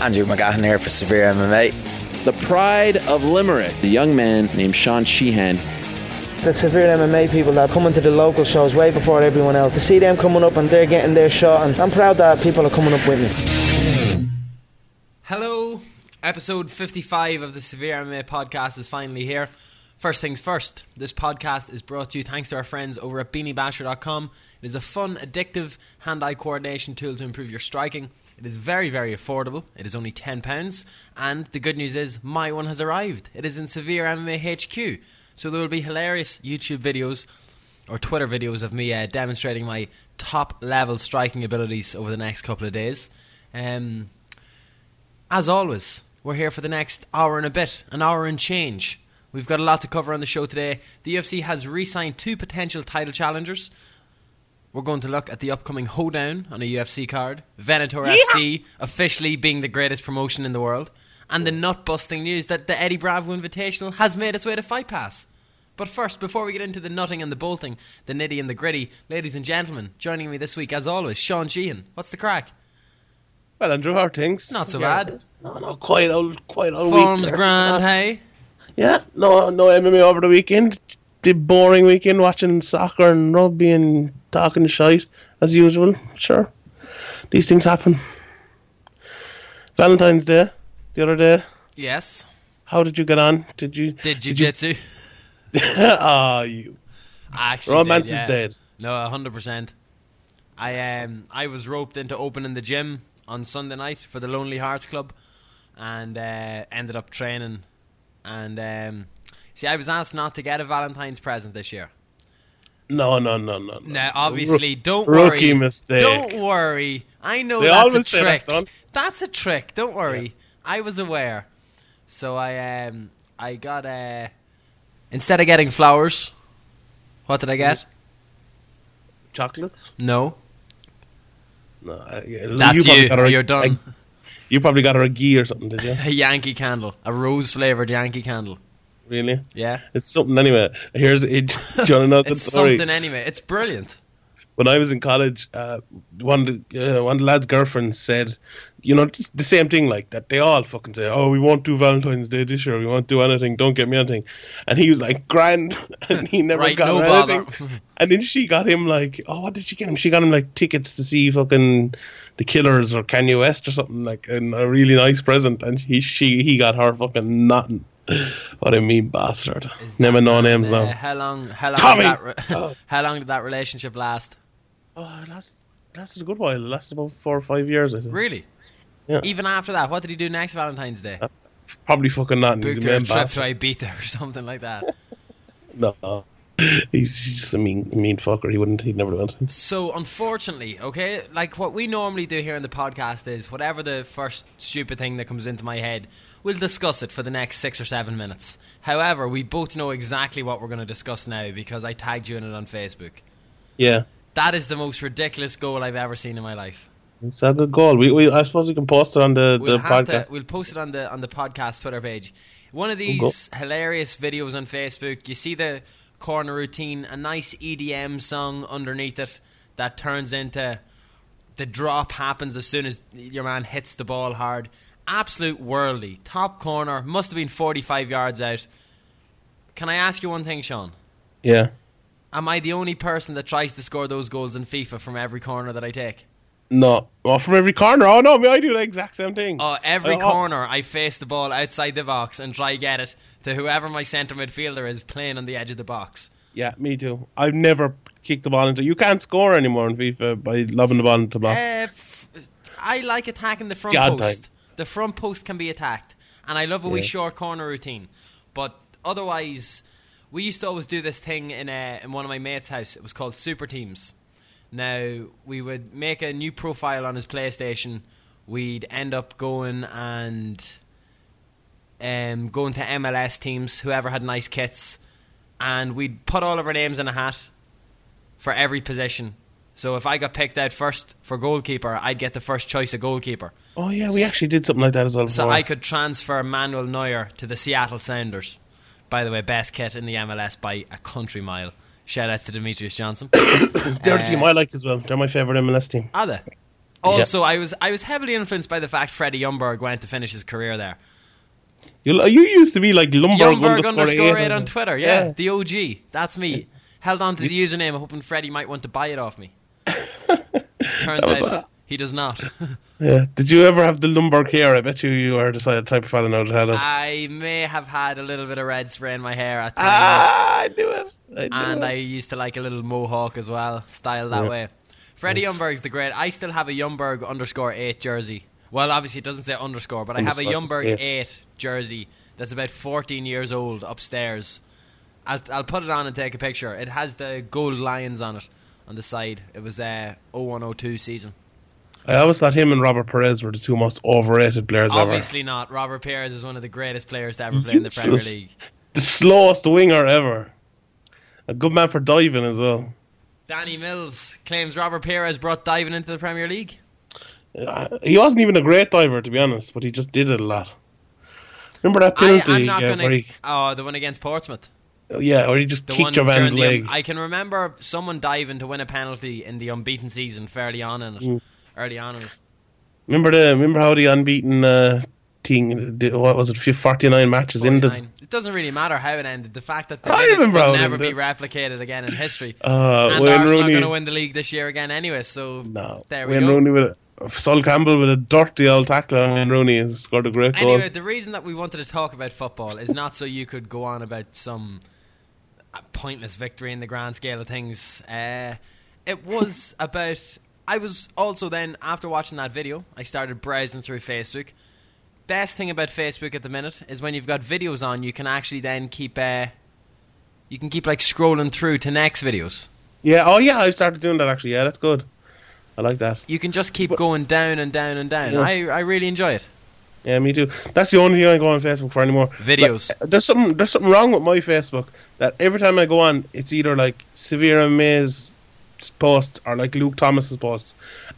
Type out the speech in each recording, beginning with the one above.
Andrew McGahan here for Severe MMA. The pride of Limerick, the young man named Sean Sheehan. The severe MMA people that coming to the local shows way before everyone else. To see them coming up and they're getting their shot, and I'm proud that people are coming up with me. Hello, episode 55 of the Severe MMA podcast is finally here. First things first, this podcast is brought to you thanks to our friends over at beaniebasher.com. It is a fun, addictive hand eye coordination tool to improve your striking. It is very, very affordable. It is only £10. And the good news is, my one has arrived. It is in Severe MMA HQ. So there will be hilarious YouTube videos or Twitter videos of me uh, demonstrating my top level striking abilities over the next couple of days. Um, as always, we're here for the next hour and a bit, an hour and change. We've got a lot to cover on the show today. The UFC has re signed two potential title challengers. We're going to look at the upcoming hoedown on a UFC card, Venator yeah. FC officially being the greatest promotion in the world, and the nut busting news that the Eddie Bravo Invitational has made its way to Fight Pass. But first, before we get into the nutting and the bolting, the nitty and the gritty, ladies and gentlemen, joining me this week, as always, Sean Sheehan. What's the crack? Well, Andrew, how things? Not so yeah. bad. No, no, quite old, quite old. Form's grand, hey. Yeah, no, no MMA over the weekend. The boring weekend watching soccer and rugby and talking shite as usual. Sure, these things happen. Valentine's Day, the other day. Yes. How did you get on? Did you? Did jiu-jitsu? Ah, oh, you. Actually, romance did, yeah. is dead. No, hundred percent. I um I was roped into opening the gym on Sunday night for the Lonely Hearts Club, and uh, ended up training. And um, see, I was asked not to get a Valentine's present this year. No, no, no, no. no. Now, obviously, don't Rookie worry. mistake. Don't worry. I know They that's a trick. that, that's a trick. Don't worry. I was aware. So I um I got uh instead of getting flowers, what did I get? Chocolates? No. No, yeah, That's probably you. got a- You're done. a- you probably got her a ghee or something, did you? A Yankee candle, a rose flavored Yankee candle. Really? Yeah. It's something anyway. Here's it. Do you want to know the It's story? something anyway. It's brilliant. when I was in college, uh, one of the, uh, one of the lads' girlfriends said, you know, just the same thing like that. They all fucking say, "Oh, we won't do Valentine's Day this year. We won't do anything. Don't get me anything." And he was like, "Grand," and he never Right, got no her bother. anything. And then she got him like, "Oh, what did she get him? She got him like tickets to see fucking the Killers or Kanye West or something like, and a really nice present." And he she he got her fucking nothing. What a mean bastard. Never Name that and no names uh, now. How long? How long? Tommy! Did that re- Oh. how long did that relationship last? Oh, it last, lasted a good while. It lasted about four or five years, I think. Really? Yeah. Even after that, what did he do next Valentine's Day? Probably fucking nothing. He's Booked a her a man trip to bastard. Ibiza or something like that. No. He's just a mean, mean fucker. He wouldn't. He'd never do it. So, unfortunately, okay, like what we normally do here in the podcast is whatever the first stupid thing that comes into my head, we'll discuss it for the next six or seven minutes. However, we both know exactly what we're going to discuss now because I tagged you in it on Facebook. Yeah, That is the most ridiculous goal I've ever seen in my life. it's a good goal. We, we, I suppose we can post it on the, We'll the podcast. to. We'll post it on the on the podcast Twitter page. One of these hilarious videos on Facebook. You see the corner routine, a nice EDM song underneath it that turns into the drop happens as soon as your man hits the ball hard. Absolute worldly. Top corner. Must have been 45 yards out. Can I ask you one thing, Sean? yeah. Am I the only person that tries to score those goals in FIFA from every corner that I take? No. Oh, from every corner. Oh no, I do the exact same thing. Oh, every Oh. corner I face the ball outside the box and try get it to whoever my centre midfielder is playing on the edge of the box. Yeah, me too. I've never kicked the ball into. You can't score anymore in FIFA by loving the ball into the block. Uh, f- I like attacking the front God post. time. The front post can be attacked, and I love a wee short corner routine. But otherwise, we used to always do this thing in a, in one of my mates' house. It was called Super Teams. Now we would make a new profile on his PlayStation. We'd end up going and um, going to MLS teams, whoever had nice kits, and we'd put all of our names in a hat for every position. So if I got picked out first for goalkeeper, I'd get the first choice of goalkeeper. oh yeah, we actually did something like that as well. So before. I could transfer Manuel Neuer to the Seattle Sounders. By the way, best kit in the MLS by a country mile. Shout outs to Demetrius Johnson. They're the uh, team I like as well. They're my favorite MLS team. Are they? Also, I was I was heavily influenced by the fact Freddie Ljungberg went to finish his career there. You, you used to be like Lumberg Ljungberg underscore, eight on. Twitter. Yeah, the OG. That's me. Held on to the username, hoping Freddie might want to buy it off me. Turns out he does not. Yeah. Did you ever have the Lumberg hair? I bet you you are the type of fella now that had it. I may have had a little bit of red spray in my hair at times. Ah, I knew it. I knew and it. I used to like a little mohawk as well, style that Yeah. way. Freddie Yes. The great. I still have a Ljungberg underscore eight jersey. Well, obviously it doesn't say underscore, but I have a Underscore, Ljungberg yes. eight jersey that's about 14 years old upstairs. I'll, I'll put it on and take a picture. It has the gold lions on it on the side. It was uh, 0102 season. I always thought him and Robert Pires were the two most overrated players ever. Obviously not. Robert Pires is one of the greatest players to ever play in the Premier League. The slowest winger ever. A good man for diving as well. Danny Mills claims Robert Pires brought diving into the Premier League. Uh, He wasn't even a great diver, to be honest, but he just did it a lot. Remember that I, penalty? I'm not yeah, to. he, Oh, the one against Portsmouth. yeah, where he just The kicked your man's during the, leg. I can remember someone diving to win a penalty in the unbeaten season fairly on in it. Mm. Early on. Remember the remember how the unbeaten uh, thing? the- What was it? Forty nine matches ended. 49. It doesn't really matter how it ended. The fact that they I it remember will never be replicated again in history. Uh, and Wayne Arsenal Rooney. going to win the league this year again anyway. So No, there we Wayne go. Rooney with a, Sol Campbell with a dirty old tackle on Wayne Rooney has scored a great goal. Anyway, the reason that we wanted to talk about football is not so you could go on about some uh, pointless victory in the grand scale of things. Uh, it was about. I was also then, after watching that video, I started browsing through Facebook. Best thing about Facebook at the minute is when you've got videos on, you can actually then keep. Uh, you can keep like scrolling through to next videos. Yeah, oh yeah, I started doing that actually. Yeah, that's good. I like that. You can just keep going down and down and down. Yeah. I, I really enjoy it. Yeah, me too. That's the only thing I go on Facebook for anymore. Videos. Like, there's something there's something wrong with my Facebook that every time I go on, it's either like Severe MMA's posts or like Luke Thomas's posts,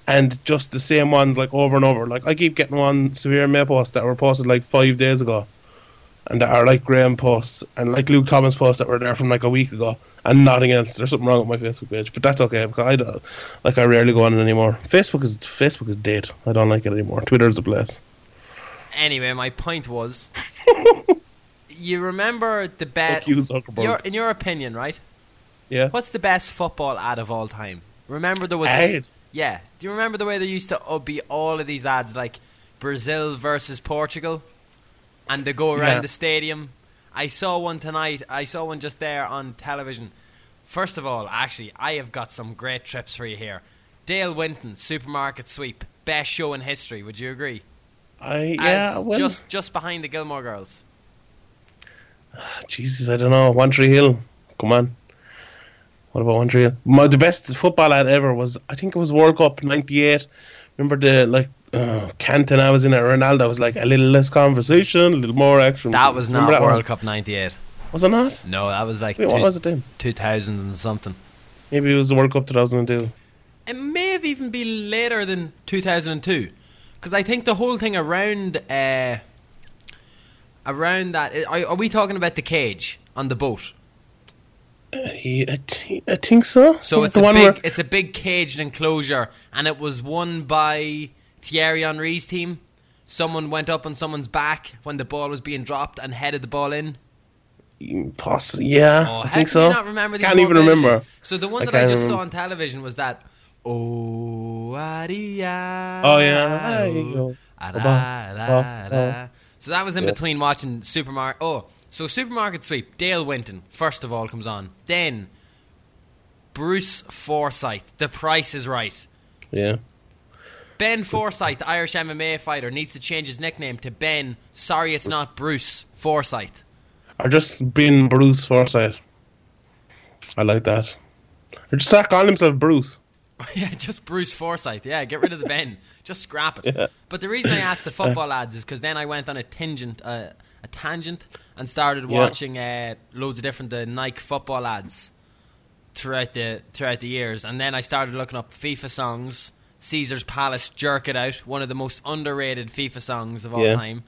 and just the same ones like over and over. Like I keep getting one Severe MMA posts that were posted like five days ago, and that are like Graham posts and like Luke Thomas posts that were there from like a week ago, and nothing else. There's something wrong with my Facebook page, but that's okay because I don't, like I rarely go on it anymore. Facebook is Facebook is dead. I don't like it anymore. Twitter is a place. Anyway, my point was, you remember the best. You, in your opinion, right? Yeah. What's the best football ad of all time? Remember there was. Ad? Yeah. Do you remember the way there used to uh, be all of these ads like Brazil versus Portugal, and they go around Yeah. the stadium? I saw one tonight. I saw one just there on television. First of all, actually, I have got some great trips for you here. Dale Winton, supermarket sweep, best show in history. Would you agree? I yeah. Well, just just behind the Gilmore Girls. Jesus, I don't know. One Tree Hill. Come on. What about One Hill? My, the best football ad ever was, I think it was World Cup 98. Remember the, like, uh, Cantona was in it. Ronaldo was like, a little less conversation, a little more action. That was Remember not that one? World Cup '98. Was it not? No, that was like Wait, what was it then? 2000 and something. Maybe it was the World Cup 2002. It may have even been later than 2002, because I think the whole thing around uh, around that are, are we talking about the cage on the boat? Uh, I, I think so. So it's the a one big where it's a big caged enclosure, and it was won by Thierry Henry's team. Someone went up on someone's back when the ball was being dropped and headed the ball in. Possibly, yeah, Oh, I think so. not remember Can't even remember. So the one that I just saw on television was that. Oh, adia, Oh, yeah. There you go. ah, da, da, da. So that was in Yeah. between watching Supermarket. Oh, so Supermarket Sweep. Dale Winton first of all comes on. Then Bruce Forsyth. The Price is Right. Yeah. Ben Forsyth, the Irish MMA fighter, needs to change his nickname to Ben. Sorry, it's not Bruce Forsyth. Or just being Bruce Forsyth. I like that. Or just start calling himself Bruce. yeah, just Bruce Forsyth. Yeah, get rid of the Ben. Just scrap it. Yeah. But the reason I asked the football lads is because then I went on a tangent, uh, a tangent, and started Yeah. watching uh, loads of different uh, Nike football ads throughout the throughout the years, and then I started looking up FIFA songs. Caesar's Palace, "Jerk It Out," one of the most underrated FIFA songs of all Yeah. time.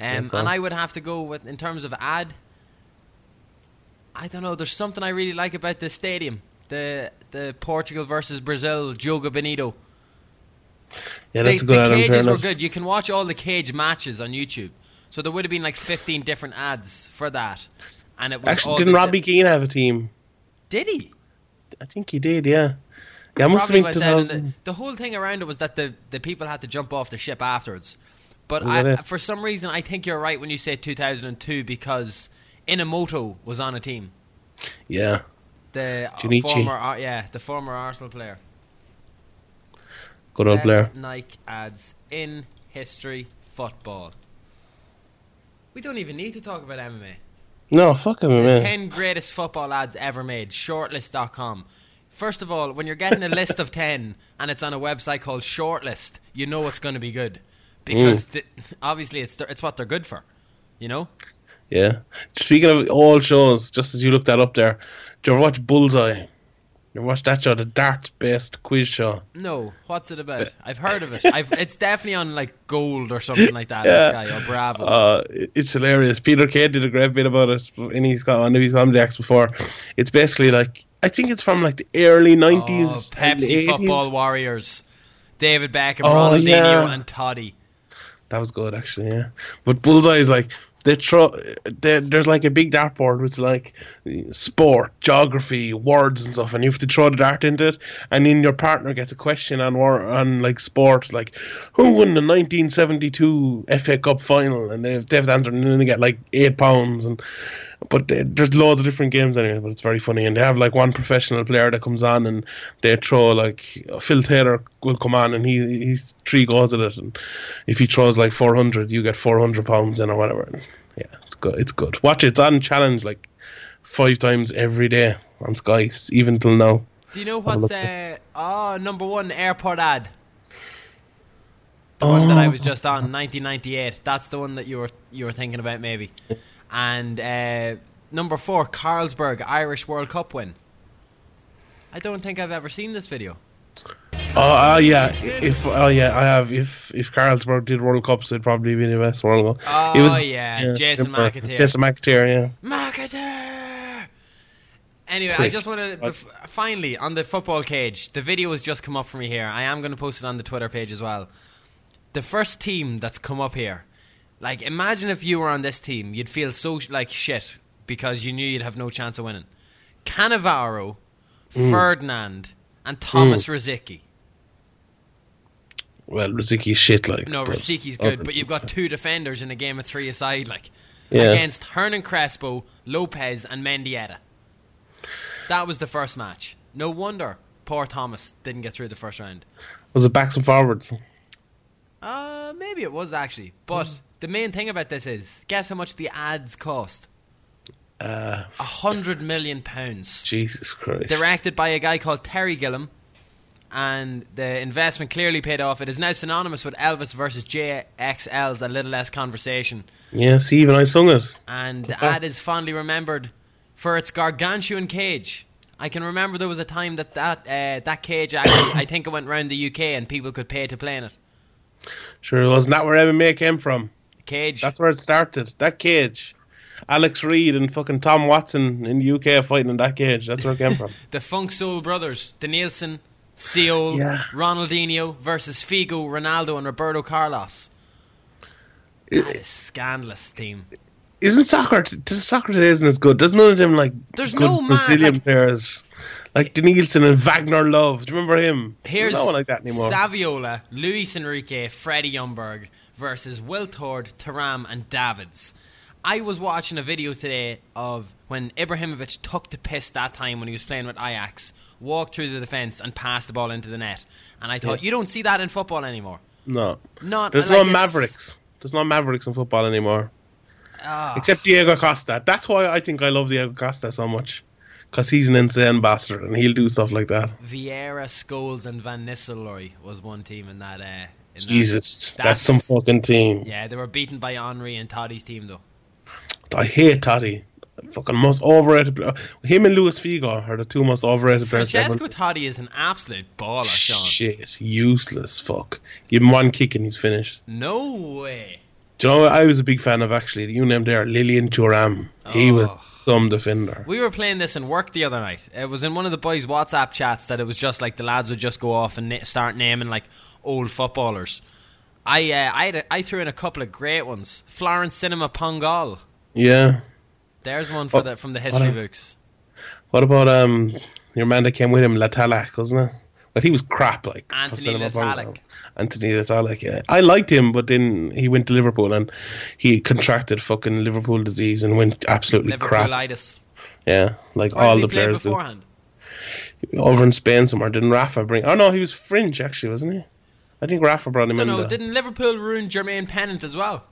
Um, and I would have to go with in terms of ad. I don't know. There's something I really like about this stadium. The the Portugal versus Brazil, Joga Bonito. Yeah, that's a good the cages were good. You can watch all the cage matches on YouTube. So there would have been like 15 different ads for that. And it was all Actually, didn't Robbie Keane have a team? Did he? I think he did. Yeah. Yeah, must have been went down and 2000. the, the whole thing around it was that the, the people had to jump off the ship afterwards. But I, for some reason, I think you're right when you say 2002 because Inamoto was on a team. Yeah. The Junichi. former, yeah, the former Arsenal player. Good old Best player. Nike ads in history football. We don't even need to talk about MMA. No, fuck him, The 10 greatest football ads ever made. Shortlist.com. First of all, when you're getting a list of 10 and it's on a website called Shortlist, you know it's going to be good. Because mm. the, obviously it's, it's what they're good for. You know? Yeah. Speaking of all shows, just as you looked that up there, do you ever watch Bullseye? You watch that show, the dart-based quiz show? No. What's it about? I've heard of it. I've, it's definitely on like Gold or something like that. Yeah. Sky or Bravo. Uh, it's hilarious. Peter Kay did a great bit about it in his one of his comedy acts before. It's basically like I think it's from like the early Oh, nineties, Pepsi Football Warriors. David Beckham, Oh, Ronaldinho, yeah. and Totti. That was good, actually. Yeah, but Bullseye is like they throw. They, there's like a big dartboard with like sport, geography, words and stuff, and you have to throw the dart into it, and then your partner gets a question on war on like sport, like who won the 1972 FA Cup final, and they have, they have to answer, and then they get like eight pounds, and but they, there's loads of different games anyway. But it's very funny, and they have like one professional player that comes on, and they throw like Phil Taylor will come on, and he he's three goals at it, and if he throws like 400, you get 400 pounds in or whatever. And yeah, it's good. It's good. Watch it. It's on challenge like five times every day on Sky, even till now. Do you know what's uh, oh number one airport ad? The one that I was just on, 1998. That's the one that you were you were thinking about maybe. And uh, number four, Carlsberg Irish World Cup win. I don't think I've ever seen this video. Oh, uh, yeah. If oh yeah, I have. If if Carlsberg did World Cups, it'd probably be the best World Cup. Oh It was- yeah, Jason uh, McAteer. Jason McAteer, yeah. McAteer. Anyway, I just wanted to, bef- finally on the football cage. The video has just come up for me here. I am going to post it on the Twitter page as well. The first team that's come up here, like imagine if you were on this team, you'd feel so like shit because you knew you'd have no chance of winning. Cannavaro, Mm. Ferdinand, and Thomas Rosicky. Well, Rosicky's shit like. No, Rosicky's good, but you've got two defenders in a game of three aside, like Yeah. against Hernan Crespo, Lopez, and Mendieta. That was the first match. No wonder poor Thomas didn't get through the first round. was it backs and forwards? Uh, maybe it was actually, but the main thing about this is, guess how much the ads cost? Uh, A hundred million pounds. Jesus Christ. Directed by a guy called Terry Gilliam, and the investment clearly paid off. It is now synonymous with Elvis versus JXL's A Little Less Conversation. Yeah, see, even I sung it. and the fact. ad is fondly remembered for its gargantuan cage. I can remember there was a time that that uh, that cage actually, I think it went round the UK and people could pay to play in it. Sure, wasn't that where MMA came from? Cage. That's where it started. That cage. Alex Reid and fucking Tom Watson in the UK fighting in that cage. That's where it came from. the Funk Soul Brothers, the Nielsen, Seol, Yeah. Ronaldinho versus Figo, Ronaldo, and Roberto Carlos. That is scandalous team. Isn't soccer? T- soccer today isn't as good. There's none of them like There's good no man, Brazilian like- players like Denilson and Wagner Love. Do you remember him? Here's There's no one like that anymore. Saviola, Luis Enrique, Freddie Ljungberg versus Wiltord, Thuram, and Davids. I was watching a video today of when Ibrahimovic took the piss that time when he was playing with Ajax, walked through the defence and passed the ball into the net. And I thought, Yeah. you don't see that in football anymore. no, Not there's like no Mavericks. There's no Mavericks in football anymore. Ah. Except Diego Costa. That's why I think I love Diego Costa so much. Because he's an insane bastard and he'll do stuff like that. Vieira, Scholes, and Van Nistelrooy was one team in that. Uh, in that- Jesus, that's, That's- some fucking team. Yeah, they were beaten by Henry and Totti's team though. I hate Totti. Fucking most overrated player. Him and Luis Figo are the two most overrated players ever. Francesco Totti is an absolute baller, Sean. Shit, useless. Fuck. Give him one kick and he's finished. No way. Do you know what I was a big fan of actually? You named there Lillian Thuram. He Oh. was some defender. We were playing this in work the other night. It was in one of the boys' WhatsApp chats that it was just like the lads would just go off and na- start naming like old footballers. I uh, I had a, I threw in a couple of great ones. Florent Sinama Pongolle. Yeah. There's one for Oh, the from the history what books. What about um your man that came with him, Le Tallec, wasn't it? But he was crap, like Anthony. Pongolle. Anthony Le Tallec, yeah. I liked him, but then he went to Liverpool and he contracted fucking Liverpool disease and went absolutely crap. Liverpoolitis. Yeah, like Where all did the he players beforehand? over in Spain somewhere. Didn't Rafa bring? Oh no, he was Fringe actually, wasn't he? I think Rafa brought him No, in. no. there. Didn't Liverpool ruin Jermaine Pennant as well?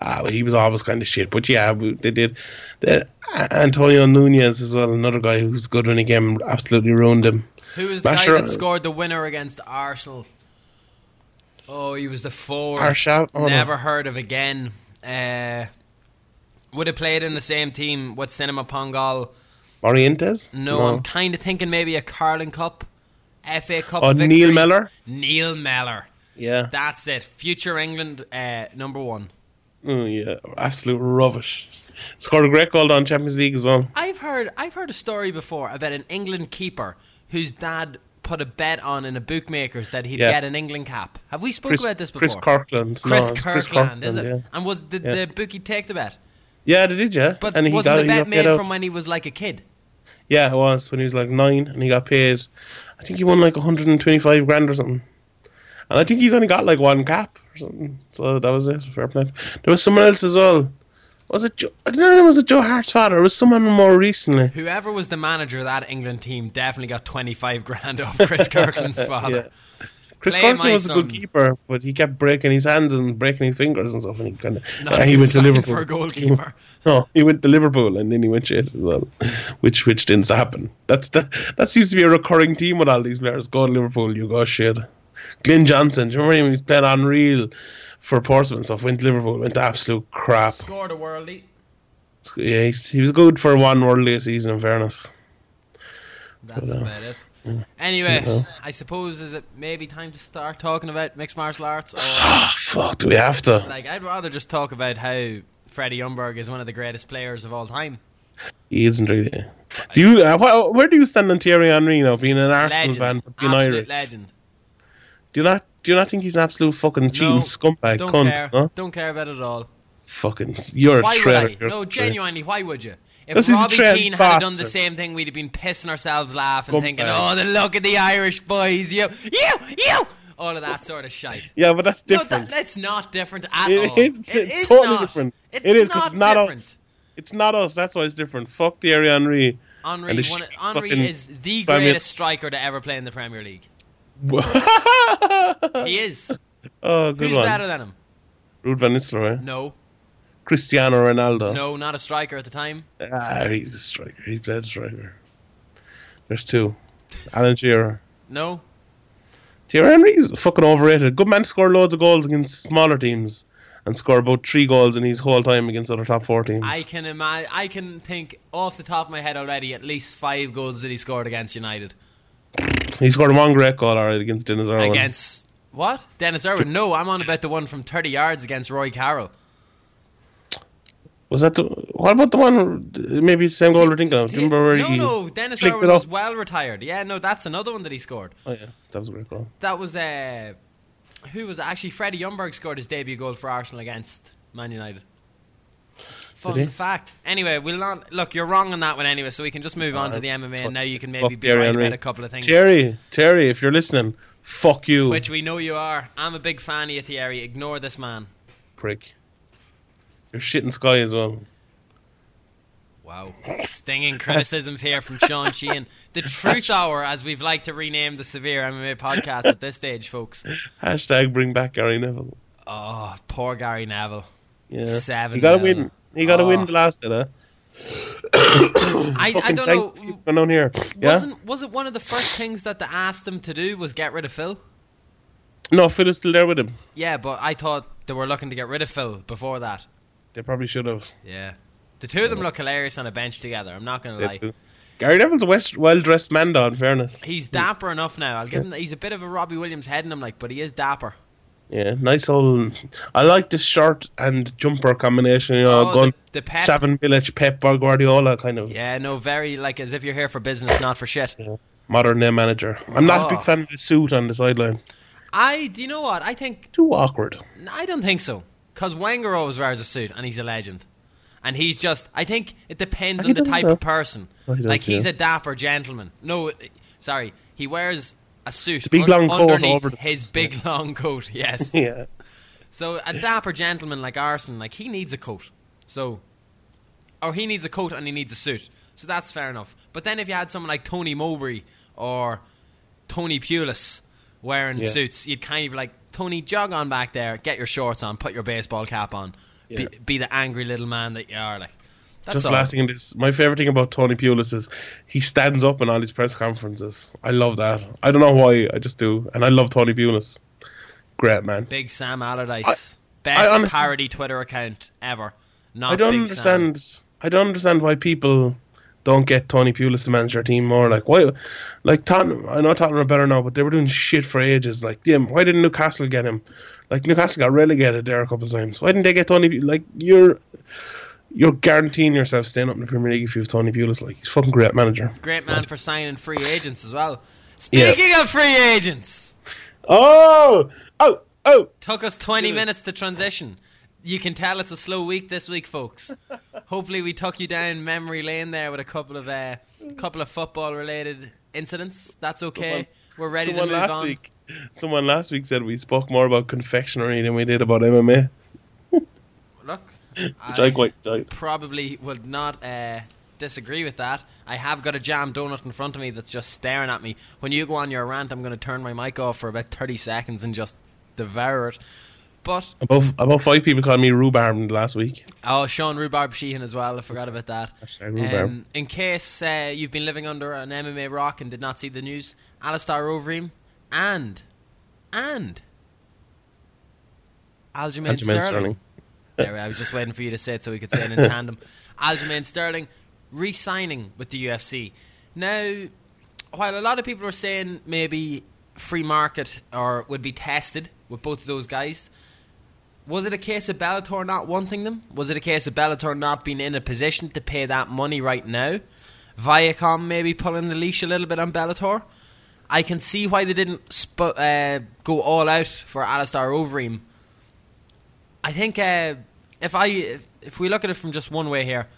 Ah, well, he was always kind of shit, but yeah, we- they did. They, Antonio Nunez as well, another guy who was good when he came, absolutely ruined him. Who was the Masher- guy that scored the winner against Arsenal? Oh, he was the forward. Arshav? Oh, no. Never heard of again. Uh, would have played in the same team with Sinama Pongolle. Morientes? No, I'm kind of thinking maybe a Carling Cup, FA Cup. Oh, victory. Neil Mellor? Neil Mellor. Yeah. That's it. Future England uh, number one. Oh, yeah, absolute rubbish. Scored a great goal on Champions League as well. I've heard I've heard a story before about an England keeper whose dad put a bet on in a bookmakers that he'd Yeah. get an England cap. Have we spoke Chris, about this before? Chris Kirkland. No, Chris Kirkland, is it? Yeah. And was did Yeah. the bookie take the bet? yeah, they did, yeah. But and he wasn't got, the bet made from when he was like a kid? Yeah, it was when he was like nine, and he got paid. I think he won like 125 grand or something. And I think he's only got like one cap or something. So that was it. Fair play. There was someone else as well. Was it? Joe, I don't know. Was it Joe Hart's father? It was someone more recently. Whoever was the manager of that England team definitely got twenty five grand off Chris Kirkland's father. Yeah. Chris Kirkland was a good keeper, but he kept breaking his hands and breaking his fingers and stuff. And he kind of a uh, he went to Liverpool for a goalkeeper. No, he went to Liverpool and then he went shit as well, which which didn't happen. That's the, that seems to be a recurring theme with all these players. Go to Liverpool, you go shit. Glenn Johnson, do you remember him? He was playing unreal for Portsmouth and stuff. Went to Liverpool, went to absolute crap. Scored a worldie. Yeah, he's, he was good for one World League season. In fairness, That's But, uh, about it. Anyway, Yeah. I suppose is it maybe time to start talking about mixed martial arts, or ah, fuck, do we have to? like I'd rather just talk about how Freddie Ljungberg is one of the greatest players of all time. He isn't really. Do you? Uh, wh- where do you stand on Thierry Henry now, being an Arsenal Legend, fan being Irish? legend. Do you not? Do you not think he's an absolute fucking cheating No, scumbag Don't cunt? care. No? Don't care about it at all. Fucking, you're Why a would traitor. I? you're No, genuinely, why would you? If This Robbie Keane had done the same thing, we'd have been pissing ourselves laughing, Scumbag. thinking, "Oh, the look at the Irish boys, you, you, you," all of that sort of shite. Yeah, but that's No, different. that, that's not different at It all. is, it it's totally not. different. It's It is, not it's not different. us. It's not us. That's why it's different. Fuck Thierry Henry. Henri, one, Henry is the greatest striker to ever play in the Premier League. He is. oh, good Who's one. better than him? Ruud van Nistelrooy. No, Cristiano Ronaldo. no, not a striker at the time. Ah, he's a striker. He played a striker. There's two. Alan Shearer. No, Thierry Henry's fucking overrated. Good man to score loads of goals against smaller teams and score about three goals in his whole time against other top four teams. I can imagine. I can think off the top of my head already at least five goals that he scored against United. He scored one great goal alright against Dennis Irwin. Against what? Dennis Irwin? No, I'm on about the one from 30 yards against Roy Carroll. Was that the? What about the one? Maybe the same goal we're thinking of. Do you remember where no, he no, Dennis flicked Irwin it was up? well retired. Yeah, no, that's another one that he scored. Oh yeah, that was a great goal. That was uh, who was it? actually Freddie Ljungberg scored his debut goal for Arsenal against Man United. Fun fact. Anyway, we'll not look. You're wrong on that one anyway, so we can just move on to uh, the MMA, and now you can maybe be right Henry. about a couple of things. Terry, Terry, if you're listening, fuck you, Which we know you are. I'm a big fan of you, Thierry. Ignore this man. prick. You're shitting in Sky as well. Wow. Stinging criticisms here from Sean Sheehan. The Truth Hour, as we've like to rename the Severe MMA podcast at this stage, folks. Hashtag bring back Gary Neville. Oh, poor Gary Neville. Yeah, Seven He got win. He got to Oh. win ah. the last day. Huh? I, I don't know. for coming on here. Yeah. Wasn't was it one of the first things that they asked them to do was get rid of Phil? No, Phil is still there with him. Yeah, but I thought they were looking to get rid of Phil before that. They probably should have. Yeah. The two of them look hilarious on a bench together. I'm not going to lie. Gary Neville's a well-dressed man, though. In fairness, He's dapper enough now. I'll give him. He's a bit of a Robbie Williams head in him, like, but he is dapper. Yeah, nice old. I like the shirt and jumper combination. You know, Oh, going the, the pep. seven village Pep or Guardiola kind of Yeah, no, very like as if you're here for business, not for shit. modern day manager. I'm not a Oh. big fan of the suit on the sideline. I do you know what I think? Too awkward. I don't think so because Wenger always wears a suit and he's a legend. And he's just, I think it depends on the type though. of person. Oh, like he's yeah. a dapper gentleman. No, sorry, he wears a suit big long coat underneath over the- his big long coat. Yes. Yeah. So a dapper gentleman like Arsène, like he needs a coat. So, or he needs a coat and he needs a suit. So that's fair enough. But then if you had someone like Tony Mowbray or Tony Pulis wearing Yeah. suits, you'd kind of like Tony, jog on back there, get your shorts on, put your baseball cap on, Yeah. be, be the angry little man that you are. Like that's Just all. last thing in this, my favorite thing about Tony Pulis is he stands up in all his press conferences. I love that. I don't know why, I just do, and I love Tony Pulis. Great man. Big Sam Allardyce, I- best I honestly- parody Twitter account ever. Not I don't Big understand. Sam. I don't understand why people don't get Tony Pulis to manage their team more. Like why? Like Tottenham. I know Tottenham are better now, but they were doing shit for ages. Like damn, why didn't Newcastle get him? Like Newcastle got relegated there a couple of times. Why didn't they get Tony? Like you're. You're guaranteeing yourself staying up in the Premier League if you have Tony Pulis. Like he's a fucking great manager. Great man for signing free agents as well. Speaking of free agents, Oh, oh, oh! took us 20 minutes to transition. You can tell it's a slow week this week, folks. Hopefully, we took you down memory lane there with a couple of uh, couple of football related incidents. That's okay. We're ready to Someone move last on. week, someone last week said we spoke more about confectionery than we did about MMA, Look, which I, quite enjoyed. probably would not uh, disagree with that. I have got a jam donut in front of me that's just staring at me. When you go on your rant, I'm going to turn my mic off for about 30 seconds and just devour it. But About about five people called me rhubarb last week. Oh, Sean Rhubarb Sheehan as well. I forgot about that. Um, in case uh, you've been living under an MMA rock and did not see the news, Alistair Overeem and and Aljamain Aljamain Sterling. Sterling. There, I was just waiting for you to say it so we could say it in tandem. Aljamain Sterling re-signing with the UFC. Now, while a lot of people are saying maybe free market or would be tested with both of those guys, was it a case of Bellator not wanting them? Was it a case of Bellator not being in a position to pay that money right now? Viacom maybe pulling the leash a little bit on Bellator. I can see why they didn't sp- uh, go all out for Alistair Overeem. I think uh, if I if, we look at it from just one way here,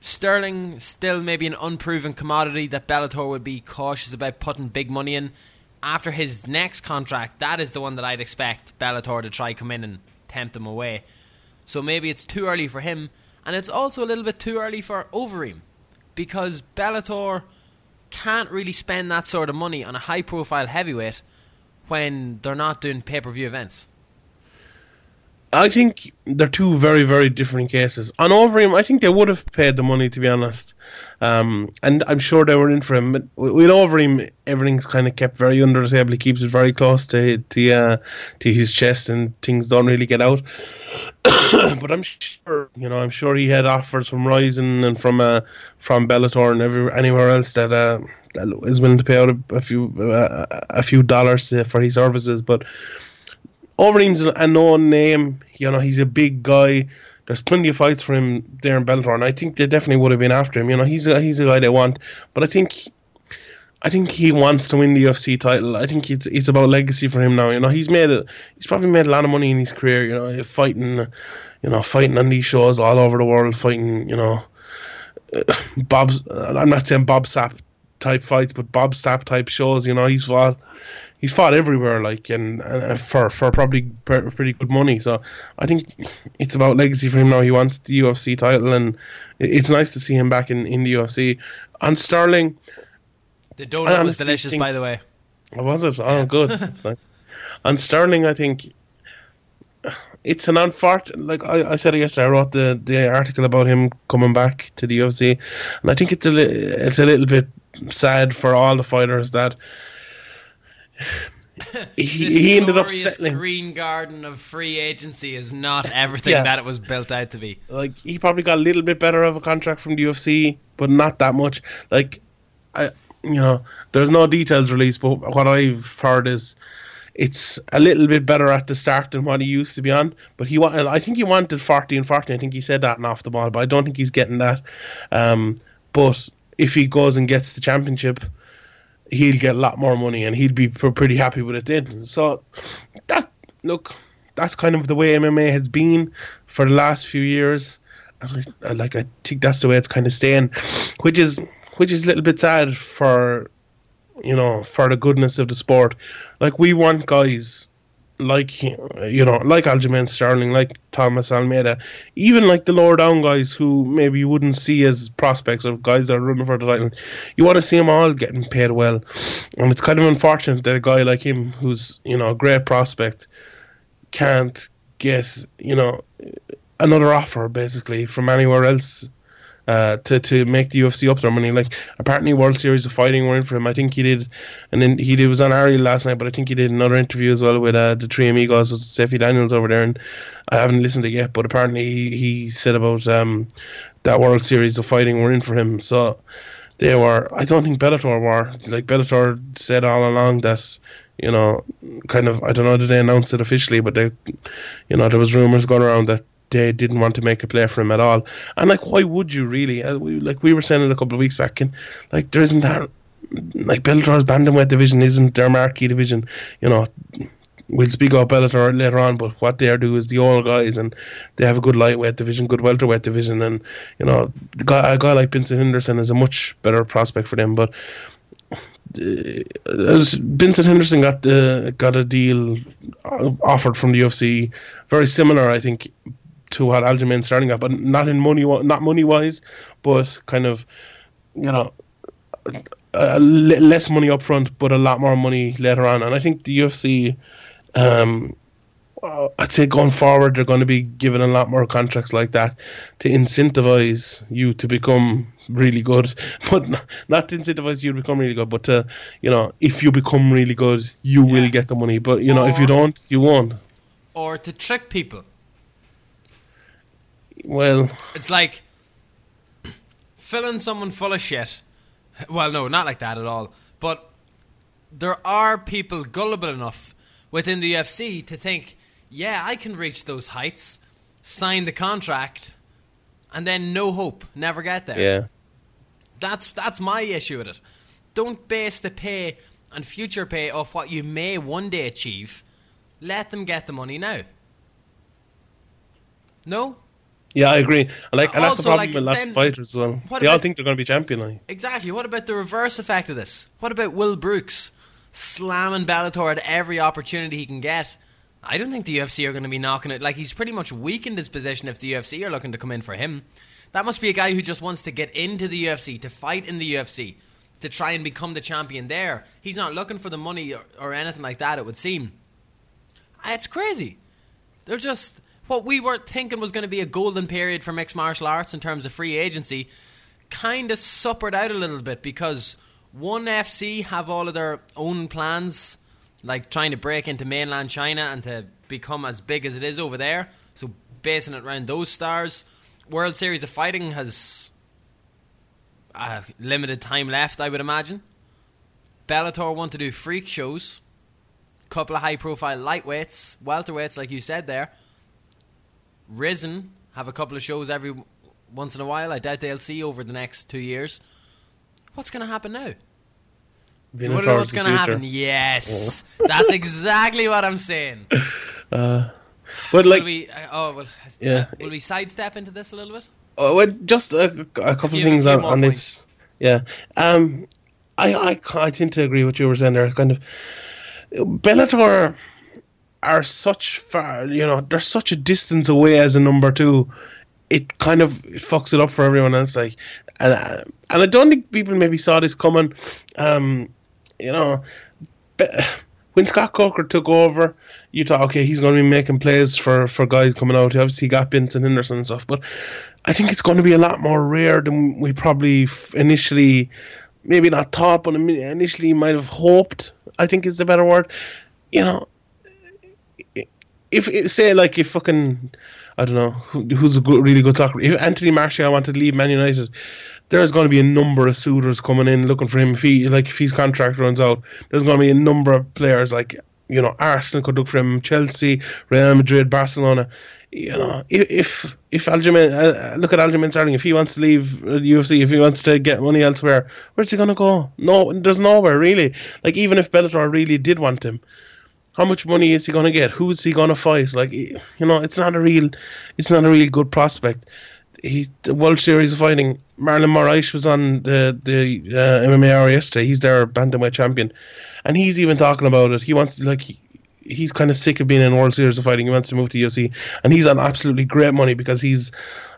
Sterling still maybe an unproven commodity that Bellator would be cautious about putting big money in. After his next contract, that is the one that I'd expect Bellator to try come in and tempt him away. So maybe it's too early for him, and it's also a little bit too early for Overeem because Bellator can't really spend that sort of money on a high-profile heavyweight when they're not doing pay-per-view events. I think they're two very, very different cases. On Overeem, I think they would have paid the money, to be honest. Um, and I'm sure they were in for him. But with Overeem, everything's kind of kept very under the table. He keeps it very close to to, uh, to his chest, and things don't really get out. but I'm sure, you know, I'm sure he had offers from Rizin and from uh, from Bellator and every, anywhere else that uh, willing to pay out a, a few uh, a few dollars for his services. But Overeem's a known name. You know, he's a big guy. There's plenty of fights for him there in Bellator, and I think they definitely would have been after him. You know, he's a he's a guy they want, but I think. I think he wants to win the UFC title. I think it's it's about legacy for him now. You know, he's made it. He's probably made a lot of money in his career. You know, fighting, you know, fighting on these shows all over the world, fighting. You know, Bob's. I'm not saying Bob Sapp type fights, but Bob Sapp type shows. You know, he's fought he's fought everywhere, like and, and for for probably pre- pretty good money. So I think it's about legacy for him now. He wants the UFC title, and it's nice to see him back in, in the UFC. On Sterling, The donut was delicious, think- by the way. what was it? Oh, good. That's nice. On Sterling, I think it's an unfortunate. Like I, I said yesterday, I wrote the, the article about him coming back to the UFC, and I think it's a li- it's a little bit sad for all the fighters that. He, This he ended up settling. green garden of free agency is not everything Yeah. that it was built out to be. like he probably got a little bit better of a contract from the UFC, but not that much. Like, I you know, there's no details released, but what I've heard is it's a little bit better at the start than what he used to be on. But he, I think he wanted 40 and 40. I think he said that and off the ball, but I don't think he's getting that. Um, but if he goes and gets the championship, he'll get a lot more money and he'd be pr- pretty happy with it then. So that look, that's kind of the way MMA has been for the last few years. And I, I, like I think that's the way it's kind of staying, which is which is a little bit sad for you know for the goodness of the sport. Like we want guys like you know like Aljamain Sterling, like Thomas Almeida, even like the lower down guys who maybe you wouldn't see as prospects of guys that are running for the title. You want to see them all getting paid well, and it's kind of unfortunate that a guy like him, who's you know a great prospect, can't get you know another offer basically from anywhere else uh, to to make the UFC up their money. Like apparently World Series of Fighting were in for him. I think he did, and then he did, was on Ari last night, but I think he did another interview as well with uh, the three amigos, Steffi Daniels over there, and I haven't listened to yet. But apparently he, he said about um, that World Series of Fighting were in for him. So they were. I don't think Bellator were. Like Bellator said all along that you know, kind of, I don't know, did they announce it officially, but they, you know, there was rumors going around that they didn't want to make a play for him at all. And like, why would you really? Uh, we, like we were saying it a couple of weeks back, and like there isn't that, like Bellator's bantamweight division isn't their marquee division. You know, we'll speak about Bellator later on, but what they do is the old guys, and they have a good lightweight division, good welterweight division, and you know, guy, a guy like Benson Henderson is a much better prospect for them, but uh, Benson Henderson got the got a deal offered from the UFC, very similar, I think, to what Aljamain Sterling got, but not in money, not money wise, but kind of, you know, a, less money up front, but a lot more money later on. And I think the UFC, um, I'd say going forward, they're going to be given a lot more contracts like that to incentivize you to become really good, but not to incentivize you to become really good, but to, you know, if you become really good, you yeah. will get the money. But, you know, or, if you don't, you won't. Or to trick people. Well, it's like filling someone full of shit. Well, no, not like that at all. But there are people gullible enough within the UFC to think, yeah, I can reach those heights, sign the contract, and then no hope, never get there. Yeah. That's that's my issue with it. Don't base the pay and future pay off what you may one day achieve. Let them get the money now. No? Yeah, I agree. And like, and that's the problem like, with lots of fighters as well. They about, all think they're going to be champion. Like. Exactly. What about the reverse effect of this? What about Will Brooks slamming Bellator at every opportunity he can get? I don't think the UFC are going to be knocking it. Like he's pretty much weakened his position if the UFC are looking to come in for him. That must be a guy who just wants to get into the UFC, to fight in the UFC, to try and become the champion there. He's not looking for the money or, or anything like that. It would seem. Ah, it's crazy. They're just what we were thinking was going to be a golden period for mixed martial arts in terms of free agency kind of suppered out a little bit because one FC have all of their own plans, like trying to break into mainland China and to become as big as it is over there. So basing it around those stars. World Series of Fighting has uh, limited time left, I would imagine. Bellator want to do freak shows, couple of high profile lightweights, welterweights, like you said there. Rizin have a couple of shows every once in a while. I doubt they'll see over the next two years. What's going to happen now? Do you want to know what's going to happen? Yes, oh. that's exactly what I'm saying. Uh, but like, will we, uh, oh well, yeah. Uh, will we sidestep into this a little bit? Oh, well, just a, a couple of things on, on this. Yeah, um, I, I I tend to agree with what you were saying there. Kind of, Bellator are such far, you know, they're such a distance away as a number two. It kind of it fucks it up for everyone else. Like, and uh, and I don't think people maybe saw this coming. Um, you know, when Scott Coker took over, you thought, okay, he's going to be making plays for, for guys coming out. He obviously got Benson Henderson and stuff, but I think it's going to be a lot more rare than we probably initially, maybe not thought, but initially might have hoped. I think is the better word. You know, if say like if fucking I don't know who, who's a good, really good soccer. If Anthony Martial wanted to leave Man United, there's going to be a number of suitors coming in looking for him. If he like if his contract runs out, there's going to be a number of players like you know, Arsenal could look for him, Chelsea, Real Madrid, Barcelona. You know, if if Aljamain, uh, look at Aljamain Sterling, if he wants to leave UFC, if he wants to get money elsewhere, where's he going to go? No, there's nowhere really. Like even if Bellator really did want him, how much money is he going to get? Who's he going to fight? Like you know, it's not a real, it's not a real good prospect. He's the World Series of Fighting. Marlon Moraes was on the the uh, MMA hour yesterday. He's their bantamweight champion, and he's even talking about it. He wants like. He, he's kind of sick of being in World Series of Fighting. He wants to move to UFC, and he's on absolutely great money because he's,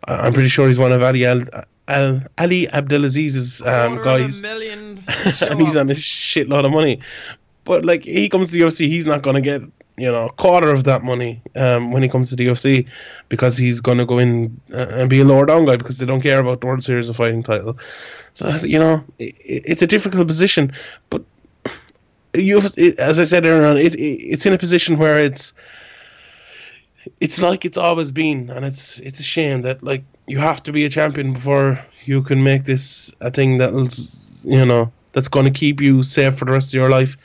uh, I'm pretty sure he's one of Ali Al, Al Ali Abdelaziz's um, guys, and he's on a shitload of money. But like he comes to the UFC, he's not going to get you know a quarter of that money um, when he comes to the UFC because he's going to go in uh, and be a lower down guy because they don't care about the World Series of Fighting title. So you know it, it's a difficult position, but you as I said earlier on, it, it, it's in a position where it's it's like it's always been, and it's it's a shame that like you have to be a champion before you can make this a thing that'll you know that's going to keep you safe for the rest of your life.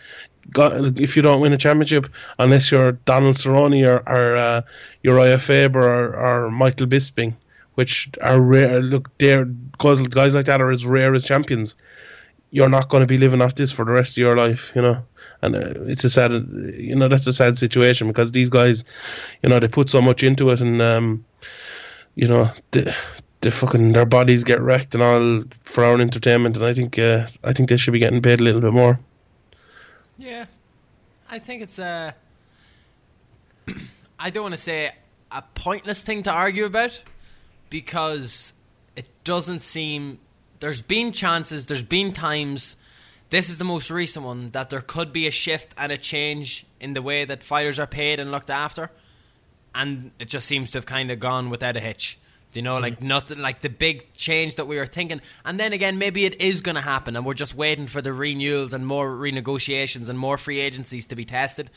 If you don't win a championship, unless you're Donald Cerrone or, or uh, Urijah Faber or, or Michael Bisping, which are rare. Look, they're guys, guys like that are as rare as champions. You're not going to be living off this for the rest of your life, you know. And uh, it's a sad, you know, that's a sad situation because these guys, you know, they put so much into it, and um, you know, they fucking their bodies get wrecked and all for our entertainment. And I think, uh, I think they should be getting paid a little bit more. Yeah, I think it's a. I don't want to say a pointless thing to argue about because it doesn't seem. There's been chances, there's been times. This is the most recent one that there could be a shift and a change in the way that fighters are paid and looked after, and it just seems to have kind of gone without a hitch. You know, like nothing like the big change that we were thinking. And then again, maybe it is going to happen, and we're just waiting for the renewals and more renegotiations and more free agencies to be tested.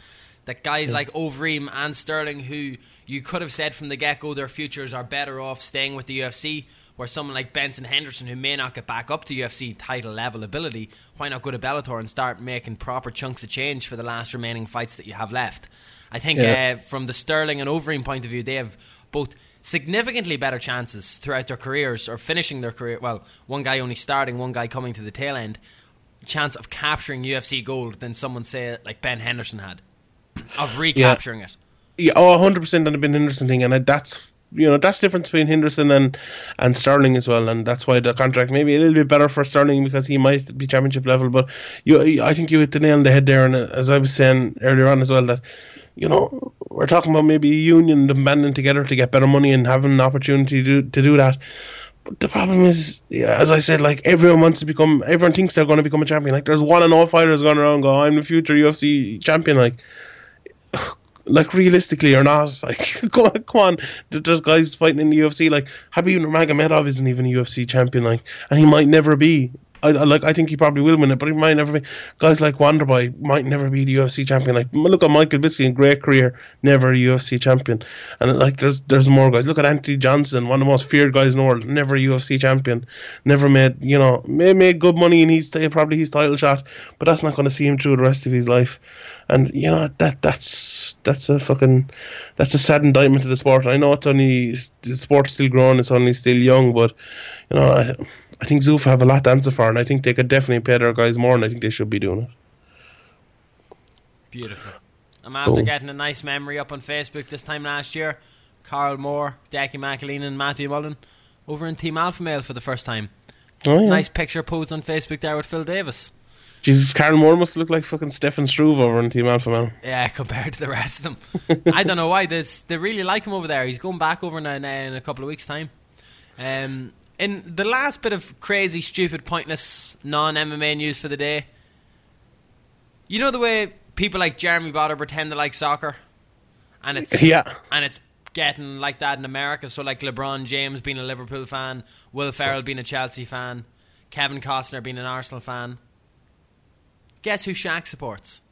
That guys like Overeem and Sterling, who you could have said from the get go their futures are better off staying with the UFC, where someone like Benson Henderson, who may not get back up to UFC title level ability, why not go to Bellator and start making proper chunks of change for the last remaining fights that you have left? I think Yeah. uh, from the Sterling and Overeem point of view, they have both significantly better chances throughout their careers or finishing their career. Well, one guy only starting, one guy coming to the tail end. Chance of capturing UFC gold than someone say like Ben Henderson had of recapturing it. Yeah, oh, 100 percent that'd have been an interesting thing, and that's you know that's the difference between Henderson and and Sterling as well, and that's why the contract may be a little bit better for Sterling because he might be championship level. But you, I think you hit the nail on the head there, and as I was saying earlier on as well, that you know we're talking about maybe a union banding together to get better money and having an opportunity to do, to do that. But the problem is, yeah, as I said, like everyone wants to become, everyone thinks they're going to become a champion. Like there's one and all fighters going around, go, I'm the future UFC champion. Like like realistically or not, like come on, come on. There's guys fighting in the UFC. Like Khabib Nurmagomedov isn't even a UFC champion. Like, and he might never be. I, I like. I think he probably will win it, but he might never be. Guys like Wonderboy might never be the UFC champion. Like look at Michael Bisping, great career, never a UFC champion. And like there's there's more guys. Look at Anthony Johnson, one of the most feared guys in the world, never a UFC champion, never made you know made, made good money in his probably his title shot, but that's not going to see him through the rest of his life. And you know that that's that's a fucking that's a sad indictment to the sport. I know it's only the sport's still growing, it's only still young, but you know I, I think Zuffa have a lot to answer for, and I think they could definitely pay their guys more, and I think they should be doing it. Beautiful. I'm after Cool. getting a nice memory up on Facebook this time last year. Carl Moore, Decky McAleen, and Matthew Mullen over in Team Alpha Male for the first time. Oh yeah, Nice picture posed on Facebook there with Phil Davis. Jesus, Carl Moore must look like fucking Stefan Struve over in Team Alpha Male. Yeah, compared to the rest of them. I don't know why. This, they really like him over there. He's going back over now, now in a couple of weeks' time. Um, in the last bit of crazy, stupid, pointless, non MMA news for the day, you know the way people like Jeremy Botter pretend to like soccer? And it's Yeah, and it's getting like that in America. So like LeBron James being a Liverpool fan, Will Ferrell being a Chelsea fan, Kevin Costner being an Arsenal fan. Guess who Shaq supports?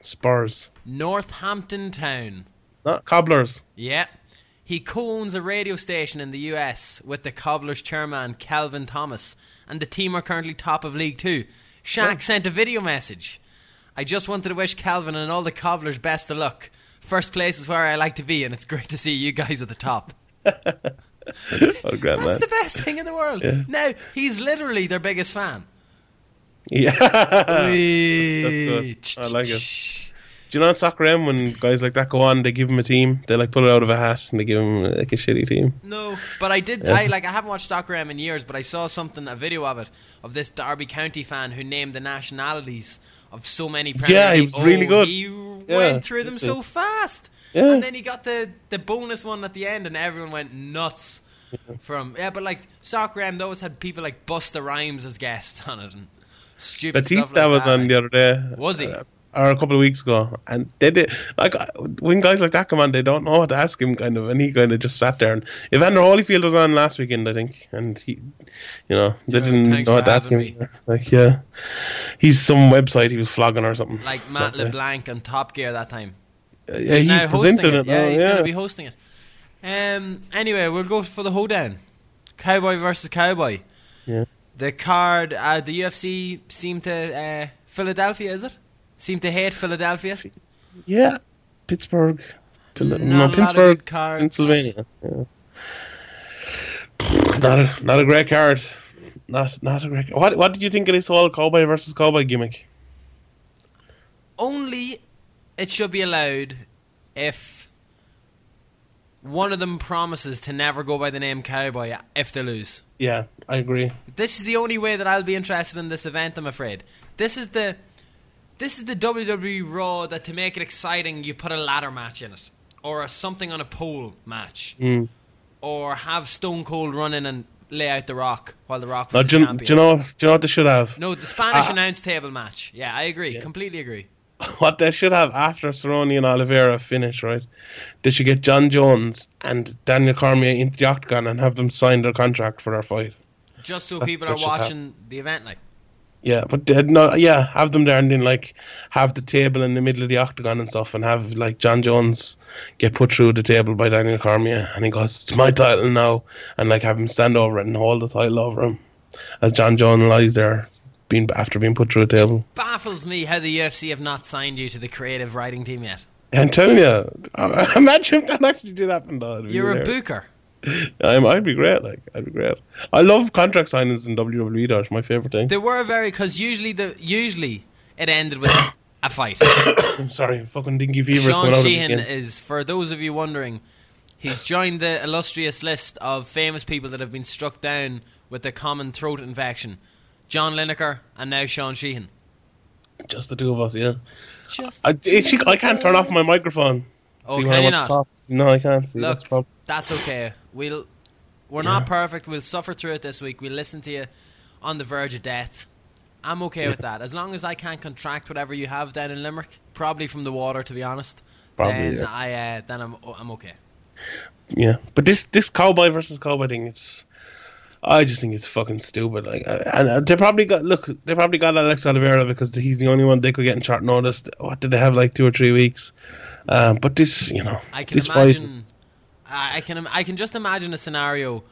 Spurs, Northampton Town. not Cobblers. Yeah. He co-owns a radio station in the US with the Cobblers chairman Kelvin Thomas, and the team are currently top of League Two. Shaq sent a video message, I just wanted to wish Kelvin and all the cobblers best of luck. First place is where I like to be, and it's great to see you guys at the top. Oh, great, That's man. the best thing in the world. Yeah. Now, he's literally their biggest fan. Yeah. good. I like it. Do you know in soccer M when guys like that go on, they give him a team, they like pull it out of a hat and they give him like a shitty team. No, but I did. I like. I haven't watched Soccer M in years, but I saw something, a video of it, of this Derby County fan who named the nationalities of so many. Premier Yeah, he was really Oh, good. He Yeah, went through them so fast, Yeah. and then he got the the bonus one at the end, and everyone went nuts. From yeah, but like Soccer M, those had people like Busta Rhymes as guests on it, and stupid stuff Batista like was that, on the other day. Was he? Uh, or a couple of weeks ago, and they did like uh, when guys like that come on, they don't know what to ask him, kind of, and he kind of just sat there. And Evander Holyfield was on last weekend, I think, and he, you know, they Yeah, didn't know what to ask him. me. Like, yeah, he's some website he was flogging or something. like Matt But, uh, LeBlanc and Top Gear that time. yeah, he's now hosting it. it. Yeah, now, he's yeah. going to be hosting it. Um. Anyway, we'll go for the hoedown. Cowboy versus Cowboy. Yeah. The card. Uh, the UFC seem to uh, Philadelphia. Is it? Seem to hate Philadelphia. Yeah, Pittsburgh. Not no, Pittsburgh. Pennsylvania. Yeah. Not a not a great card. Not not a great. What what did you think of this whole cowboy versus cowboy gimmick? Only it should be allowed if one of them promises to never go by the name Cowboy if they lose. Yeah, I agree. This is the only way that I'll be interested in this event. I'm afraid. This is the this is the WWE Raw that to make it exciting, you put a ladder match in it, or a something on a pole match, Mm. or have Stone Cold run in and lay out the Rock while the Rock was No, the do, champion. do you know? Do you know what they should have? no, the Spanish announce table match. Yeah, I agree. Completely agree. What they should have after Cerrone and Oliveira finish, right? They should get Jon Jones and Daniel Cormier into the octagon and have them sign their contract for their fight. Just so That's- people are watching the event, like Yeah, but no, yeah, have them there and then like have the table in the middle of the octagon and stuff, and have like Jon Jones get put through the table by Daniel Cormier, and he goes, "It's my title now," and like have him stand over it and hold the title over him, as Jon Jones lies there, being after being put through a table. baffles me how the UFC have not signed you to the creative writing team yet. I'm telling you, imagine if that actually did happen. Though, You're a booker. I'd be great. Like, I'd be great. I love contract signings in WWE. It's my favorite thing. They were very because usually the usually it ended with a fight. I'm sorry, fucking dengue fever Sean coming out of me Sheehan is, for those of you wondering, he's joined the illustrious list of famous people that have been struck down with a common throat infection. John Lineker and now Sean Sheehan. Just the two of us, yeah. Just I, eh, she, I can't turn off my microphone. Oh, can you not? talk. No, I can't. See, Look, the problem. that's okay. We'll we're not perfect. We'll suffer through it this week. We'll listen to you on the verge of death. I'm okay with that. As long as I can't contract whatever you have down in Limerick, probably from the water, to be honest. Probably, then yeah. I uh, then I'm I'm okay. Yeah, but this this cowboy versus cowboy thing, it's. I just think it's fucking stupid. Like, uh, and uh, they probably got look. They probably got Alex Oliveira because he's the only one they could get in short notice. What did they have like two or three weeks? Um, but this, you know, I can this fight imagine. is. I can I can just imagine a scenario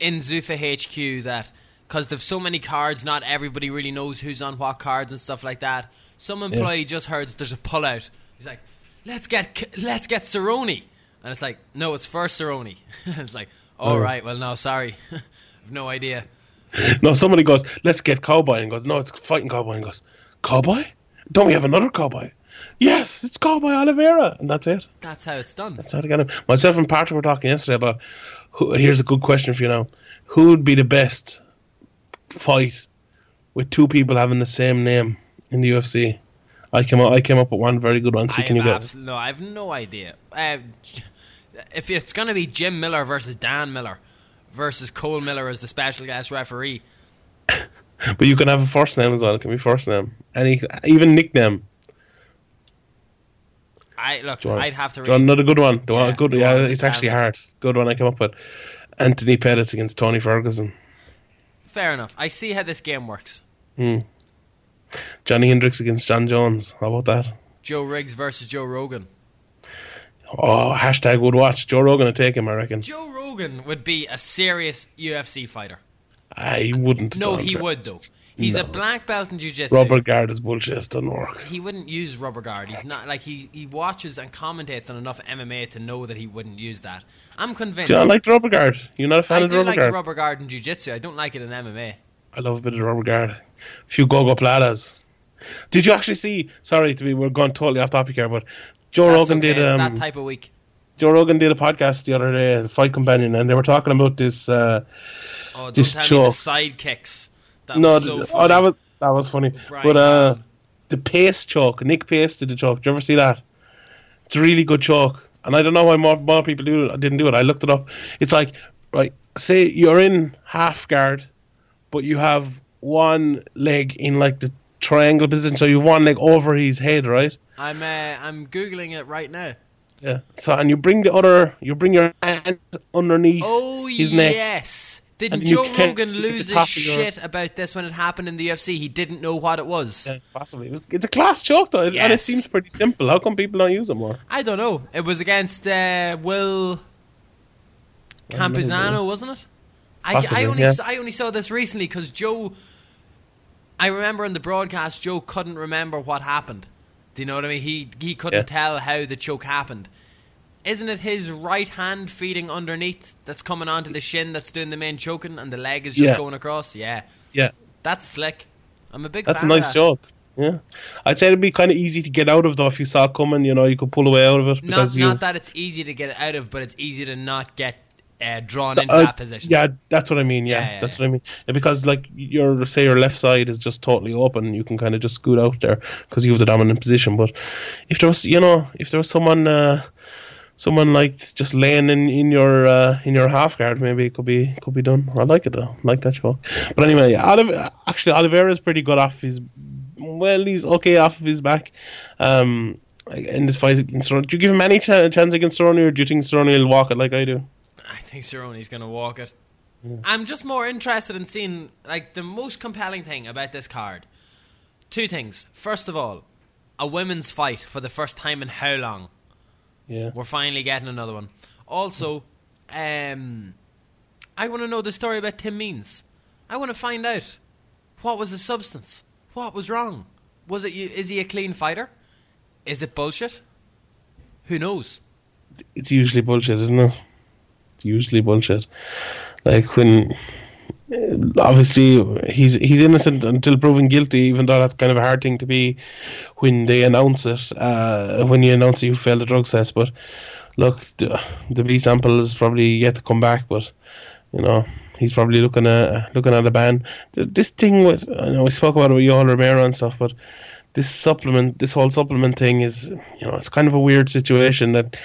in Zuffa HQ that because there's so many cards, not everybody really knows who's on what cards and stuff like that. Some employee just heard there's a pullout. He's like, "Let's get let's get Cerrone," and it's like, "No, it's first Cerrone." it's like, "All Oh. right, well, no, sorry, I've no idea." No, somebody goes, let's get cowboy, and goes, no, it's fighting cowboy, and goes, cowboy? Don't we have another cowboy? Yes, it's cowboy Oliveira, and that's it. That's how it's done. That's how they got him. Myself and Patrick were talking yesterday about. Who, here's a good question for you now: Who would be the best fight with two people having the same name in the UFC? I came up. I came up with one very good one. So I can you get? abs- no, I have no idea. Uh, if it's going to be Jim Miller versus Dan Miller versus Cole Miller as the special guest referee, But you can have a first name as well. It can be first name, any even nickname. I look, want- I'd have to. you want another good one. Do you want Yeah, good? Yeah, it's actually hard. Good one I came up with. Anthony Pettis against Tony Ferguson. fair enough. I see how this game works. Hmm. Johnny Hendricks against Jon Jones. How about that? Joe Riggs versus Joe Rogan. Oh, hashtag would watch. Joe Rogan would take him, I reckon. Joe Rogan would be a serious UFC fighter. I wouldn't. No, he would though. He's a black belt in jiu-jitsu. Rubber guard is bullshit. It doesn't work. He wouldn't use rubber guard. He's not like he he watches and commentates on enough MMA to know that he wouldn't use that. I'm convinced. Do you not like the rubber guard? You're not a fan I of the do rubber like guard? the rubber guard in jiu-jitsu. I don't like it in MMA. I love a bit of rubber guard. A few go-go platas. Did you actually see? Sorry to be, we're going totally off topic here, but Joe That's Rogan okay. did. Um, that type of week. Joe Rogan did a podcast the other day, Fight Companion, and they were talking about this. Uh, Oh, don't this tell me choke. the sidekicks. That no, was so th- oh, that was that was funny. But uh, the Pace choke, Nick Pace did the chalk. Did you ever see that? It's a really good chalk, and I don't know why more, more people do it, I didn't do it. I looked it up. It's like right, say you're in half guard, but you have one leg in like the triangle position, so you have one leg over his head, right? I'm uh, I'm googling it right now. Yeah. So and you bring the other, you bring your hand underneath Oh his neck. yes. Didn't Joe Rogan lose his shit about this when it happened in the UFC? He didn't know what it was. Yeah, possibly. It's- It's a class choke though, and it seems pretty simple. How come people don't use it more? I don't know. It was against uh, Will Campuzano, wasn't it? I, I only yeah. saw, I only saw this recently because Joe. I remember in the broadcast, Joe couldn't remember what happened. Do you know what I mean? He he couldn't Yeah. tell how the choke happened. Isn't it his right hand feeding underneath that's coming onto the shin that's doing the main choking, and the leg is just Yeah. going across? Yeah, Yeah. that's slick. I'm a big. That's a nice that. joke. Yeah, I'd say it'd be kind of easy to get out of though if you saw it coming. You know, you could pull away out of it Not because you. not that it's easy to get out of, but it's easy to not get uh, drawn into Uh, that position. Yeah, that's what I mean. Yeah, Yeah, yeah, that's what I mean. Because like your say your left side is just totally open, you can kind of just scoot out there because you have the dominant position. But if there was, you know, if there was someone, uh, someone like just laying in in your uh, in your half guard, maybe it could be could be done. I like it though. I like that show. But anyway, yeah, Olive, actually Oliveira is pretty good off his. Well, he's okay off of his back. Um, in this fight against Cerrone. Do you give him any ch- chance against Cerrone, or do you think Cerrone will walk it like I do? I think Cerrone's going to walk it. I'm just more interested in seeing like the most compelling thing about this card. Two things. First of all, a women's fight for the first time in how long? Yeah. We're finally getting another one. Also, um, I want to know the story about Tim Means. I want to find out what was the substance. What was wrong? Was it? you- Is he a clean fighter? Is it bullshit? Who knows? it's usually bullshit, isn't it? It's usually bullshit. Like when, obviously he's he's innocent until proven guilty. Even though that's kind of a hard thing to be when they announce it. Uh, when you announce you failed the drug test, but look, the, the B sample is probably yet to come back. But you know, he's probably looking at looking at a ban. This thing with I know we spoke about it with Yoel Romero and stuff, but this supplement, this whole supplement thing is, you know, it's kind of a weird situation that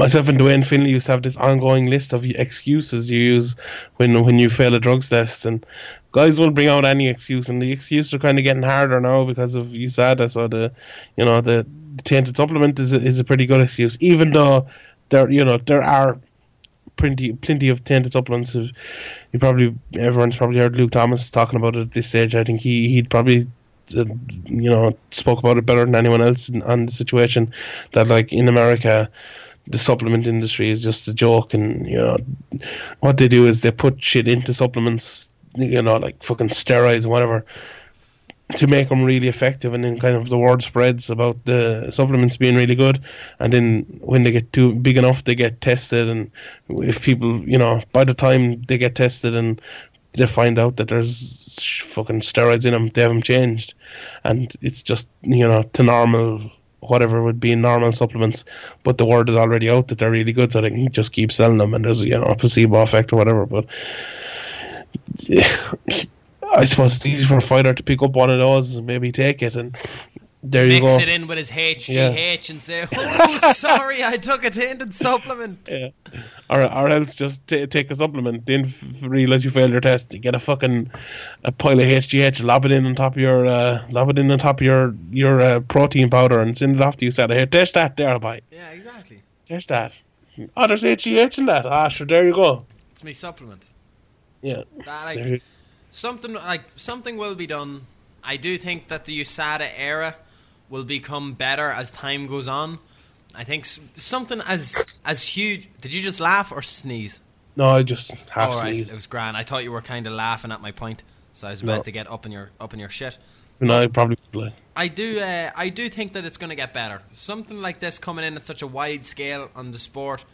myself and Dwayne Finley used to have this ongoing list of excuses you use when when you fail a drugs test, and guys will bring out any excuse, and the excuses are kind of getting harder now because of USADA. So the, you know, the, the tainted supplement is a, is a pretty good excuse, even though there, you know, there are plenty plenty of tainted supplements. You probably everyone's probably heard Luke Thomas talking about it at this stage. I think he he'd probably. Uh, you know, spoke about it better than anyone else on the situation that, like in America, the supplement industry is just a joke, and you know what they do is they put shit into supplements, you know, like fucking steroids whatever, to make them really effective, and then kind of the word spreads about the supplements being really good, and then when they get too big enough, they get tested, and if people, you know, by the time they get tested and they find out that there's fucking steroids in them, they haven't changed, and it's just you know to normal whatever would be normal supplements, but the word is already out that they're really good, so they can just keep selling them, and there's you know a placebo effect or whatever. But I suppose it's easy for a fighter to pick up one of those and maybe take it, and there you Mix go. it in with his HGH Yeah. and say, "Oh, sorry, I took a tainted supplement." Yeah. Or, or else just t- take a supplement, then f- realize you failed your test. You get a fucking a pile of HGH, lob it in on top of your uh, lob it in on top of your your uh, protein powder, and send it off to you. Said, "Here, test that there, boy. Yeah, exactly. Test that." Oh, there's HGH in that. Ah, sure, there you go. It's me supplement. Yeah. That, like you- something like something will be done. I do think that the USADA era will become better as time goes on. I think something as as huge. Did you just laugh or sneeze? No, I just half All right, sneezed. it was grand. I thought you were kind of laughing at my point. So I was about No. to get up in your up in your shit. No, I probably. I do. Uh, I do think that it's going to get better. Something like this coming in at such a wide scale on the sport,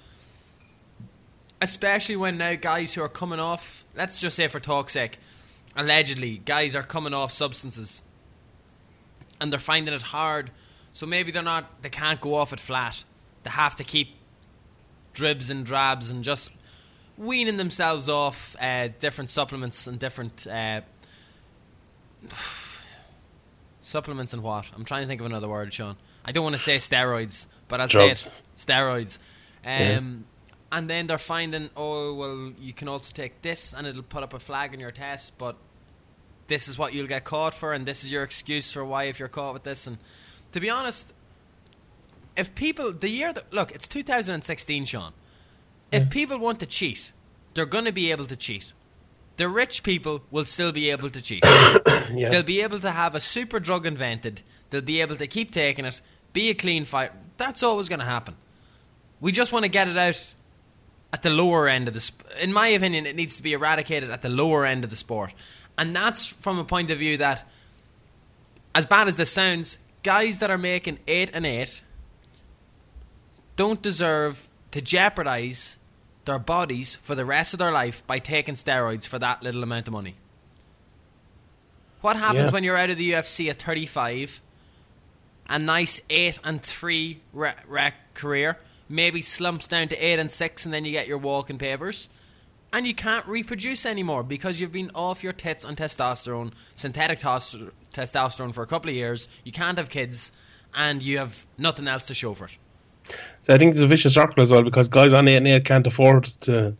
especially when now guys who are coming off, let's just say for talk's sake, allegedly guys are coming off substances, and they're finding it hard. So maybe they're not. They can't go off it flat. They have to keep dribs and drabs and just weaning themselves off uh, different supplements and different. Uh, Supplements and what? I'm trying to think of another word, Sean. I don't want to say steroids, but I'll Drugs. say it. Steroids. Um, And then they're finding, oh, well, you can also take this and it'll put up a flag in your test, but this is what you'll get caught for, and this is your excuse for why if you're caught with this. And to be honest, if people, the year that, look, it's 2016, Sean. If people want to cheat, they're going to be able to cheat. The rich people will still be able to cheat. Yeah. They'll be able to have a super drug invented. They'll be able to keep taking it, be a clean fight. That's always going to happen. We just want to get it out at the lower end of the. Sp- in my opinion, it needs to be eradicated at the lower end of the sport, and that's from a point of view that, as bad as this sounds, guys that are making eight and eight don't deserve to jeopardize their bodies for the rest of their life by taking steroids for that little amount of money. What happens Yeah. when you're out of the UFC at 35? A nice 8 and 3 re- career maybe slumps down to 8 and 6 and then you get your walking papers and you can't reproduce anymore because you've been off your tits on testosterone, synthetic tos- testosterone for a couple of years. You can't have kids and you have nothing else to show for it. So I think it's a vicious circle as well because guys on eight and eight can't afford to,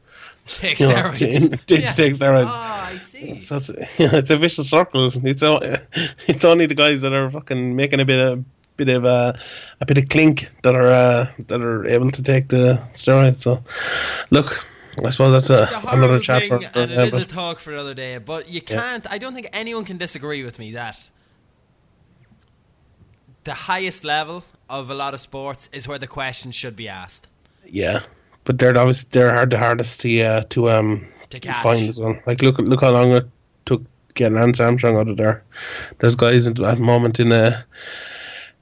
Take you know, steroids. to, to Yeah. take steroids. Ah, I see. So it's, it's a vicious circle. It's o- it's only the guys that are fucking making a bit of bit of uh, a bit of clink that are uh, that are able to take the steroids. So look, I suppose that's a, a another chat thing, for and it is a talk for another day. But you can't. I don't think anyone can disagree with me that the highest level of a lot of sports is where the question should be asked. Yeah, but they're obviously they're hard the hardest to uh, to um To catch. find as well. Like look look how long it took getting Lance Armstrong out of there. There's guys at the moment in uh,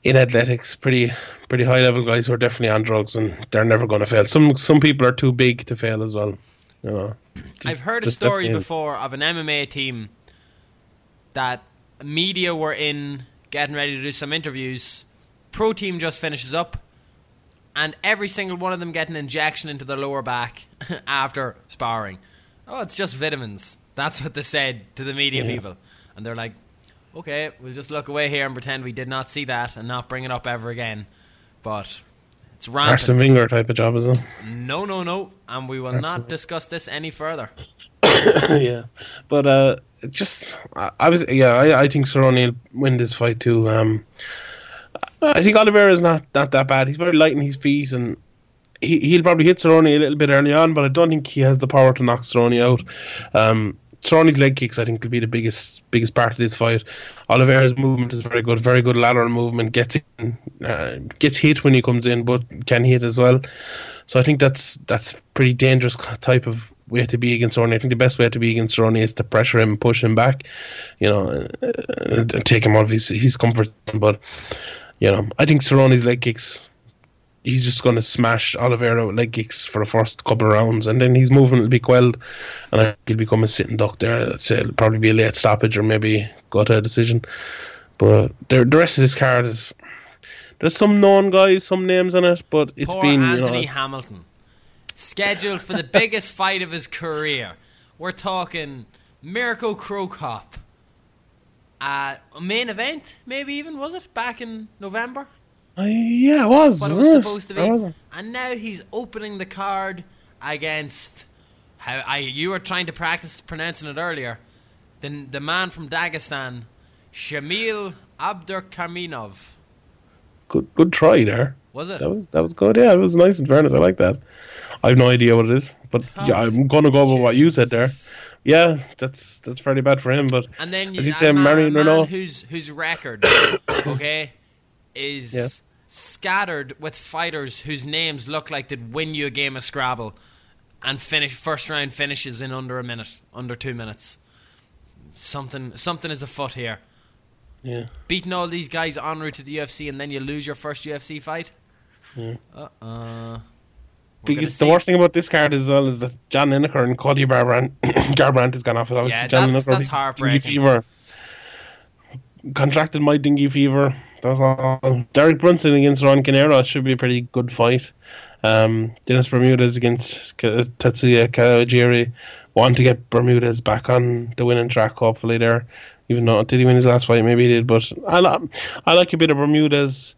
in athletics, pretty pretty high level guys who are definitely on drugs and they're never going to fail. Some some people are too big to fail as well. You know, I've heard a story before of an MMA team that media were in getting ready to do some interviews. Pro team just finishes up, and every single one of them get an injection into their lower back after sparring. Oh, it's just vitamins. That's what they said to the media Yeah. people, and they're like, "Okay, we'll just look away here and pretend we did not see that and not bring it up ever again." But it's Arsène rampant. Wenger type of job, is it? No, no, no, and we will not discuss this any further. yeah, but uh, just I, I was yeah I, I think Cerrone will win this fight too. Um, I think Oliveira is not not that bad. He's very light in his feet and. He, he'll probably hit Cerrone a little bit early on, but I don't think he has the power to knock Cerrone out. Um, Cerrone's leg kicks, I think, will be the biggest biggest part of this fight. Oliveira's movement is very good, very good lateral movement. Gets in, uh, gets hit when he comes in, but can hit as well. So I think that's that's pretty dangerous type of way to be against Cerrone. I think the best way to be against Cerrone is to pressure him, push him back, you know, uh, uh, take him out of his, his comfort. But you know, I think Cerrone's leg kicks. He's just going to smash Oliveira with leg kicks for the first couple of rounds, and then his movement will be quelled, and I think he'll become a sitting duck there. I'd say it'll probably be a late stoppage or maybe go to a decision. But the, the rest of this card is there's some known guys, some names in it, but it's Poor been Anthony you know, Hamilton, scheduled for the biggest fight of his career. We're talking Mirko Cro Cop. Uh, a main event, maybe even was it back in November? Uh, yeah, it was. What it was supposed to be, and now he's opening the card against. How I you were trying to practice pronouncing it earlier. The the man from Dagestan, Shamil Abdurkaminov. Good, good try there. Was it? That was that was good. Yeah, it was nice. In fairness, I like that. I have no idea what it is, but Oh, yeah, I'm gonna go with what you said there. Yeah, that's that's fairly bad for him, but And then As you say, Marion Reneau. whose whose record, okay, is Yeah. scattered with fighters whose names look like they'd win you a game of Scrabble, and finish first round finishes in under a minute, under two minutes. something something is afoot here. Yeah. Beating all these guys en route to the UFC and then you lose your first UFC fight. Yeah. Uh uh. Because the worst thing about this card as well is that John Lineker and Cody Garbrandt, Garbrandt has gone off. Obviously, Yeah, John that's- Lineker that's heartbreaking. fever. Contracted my dengue fever. That's all. Derek Brunson against Roan Carneiro should be a pretty good fight. Um, Dennis Bermudez against Tatsuya Kawajiri. Want to get Bermudez back on the winning track, hopefully, there. Even though, did he win his last fight? Maybe he did, but I, li- I like a bit of Bermudez.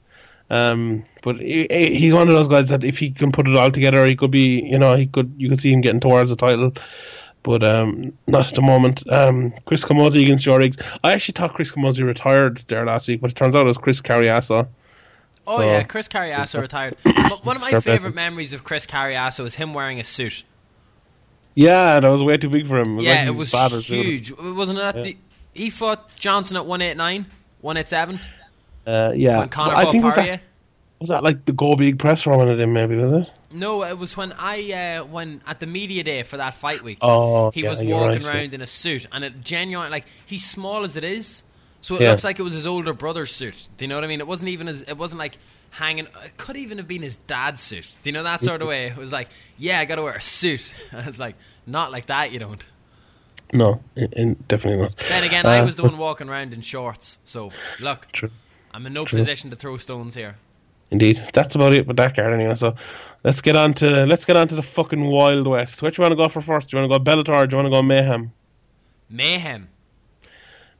Um, but he- he's one of those guys that if he can put it all together, he could be, you know, he could, you could see him getting towards the title. But um, not at the moment. Um, Chris Camozzi against Joe Riggs. I actually thought Chris Camozzi retired there last week, but it turns out it was Chris Cariaso. Oh So- yeah, Chris Cariaso retired. But one of my favorite memories of Chris Cariaso is him wearing a suit. Yeah, that was way too big for him. It yeah, like it was suit. huge. Wasn't it? At Yeah. the, he fought Johnson at 189, 187 Uh, yeah, I think was that, was that like the Go Big press run of him, maybe was it? No, it was when I uh, when at the media day for that fight week. Oh, he yeah, was walking right, around in a suit, and it genuine like he's small as it is, so it Yeah. looks like it was his older brother's suit. Do you know what I mean? It wasn't even as It wasn't like hanging. It could even have been his dad's suit. Do you know that sort of way? It was like, yeah, I got to wear a suit. And it's like not like that. You don't. No, in, in, definitely not. Then again, I Uh, was the one walking around in shorts. So look, True. I'm in no True. position to throw stones here. Indeed, that's about it with that card anyway. So let's get on to let's get on to the fucking Wild West. Do you want to go for first? Do you want to go Bellator? Or do you want to go Mayhem? Mayhem.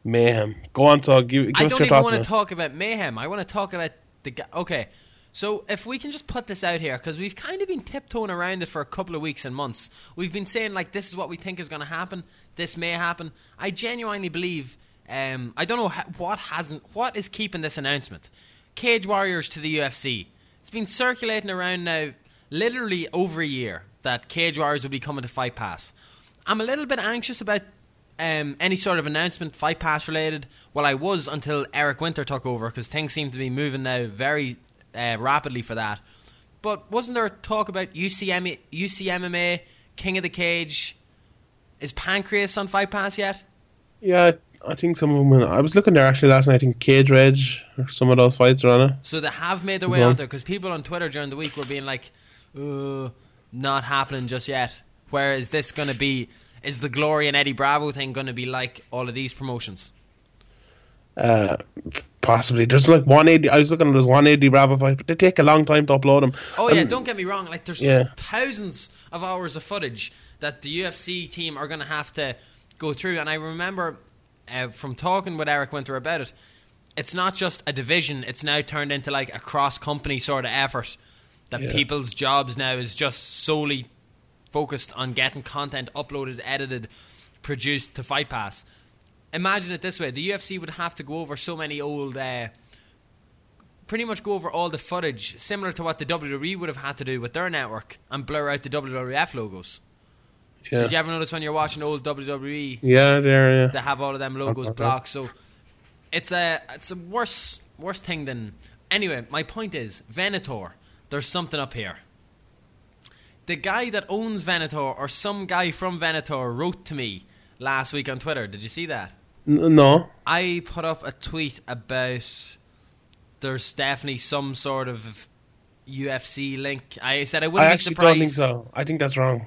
Mayhem. Go on, so give, give I don't even want to talk about mayhem. I want to talk about the guy. Okay, so if we can just put this out here, because we've kind of been tiptoeing around it for a couple of weeks and months. We've been saying like this is what we think is going to happen. This may happen. I genuinely believe. Um, I don't know ha- what hasn't. What is keeping this announcement? Cage Warriors to the UFC. It's been circulating around now, literally over a year, that Cage Warriors will be coming to Fight Pass. I'm a little bit anxious about um, any sort of announcement, Fight Pass related. Well, I was until Eric Winter took over because things seem to be moving now very uh, rapidly for that. But wasn't there talk about UCM, UCMMA, King of the Cage? Is Pancrase on Fight Pass yet? Yeah, I think some of them. I was looking there actually last night. I think Cage Rage or some of those fights are on it. So they have made their way out there because people on Twitter during the week were being like, uh, not happening just yet. Where is this going to be? Is the Glory and Eddie Bravo thing going to be like all of these promotions? Uh, possibly. There's like 180. I was looking at this 180 Bravo fight, but they take a long time to upload them. Oh yeah, Um, don't get me wrong. Like there's Yeah. thousands of hours of footage that the UFC team are going to have to go through. And I remember uh, from talking with Eric Winter about it, it's not just a division. It's now turned into like a cross company sort of effort. That Yeah. people's jobs now is just solely focused on getting content uploaded, edited, produced to Fight Pass. Imagine it this way: the UFC would have to go over so many old. Uh, pretty much go over all the footage, similar to what the WWE would have had to do with their network, and blur out the WWF logos. Yeah, Did you ever notice when you're watching old WWE, yeah, there, yeah. they have all of them logos blocked? So it's a it's a worse worse thing than. Anyway, my point is Venator. There's something up here. The guy that owns Venator, or some guy from Venator, wrote to me last week on Twitter. Did you see that? No, I put up a tweet about there's definitely some sort of UFC link. I said I I wouldn't be actually surprised. don't think so. I think that's wrong.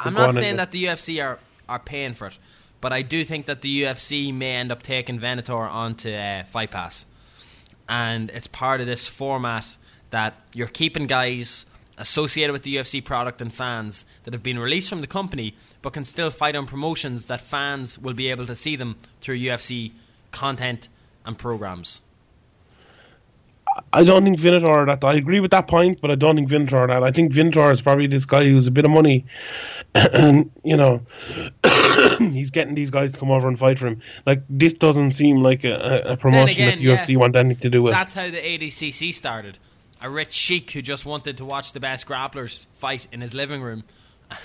I'm not saying that the UFC are, are paying for it, but I do think that the UFC may end up taking Venator onto uh, Fight Pass, and it's part of this format that you're keeping guys associated with the UFC product and fans that have been released from the company, but can still fight on promotions that fans will be able to see them through UFC content and programs. I don't think Venator that. I agree with that point, but I don't think Venator that. I think Venator is probably this guy who's a bit of money, and you know, he's getting these guys to come over and fight for him. Like this doesn't seem like a, a- promotion again, that the UFC yeah. want anything to do with. That's how the ADCC started. A rich sheik who just wanted to watch the best grapplers fight in his living room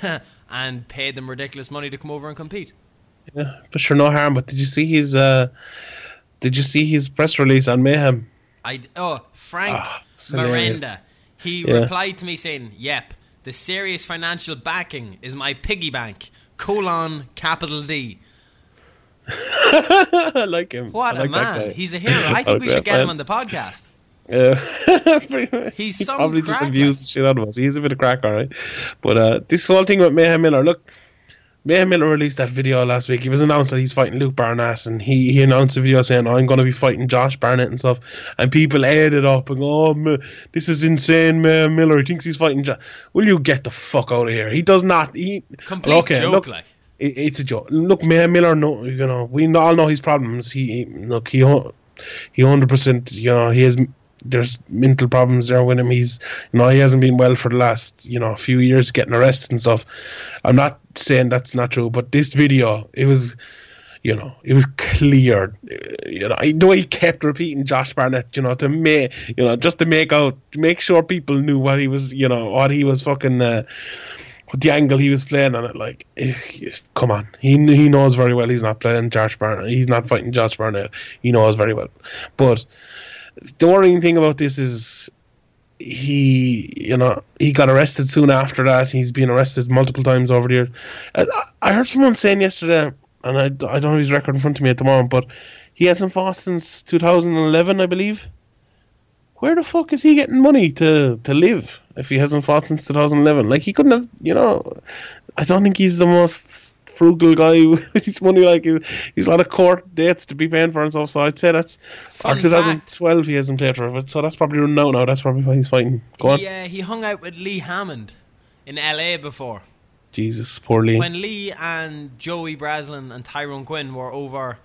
and paid them ridiculous money to come over and compete. Yeah, but sure, no harm. But did you see his? Uh, did you see his press release on Mayhem? I oh Frank hilarious. Miranda. He Yeah. replied to me saying, "Yep, the serious financial backing is my piggy bank." Colon capital D. I like him. What I a like man! He's a hero. I think we should get him on the podcast. Yeah. He's he some probably just cracker. abused the shit out of us. He's a bit of crack, all right. But uh, this whole thing with Mayhem Miller, look, Mayhem Miller released that video last week. He was announced that he's fighting Luke Barnett, and he, he announced a video saying, "I'm going to be fighting Josh Barnett and stuff." And people aired it up and go, "Oh, this is insane, Mayhem Miller. He thinks he's fighting." Jo-. Will you get the fuck out of here? He does not. He Complete okay, joke, look, like. it, it's a joke. Look, Mayhem Miller, no, you know, we all know his problems. He, he look, he, he hundred percent, you know, he has. There's mental problems there with him. He's, you know, he hasn't been well for the last, you know, a few years, getting arrested and stuff. I'm not saying that's not true, but this video, it was, you know, it was clear. You know, the way he kept repeating Josh Barnett, you know, to make, you know, just to make out, make sure people knew what he was, you know, what he was fucking. Uh, the angle he was playing on it, like, eh, come on, he he knows very well he's not playing Josh Barnett. He's not fighting Josh Barnett. He knows very well. But the worrying thing about this is he, you know, he got arrested soon after that. He's been arrested multiple times over the years. Uh, I, I heard someone saying yesterday, and I, I don't have his record in front of me at the moment, but he hasn't fought since 2011, I believe. Where the fuck is he getting money to, to live if he hasn't fought since 2011? Like, he couldn't have, you know, I don't think he's the most frugal guy with his money. Like, he- he's a lot of court dates to be paying for and stuff. So I'd say that's, Fun or 2012 he hasn't played for it. So that's probably run no. That's probably why he's fighting. Go on. He, uh, he hung out with Lee Hammond in LA before. Jesus, poor Lee. When Lee and Joey Braslin and Tyrone Quinn were over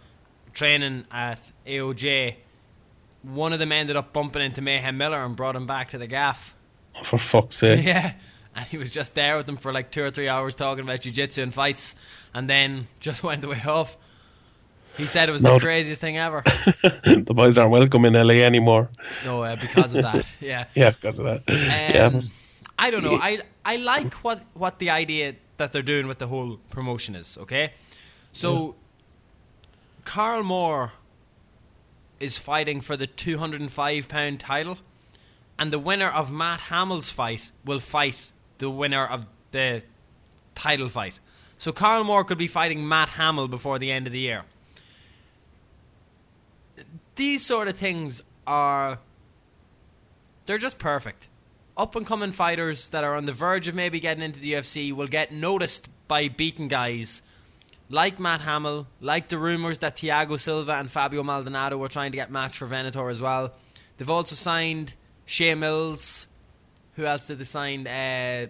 training at AOJ, one of them ended up bumping into Mayhem Miller and brought him back to the gaff. for fuck's sake. Yeah. And he was just there with them for like two or three hours talking about jiu jitsu and fights and then just went away off. He said it was No. the craziest thing ever. the boys aren't welcome in LA anymore. No, uh, because of that. Yeah. Yeah, because of that. Um, yeah, I don't know. I I like what what the idea that they're doing with the whole promotion is. Okay, so Carl Moore is fighting for the two hundred and five pound title, and the winner of Matt Hamill's fight will fight the winner of the title fight. So Carl Moore could be fighting Matt Hamill before the end of the year. These sort of things are they're just perfect. Up and coming fighters that are on the verge of maybe getting into the UFC will get noticed by beaten guys like Matt Hamill, like the rumours that Thiago Silva and Fabio Maldonado were trying to get matched for Venator as well. They've also signed Shea Mills. Who else did they sign? Uh,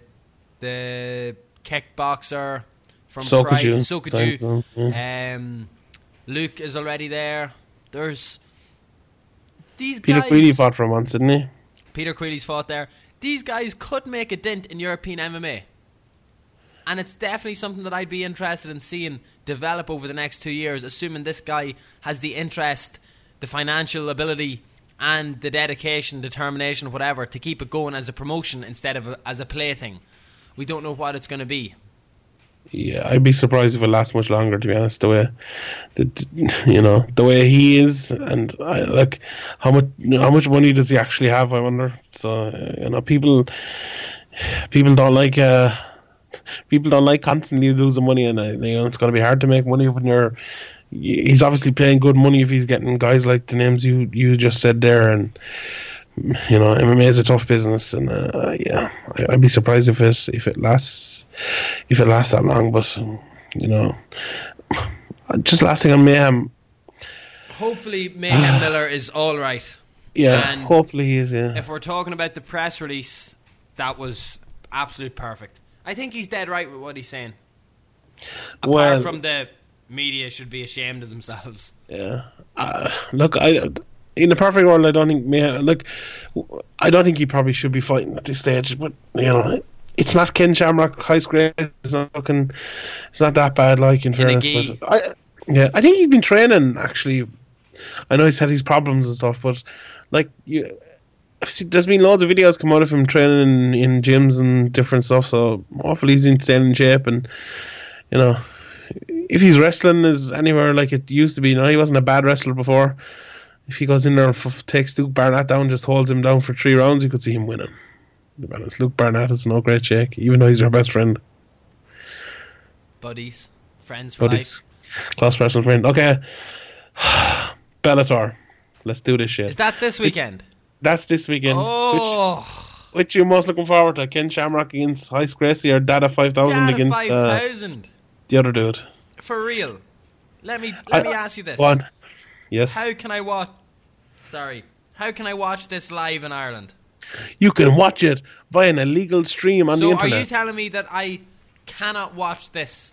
the kickboxer from Sokoudjou. Pride, them, Sokoudjou. Um, Luke is already there. There's these Peter guys. Fought for a month, didn't he? Peter Queally's fought there. These guys could make a dent in European MMA. And it's definitely something that I'd be interested in seeing develop over the next two years, assuming this guy has the interest, the financial ability, and the dedication, determination, whatever, to keep it going as a promotion instead of a, as a plaything. We don't know what it's going to be. Yeah, I'd be surprised if it lasts much longer. To be honest, the way, the, you know, the way he is, and I, like how much how much money does he actually have? I wonder. So you know, people people don't like uh, people don't like constantly losing money, and uh, you know it's going to be hard to make money when you're. He's obviously paying good money if he's getting guys like the names you you just said there, and you know MMA is a tough business, and uh, yeah, I, I'd be surprised if it if it lasts if it lasts that long. But you know, just last thing on Mayhem, Hopefully, Mayhem Miller is all right. yeah, And- hopefully he is. Yeah, If we're talking about the press release, that was absolute perfect. I think he's dead right with what he's saying. Apart Well- from the media should be ashamed of themselves. yeah. Uh, look, I in the perfect world, I don't think. Look, I don't think he probably should be fighting at this stage. But you know, it's not Ken Shamrock high grade. It's not looking. It's not that bad. Like in a fairness, but I yeah, I think he's been training actually. I know he's had his problems and stuff, but like you. I've seen- There's been loads of videos come out of him training in, in gyms and different stuff. So hopefully he's in staying in shape. And you know, if he's wrestling is anywhere like it used to be, you know, he wasn't a bad wrestler before. If he goes in there and f- takes Luke Barnett down, just holds him down for three rounds, you could see him winning. Be honest, Luke Barnett is no great shake, even though he's your best friend. Buddies, friends for Buddies. life. Close personal friend. Okay. Bellator. Let's do this shit. Is that this weekend? That's this weekend. Oh, Which, which you most looking forward to? Ken Shamrock against Ice Gracie or Dada 5000 Data against five uh, thousand the other dude? for real. Let me let I- me ask you this: Go on. Yes. How can I watch? Sorry, how can I watch this live in Ireland? You can watch it via an illegal stream on so the internet. So are you telling me that I cannot watch this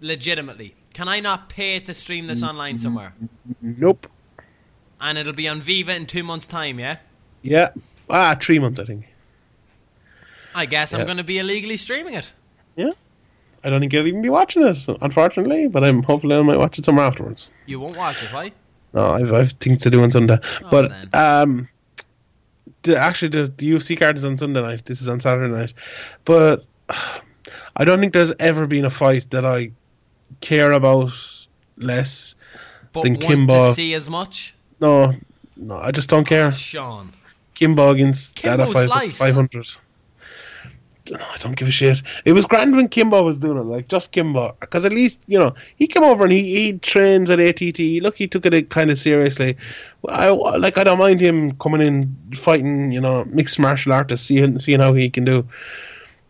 legitimately? Can I not pay to stream this online somewhere? nope. And it'll be on Viva in two months' time, yeah? Yeah. Ah, three months, I think. I guess I'm going to be illegally streaming it. Yeah. I don't think I'll even be watching it, unfortunately, but I'm hopefully I might watch it somewhere afterwards. You won't watch it, why? No, I've, I've things to do on Sunday. Oh, but then. um, the, actually, the, the UFC card is on Sunday night. This is on Saturday night. But I don't think there's ever been a fight that I care about less. But Then want Kimbo- to see as much? No, no, I just don't care. Sean. Kimbo against Kimbo Dada five, Slice. 500. No, I don't give a shit. It was grand when Kimbo was doing it, like just Kimbo, because at least you know he came over and he, he trains at ATT. Look, he took it kind of seriously. I like I don't mind him coming in fighting, you know, mixed martial artists, seeing seeing how he can do.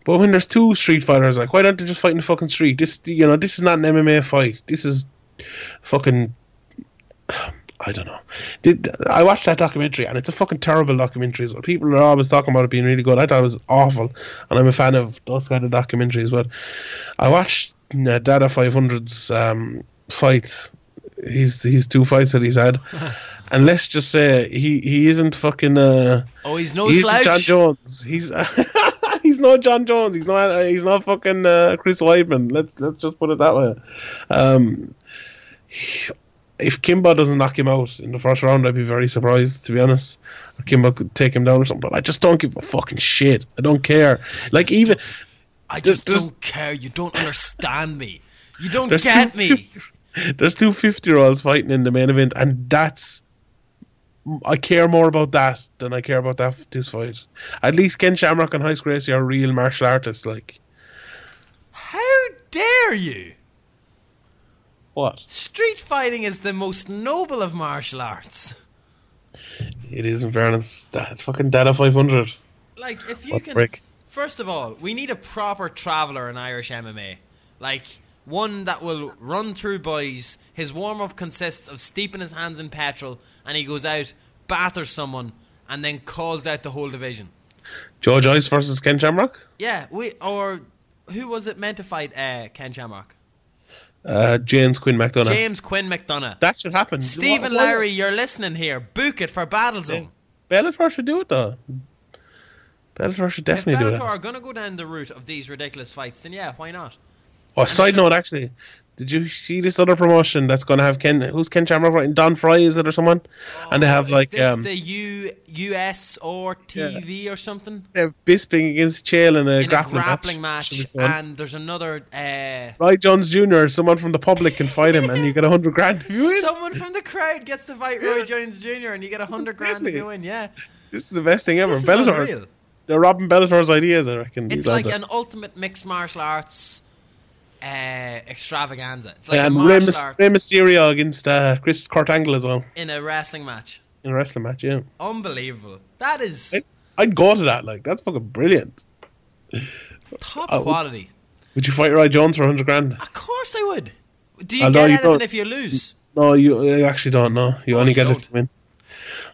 But when there's two street fighters, like why don't they just fight in the fucking street? This you know this is not an MMA fight. This is fucking I don't know. Did I watched that documentary and it's a fucking terrible documentary. as well. People are always talking about it being really good. I thought it was awful, and I'm a fan of those kind of documentaries. But I watched uh, Dada 500's um, fights. He's he's two fights that he's had, and let's just say he he isn't fucking. Uh, Oh, he's no he's. Jon Jones. He's he's not Jon Jones. He's not he's not fucking uh, Chris Weidman. Let's let's just put it that way. Um, if Kimbo doesn't knock him out in the first round, I'd be very surprised to be honest. Or Kimbo could take him down or something. But I just don't give a fucking shit. I don't care. Like even I just there's- don't care. You don't understand me. You don't There's get two- me. there's two 50 year olds fighting in the main event, and that's. I care more about that than I care about that this fight. At least Ken Shamrock and Royce Gracie are real martial artists. Like How dare you? What? Street fighting is the most noble of martial arts. It is in fairness. That's fucking Dada 500. Like, if you What can. prick. First of all, we need a proper traveller in Irish MMA. Like, one that will run through boys. His warm up consists of steeping his hands in petrol, and he goes out, batters someone, and then calls out the whole division. Joe Joyce versus Ken Shamrock? Yeah, we. Or. Who was it meant to fight uh, Ken Shamrock? Uh, James Quinn McDonough. James Quinn McDonough. that should happen. Stephen why- Lowry, you're listening here. Book it for Battlezone. Bellator should do it though. Bellator should If definitely do it. Bellator are going to go down the route of these ridiculous fights, then yeah, why not? Oh, side note, actually, did you see this other promotion that's going to have Ken? Who's Ken Shamrock fighting? Don Frye is it or someone? and they have Oh, Is like this um, the U, US or TV or something? they have Bisping against Chael in a In a grappling, grappling match. match, Should be fun. and there's another uh, Roy Jones Jr. Someone from the public can fight him, and you get a hundred grand if someone from the crowd gets to fight Roy Jones Jr. and you get a hundred grand if Really? you win. Yeah, This is the best thing ever. this is Bellator, they're robbing Bellator's ideas. I reckon. It's like an ultimate mixed martial arts uh, extravaganza. It's like are. a Rey, Rey Mysterio against uh, Chris Kurt Angle as well in a wrestling match. in a wrestling match. Yeah. Unbelievable. That is It- I'd go to that. Like that's fucking brilliant. top I quality. Would you fight Roy Jones for hundred grand? Of course I would. Do you Although get you anything if you lose? No, you, you actually don't know. You Oh, only you get it don't? to win.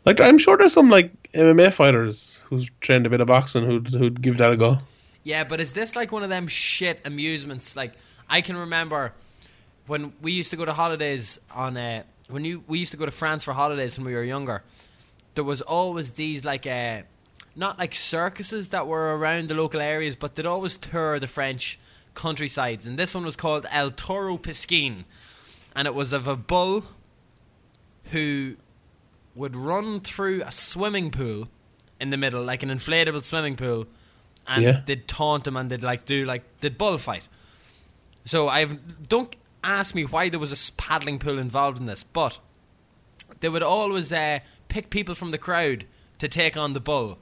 Like I'm sure there's some like MMA fighters who's trained a bit of boxing who'd who'd give that a go. Yeah, but is this like one of them shit amusements? Like I can remember when we used to go to holidays on uh, when you we used to go to France for holidays when we were younger. There was always these like uh, not like circuses that were around the local areas, but they'd always tour the French countrysides. And this one was called El Toro Piscine, and it was of a bull who would run through a swimming pool in the middle, like an inflatable swimming pool, and Yeah. they'd taunt him and they'd like do like they'd bullfight. So I've don't ask me why there was a paddling pool involved in this, but they would always uh, pick people from the crowd to take on the bull,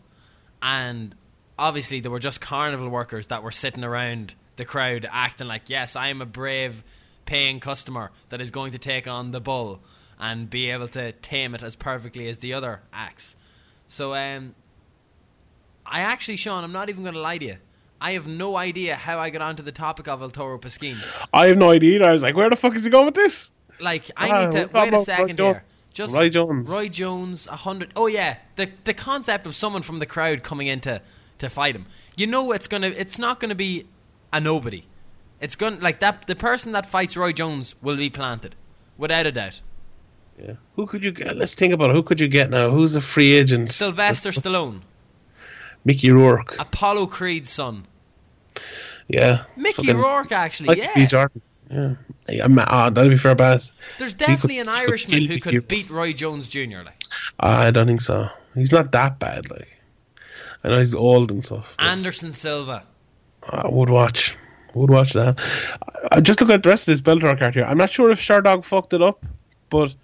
and obviously there were just carnival workers that were sitting around the crowd acting like, yes, I am a brave paying customer that is going to take on the bull and be able to tame it as perfectly as the other acts. So, um, I actually, Sean, I'm not even going to lie to you. I have no idea how I got onto the topic of El Toro Pasquin. I have no idea. Either. I was like, where the fuck is he going with this? Like, I Ah, need to wait a about Roy second here. Jones. Just Roy Jones. Roy Jones, a hundred. Oh yeah, the the concept of someone from the crowd coming in to, to fight him. You know, it's gonna. It's not gonna be a nobody. It's gonna like that. The person that fights Roy Jones will be planted, without a doubt. Yeah. Who could you get? Let's think about it. Who could you get now? Who's a free agent? Sylvester Stallone, Mickey Rourke. Apollo Creed's son, Yeah. Mickey Fucking Rourke. Actually, B. yeah. Jordan. Yeah. Ah, that'd be fair bad. There's definitely could- an Irishman who could beat Roy Jones Jr. Like I don't think so. He's not that bad. Like, I know he's old and stuff. Anderson Silva. I would watch. Would watch that. I, I just look at the rest of this Bellator card here. I'm not sure if Sherdog fucked it up, but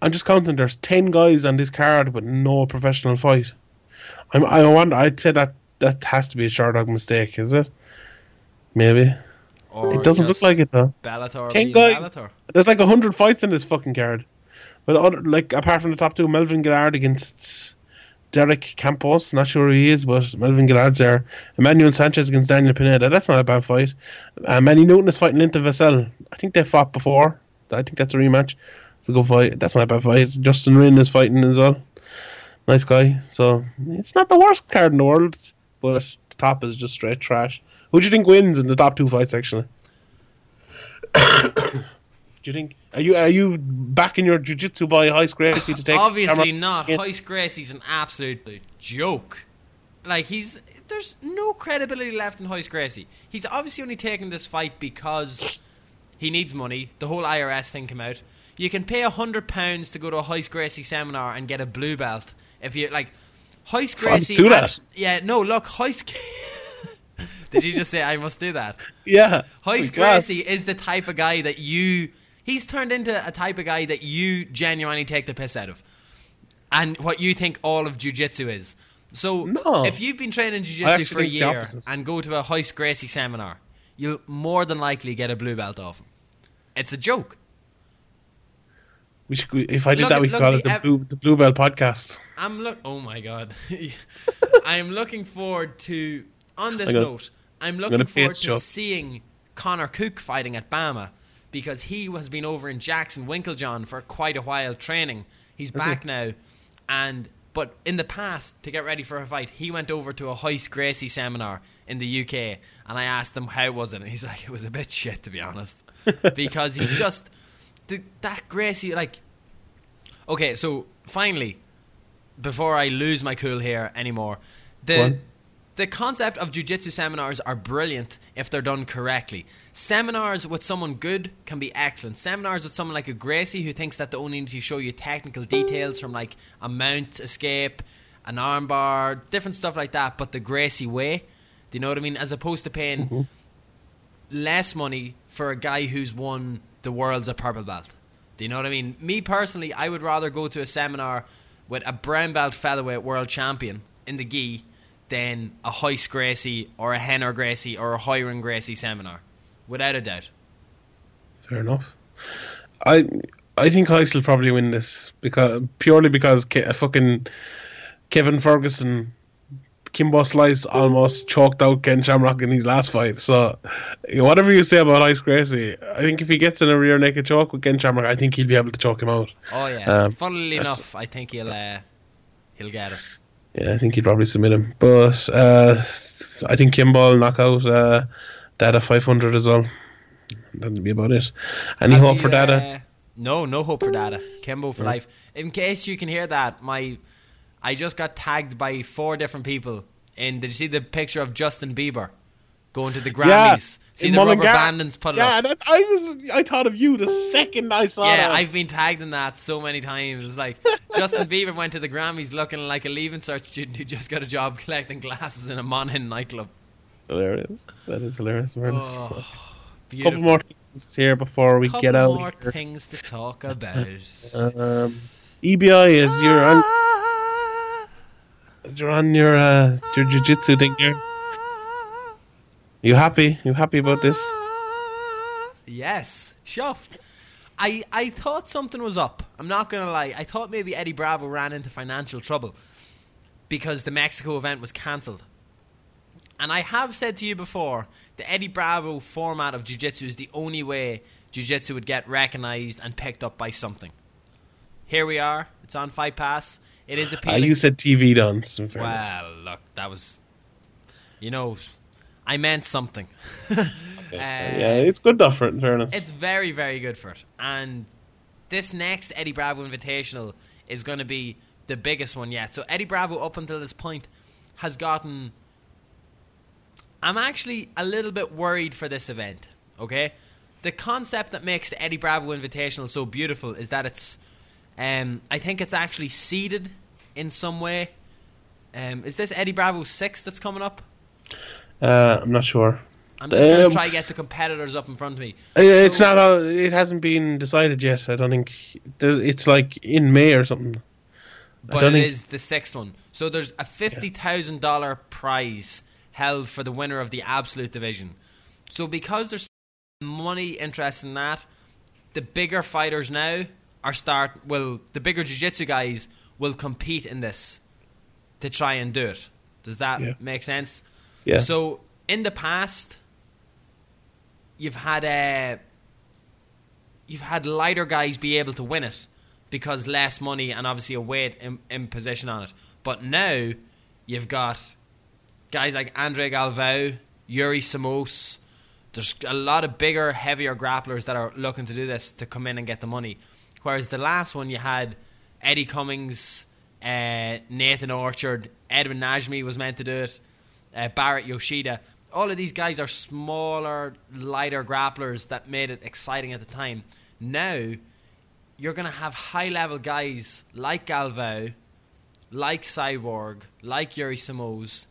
I'm just counting. There's ten guys on this card with no professional fight. I'm, I wonder. I'd say that that has to be a Sherdog mistake, is it? Maybe. Or it doesn't look like it though. Bellator. Ten guys. Bellator. There's like a hundred fights in this fucking card. But other, like apart from the top two, Melvin Guillard against Derek Campos. Not sure who he is, but Melvin Guillard's there. Emmanuel Sanchez against Daniel Pineda. That's not a bad fight. Uh, Manny Newton is fighting Linton Vassell. I think they fought before. I think that's a rematch. It's a good fight. That's not a bad fight. Justin Wren is fighting as well. Nice guy. So it's not the worst card in the world, but the top is just straight trash. Who do you think wins in the top two fights? Actually. Do you think are you are you back in your jiu-jitsu boy Royce Gracie to take Obviously not. Yeah. Royce Gracie's an absolute joke. Like he's there's no credibility left in Royce Gracie. He's obviously only taking this fight because he needs money. The whole IRS thing came out. You can pay a hundred pounds to go to a Royce Gracie seminar and get a blue belt if you like. Royce Oh, Gracie. do that. Yeah, no. Look, Royce. Did you just say I must do that? Yeah. Royce Oh, God. Gracie is the type of guy that you. He's turned into a type of guy that you genuinely take the piss out of. And what you think all of Jiu Jitsu is. So, No. if you've been training Jiu I Jitsu for a think it's the year and go to a Royce Gracie seminar, you'll more than likely get a blue belt off him. It's a joke. We should, if I did Look that, we could call it the the ev- Blue, the Blue Bell Podcast. I'm look. Oh my god, I'm looking forward to. On this I'm gonna- note, I'm looking forward to seeing Connor Cook fighting at BAMMA because he has been over in Jackson Winkeljohn for quite a while training. He's back now, and but in the past to get ready for a fight, he went over to a Royce Gracie seminar in the UK, and I asked him how was it, and he's like, it was a bit shit to be honest, because he's just that Gracie like. Okay, so finally, before I lose my cool here anymore, the the concept of jujitsu seminars are brilliant if they're done correctly. Seminars with someone good can be excellent. Seminars with someone like a Gracie who thinks that they only need to show you technical details from like a mount escape, an armbar, different stuff like that, but the Gracie way. Do you know what I mean? As opposed to paying mm-hmm. less money for a guy who's won the world's a purple belt. Do you know what I mean? Me personally, I would rather go to a seminar with a brown belt featherweight world champion in the gi than a Royce Gracie or a Rener Gracie or a Ryron Gracie seminar. Without a doubt. Fair enough. I I think Royce will probably win this because purely because Ke- fucking Kevin Ferguson, Kimbo Slice almost choked out Ken Shamrock in his last fight. So whatever you say about Royce Gracie, I think if he gets in a rear naked choke with Ken Shamrock, I think he'll be able to choke him out. Oh yeah. Um, Funnily enough, I think he'll uh, he'll get it. Yeah, I think he'd probably submit him. But uh, I think Kimbo will knock out uh, Dada 500 as well. That'd be about it. Any Have hope you, for Dada? uh, no, no hope for Dada. Kimbo for life. In case you can hear that, my I just got tagged by four different people. In did you see the picture of Justin Bieber going to the Grammys? See in the Rubberbandits put yeah, up. that's, I was. I thought of you the second I saw Yeah, that. I've been tagged in that so many times. It's like Justin Bieber went to the Grammys looking like a Leaving Cert student who just got a job collecting glasses in a Monaghan nightclub. hilarious. That is hilarious. Oh, Couple more things here before we Couple get out. more here. things to talk about. Um, EBI is you're on. You're on your uh, your jiu-jitsu thing here. You happy? You happy about this? Yes, chuffed. I, I thought something was up. I'm not to lie. I thought maybe Eddie Bravo ran into financial trouble because the Mexico event was cancelled. And I have said to you before, the Eddie Bravo format of Jiu Jitsu is the only way Jiu Jitsu would get recognized and picked up by something. Here we are. It's on Fight Pass. It is Uh, appealing. you said TV dance. in fairness. Well, look, that was, you know, I meant something. Uh, yeah, it's good enough for it. In fairness, It's very, very good for it. And this next Eddie Bravo Invitational is going to be the biggest one yet. So Eddie Bravo, up until this point, has gotten. I'm actually a little bit worried for this event. Okay, the concept that makes the Eddie Bravo Invitational so beautiful is that it's. Um, I think it's actually seeded in some way. Um, is this Eddie Bravo six that's coming up? uh, I'm not sure. I'm just going Um, to try to get the competitors up in front of me. It's So- not. all- It hasn't been decided yet. I don't think. There's, it's like in May or something. but it think- is the sixth one. So there's a fifty thousand dollar prize held for the winner of the absolute division. So because there's money interest in that, the bigger fighters now are start will the bigger jiu-jitsu guys will compete in this to try and do it. Does that Yeah. make sense? Yeah. So in the past, you've had a you've had lighter guys be able to win it because less money and obviously a weight in, imposition on it. But now you've got guys like Andre Galvao, Yuri Simões. There's a lot of bigger, heavier grapplers that are looking to do this to come in and get the money. Whereas the last one you had Eddie Cummings, uh, Nathan Orchard, Edwin Najmi was meant to do it, uh, Barrett Yoshida. All of these guys are smaller, lighter grapplers that made it exciting at the time. Now you're going to have high level guys like Galvao, like Cyborg, like Yuri Simões,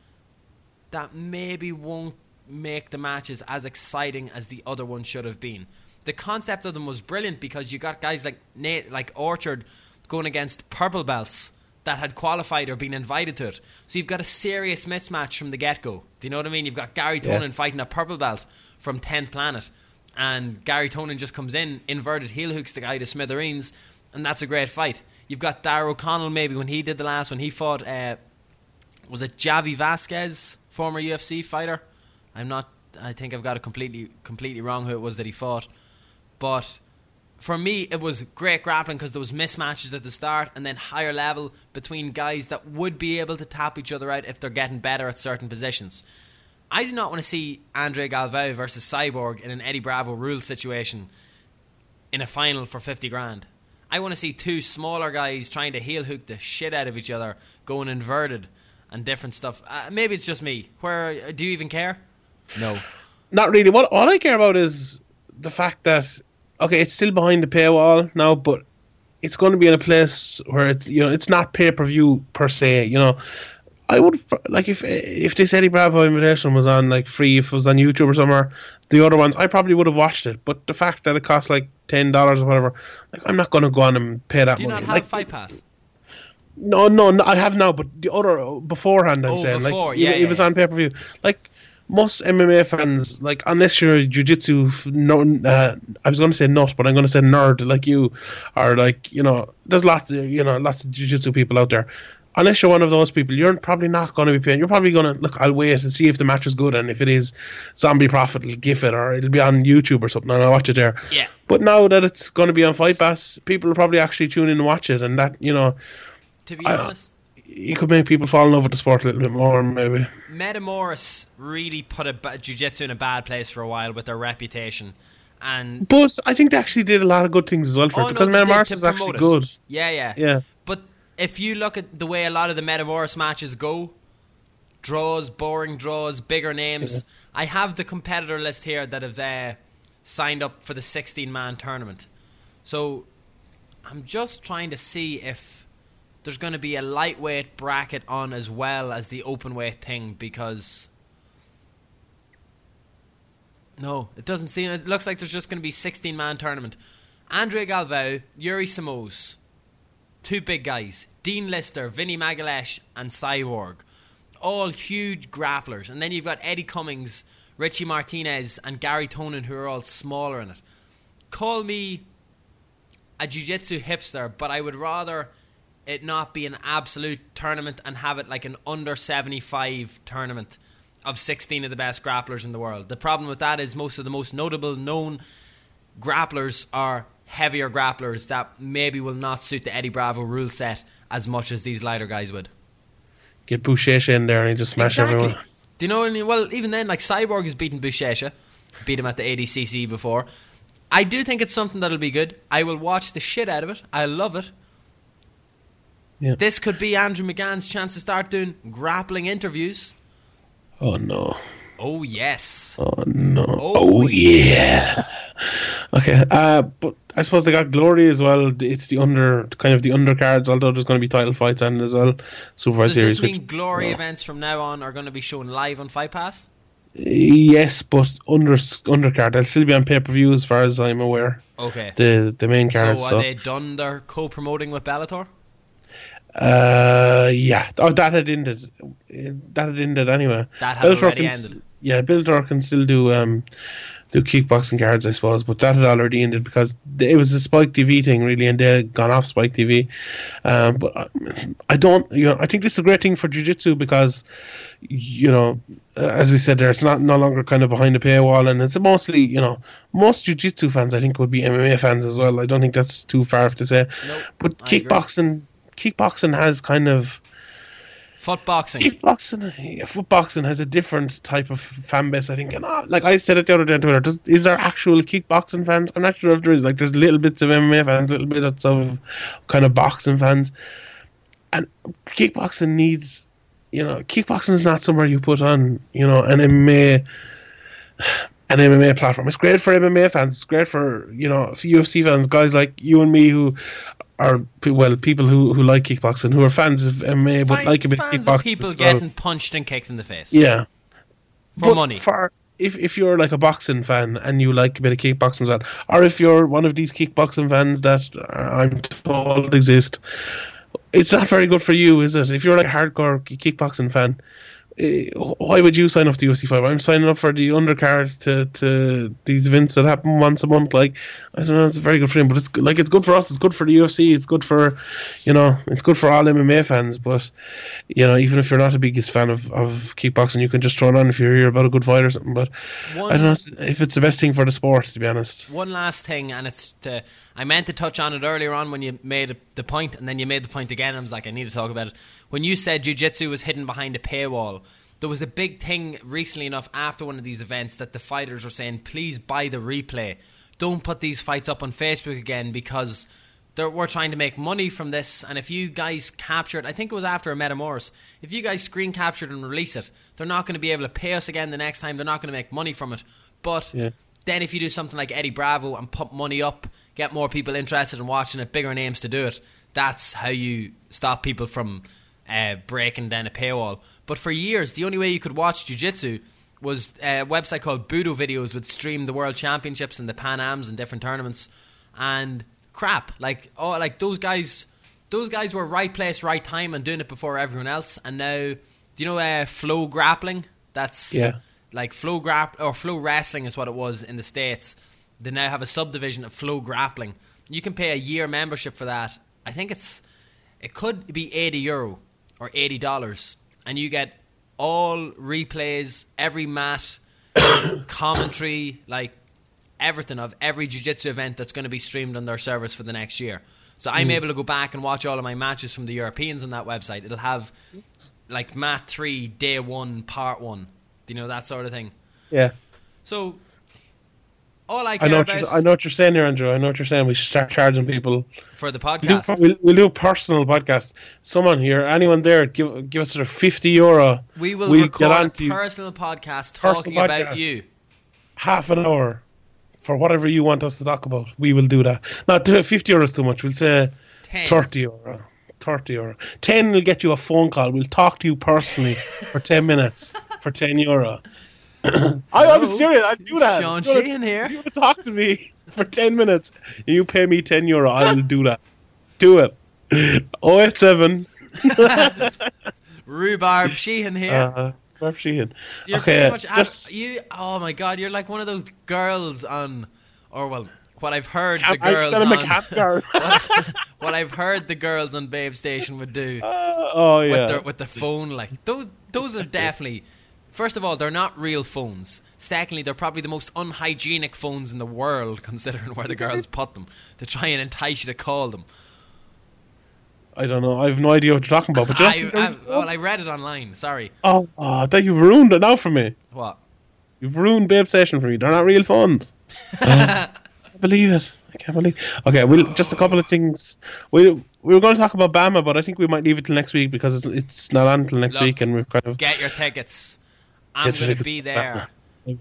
that maybe won't make the matches as exciting as the other one should have been. The concept of them was brilliant because you got guys like Nate, like Orchard going against purple belts that had qualified or been invited to it. So you've got a serious mismatch from the get go. Do you know what I mean? You've got Gary Yeah. Fighting a purple belt from 10th Planet, and Garry Tonon just comes in, inverted heel hooks the guy to smithereens, and that's a great fight. You've got Darrow O'Connell maybe when he did the last one, he fought. Uh, was it Javi Vasquez, former UFC fighter? I'm not. I think I've got it completely completely wrong who it was that he fought, but for me it was great grappling because there was mismatches at the start and then higher level between guys that would be able to tap each other out if they're getting better at certain positions. I do not want to see Andre Galvao versus Cyborg in an Eddie Bravo rule situation in a final for 50 grand. I want to see two smaller guys trying to heel hook the shit out of each other, going inverted and different stuff. Uh, maybe it's just me. Where do you even care? No. not really. What all I care about is the fact that okay, it's still behind the paywall now, but it's going to be in a place where it's you know it's not pay per view per se. You know, I would like if if this Eddie Bravo invitation was on like free, if it was on YouTube or somewhere. The other ones, I probably would have watched it, but the fact that it costs like ten dollars or whatever, like I'm not going to go on and pay that Do you money. not have like, Fight Pass? no, no, no, I have now, but the other beforehand, I'm Oh, saying, before, like, yeah, it, yeah, it was yeah. on pay per view. Like most MMA fans, like unless you're a jiu-jitsu, no, uh, I was going to say nut, but I'm going to say nerd, like you, are. like you know, there's lots, of, you know, lots of jiu-jitsu people out there. Unless you're one of those people, you're probably not going to be paying. You're probably going to look. I'll wait and see if the match is good, and if it is, Zombie Prophet will give it, or it'll be on YouTube or something, and I'll watch it there. Yeah. But now that it's going to be on Fight Pass, people will probably actually tune in and watch it, and that you know, To be I- honest, it could make people fall in love with the sport a little bit more, maybe. Metamoris really put a ba- jiu-jitsu in a bad place for a while with their reputation. And But I think they actually did a lot of good things as well for Oh, it because they Metamoris to is actually it. good. Yeah, yeah. Yeah. But if you look at the way a lot of the Metamoris matches go, draws, boring draws, bigger names. I have the competitor list here that have uh, signed up for the 16 man tournament. So I'm just trying to see if there's going to be a lightweight bracket on as well as the open weight thing because. No, it doesn't seem. It looks like there's just going to be 16 man tournament. Andre Galvao, Yuri Simões, two big guys, Dean Lister, Vinny Magalhães, and Cyborg, all huge grapplers. And then you've got Eddie Cummings, Richie Martinez, and Garry Tonon, who are all smaller in it. call me a jiu-jitsu hipster, but I would rather it not be an absolute tournament and have it like an under 75 tournament of 16 of the best grapplers in the world. The problem with that is most of the most notable known grapplers are heavier grapplers that maybe will not suit the Eddie Bravo rule set as much as these lighter guys would. Get Buchecha in there and he just smash everyone. Do you know? Any, well, even then, like Cyborg has beaten Buchecha, beat him at the ADCC before. I do think it's something that'll be good. I will watch the shit out of it. I love it. Yeah. This could be Andrew McGann's chance to start doing grappling interviews. Oh no. Oh yes. Oh no. Oh, yeah. Okay. Uh, but I suppose they got glory as well. It's the under kind of the undercards, although there's going to be title fights and as well. Super Does series. this mean which- glory no. events from now on are going to be shown live on Fight Pass? Yes, but under undercard. They'll still be on pay per view as far as I'm aware. Okay. The the main cards. so are So, they done their co-promoting with Bellator? Uh, yeah. Oh, that had ended. That had ended anyway. That had Bellator already ended. Yeah, Bellator can still do um do kickboxing cards, I suppose, but that had already ended because it was a Spike TV thing, really, and they had gone off Spike TV. Um, but I, I don't, you know, I think this is a great thing for jiu-jitsu because, you know, uh, as we said there, it's not no longer kind of behind a paywall, and it's mostly, you know, most jiu-jitsu fans I think would be MMA fans as well. I don't think that's too far off to say. Nope, but I agree. Kickboxing, has kind of Footboxing. kickboxing, yeah, footboxing has a different type of fan base. I think, and uh, like I said it the other day on Twitter, does, is there actual kickboxing fans? I'm not sure if there is. Like, there's little bits of MMA fans, little bits of kind of boxing fans, and kickboxing needs, you know, kickboxing is not somewhere you put on, you know, an MMA. An MMA platform. It's great for MMA fans. It's great for you know UFC fans, guys like you and me who are well people who, who like kickboxing, who are fans of MMA but Fine- like a bit of fans kickboxing. of people well. getting punched and kicked in the face. Yeah. For But money. For if if you're like a boxing fan and you like a bit of kickboxing as well, or if you're one of these kickboxing fans that uh, I'm told exist, it's not very good for you, is it? If you're like a hardcore kickboxing fan, eh, why would you sign up to UFC five? I'm signing up for the undercards to, to these events that happen once a month. Like I don't know, it's a very good for him, but it's like it's good for us. It's good for the UFC. It's good for you know, it's good for all MMA fans. But you know, even if you're not the biggest fan of, of kickboxing, you can just throw it on if you hear about a good fight or something. But One- I don't know if it's the best thing for the sport, to be honest. One last thing, and it's to. I meant to touch on it earlier on when you made the point, and then you made the point again. I was like, I need to talk about it. When you said jiu-jitsu was hidden behind a paywall, there was a big thing recently enough after one of these events that the fighters were saying, please buy the replay. Don't put these fights up on Facebook again because they're, we're trying to make money from this. And if you guys captured, I think it was after a Metamoris, if you guys screen captured and release it, they're not going to be able to pay us again the next time. They're not going to make money from it. But Yeah. then if you do something like Eddie Bravo and pump money up, get more people interested in watching it, bigger names to do it, that's how you stop people from uh, breaking down a paywall. But for years, the only way you could watch jiu-jitsu was a website called Budo Videos would stream the World Championships and the Pan Ams and different tournaments and crap. Like oh like those guys those guys were right place, right time and doing it before everyone else and now do you know uh, flow grappling? That's Yeah. like flow grap or flow wrestling is what it was in the states. They now have a subdivision of flow grappling. You can pay a year membership for that. I think it's it could be eighty euro or eighty dollars, and you get all replays, every mat, commentary, like everything of every jiu-jitsu event that's going to be streamed on their service for the next year. So I'm mm. able to go back and watch all of my matches from the Europeans on that website. It'll have like mat three, day one, part one. Do you know that sort of thing. Yeah. So all I I know, what about you're, I know what you're saying here, Andrew. I know what you're saying. We should start charging people. for the We'll do, podcast, we'll, we'll do a personal podcast. Someone here, anyone there, give give us sort of 50 euro. we will we'll record a personal podcast Personal talking about you. half an hour for whatever you want us to talk about. We will do that. Not 50 euros too much. We'll say 10. 30 euro. 30 euro. 10 will get you a phone call. We'll talk to you personally for 10 minutes for 10 euro. I, I was serious. I'd do that. Sean You Sheehan here. You want to talk to me for 10 minutes and you pay me 10 euro. I will do that. Do it. 087. Rhubarb Sheehan here. Uh, Mark Sheehan. You're okay, pretty uh, much at, just- you. Oh my god, you're like one of those girls on, or well, what I've heard the girls sent him a on car. what, what I've heard the girls on Babe Station would do oh yeah. with their with the phone like those those are definitely first of all they're not real phones secondly they're probably the most unhygienic phones in the world considering where the girls put them to try and entice you to call them I don't know. I have no idea what you're talking about. But I, actually- I, well I read it online sorry oh, oh, that you've ruined it now for me. what You've ruined Babe Station for me. They're not real phones. I believe it. I can't believe. Okay, we'll just a couple of things. We we were going to talk about BAMMA, but I think we might leave it till next week because it's, it's not on till next Look, week, and we've kind of get your tickets I'm going to be there I.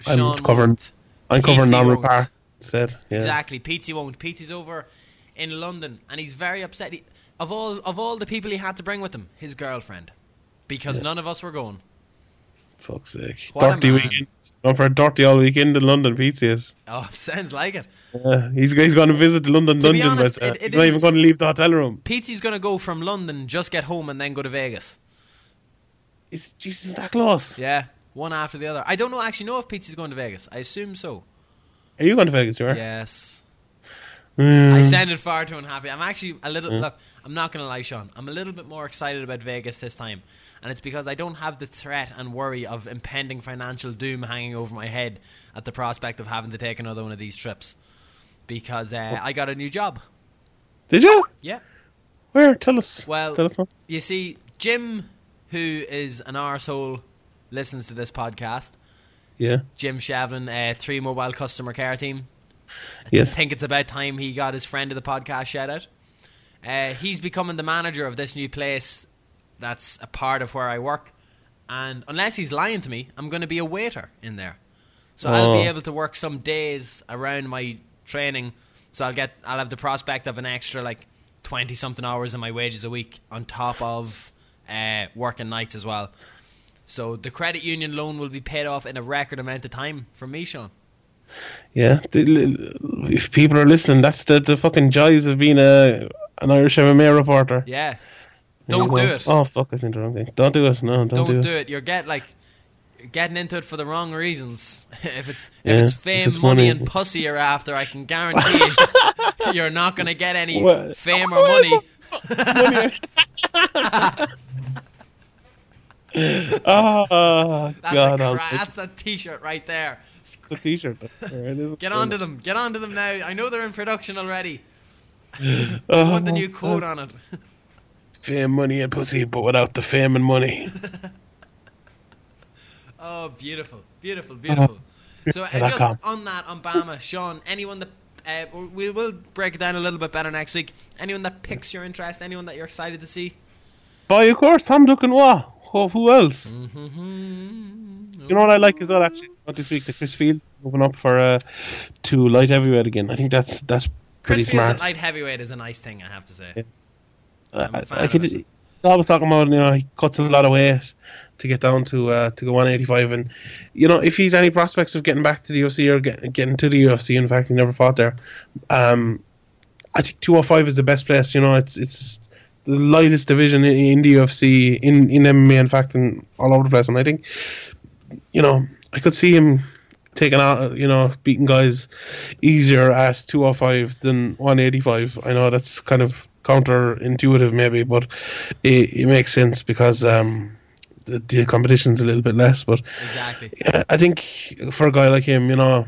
Sean I'm covering. won't. I'm covering non repair. Said yeah. Exactly. Petey won't. Petey's over in London, and he's very upset. He, of all of all the people he had to bring with him, his girlfriend, because none of us were going. Fuck's sake. What dirty weekend. Going for a dirty all weekend in London, Pizza is. Oh, it sounds like it. Uh, he's he's going to visit the London To dungeon, honest, but uh, it- it he's not even going to leave the hotel room. Petey's going to go from London, just get home, and then go to Vegas. It's Jesus that close. Yeah, one after the other. I don't know actually know if Petey's going to Vegas. I assume so. Are you going to Vegas? You are. Yes. Mm. I sounded far too unhappy. I'm actually a little. Look, I'm not going to lie, Sean. I'm a little bit more excited about Vegas this time, and it's because I don't have the threat and worry of impending financial doom hanging over my head at the prospect of having to take another one of these trips. Because uh, I got a new job. Did you? Yeah. Where? Tell us. Well, tell us. You see, Jim, who is an arsehole, listens to this podcast. Yeah. Jim Shavlin, uh, three mobile customer care team. Yes. I think it's about time he got his friend of the podcast shout out. Uh, he's becoming the manager of this new place that's a part of where I work. And unless he's lying to me, I'm going to be a waiter in there. So I'll be Oh. able to work some days around my training. So I'll get I'll have the prospect of an extra like 20 something hours in my wages a week on top of uh, working nights as well. So the credit union loan will be paid off in a record amount of time from me, Sean. Yeah. If people are listening, that's the, the fucking joys of being a an Irish MMA reporter. Yeah. You know, Don't do well- it. Oh fuck! I said the wrong thing. Don't do it. No, don't, don't do, do, it. it. You're get like getting into it for the wrong reasons. if it's Yeah, if it's if fame, it's money, money. and pussy you're after, I can guarantee you, you're not going to get any fame or money. Oh That's God! a cra- that's a t-shirt right there. the t-shirt. There it is. Get onto them. Get onto them now. I know they're in production already. I Oh, want the new quote on it. Fame, money, and pussy, but without the fame and money. Oh, beautiful, beautiful, beautiful. So uh, just on that, on BAMMA, Sean, anyone that uh, we will break it down a little bit better next week. Anyone that picks your interest, anyone that you're excited to see. Boy, of course, Tom Duquesnoy. Who, who else? Mm-hmm. You know what I like as well? Actually, this week, the Chris Field moving up for uh, to light heavyweight again. I think that's that's pretty Chris smart. light heavyweight is a nice thing, I have to say. Yeah. I'm a fan I of could, it. he's always talking about you know he cuts a lot of weight to get down to uh, to go 185, and you know if he's any prospects of getting back to the UFC or get, getting to the UFC, in fact he never fought there. Um, I think 205 is the best place. You know it's it's the lightest division in, in the UFC in in MMA, in fact, and all over the place. And I think you know I could see him taking out you know beating guys easier at 205 than 185. I know that's kind of counterintuitive maybe, but it, it makes sense because um, the, the competition's a little bit less. But Exactly. I think for a guy like him, you know,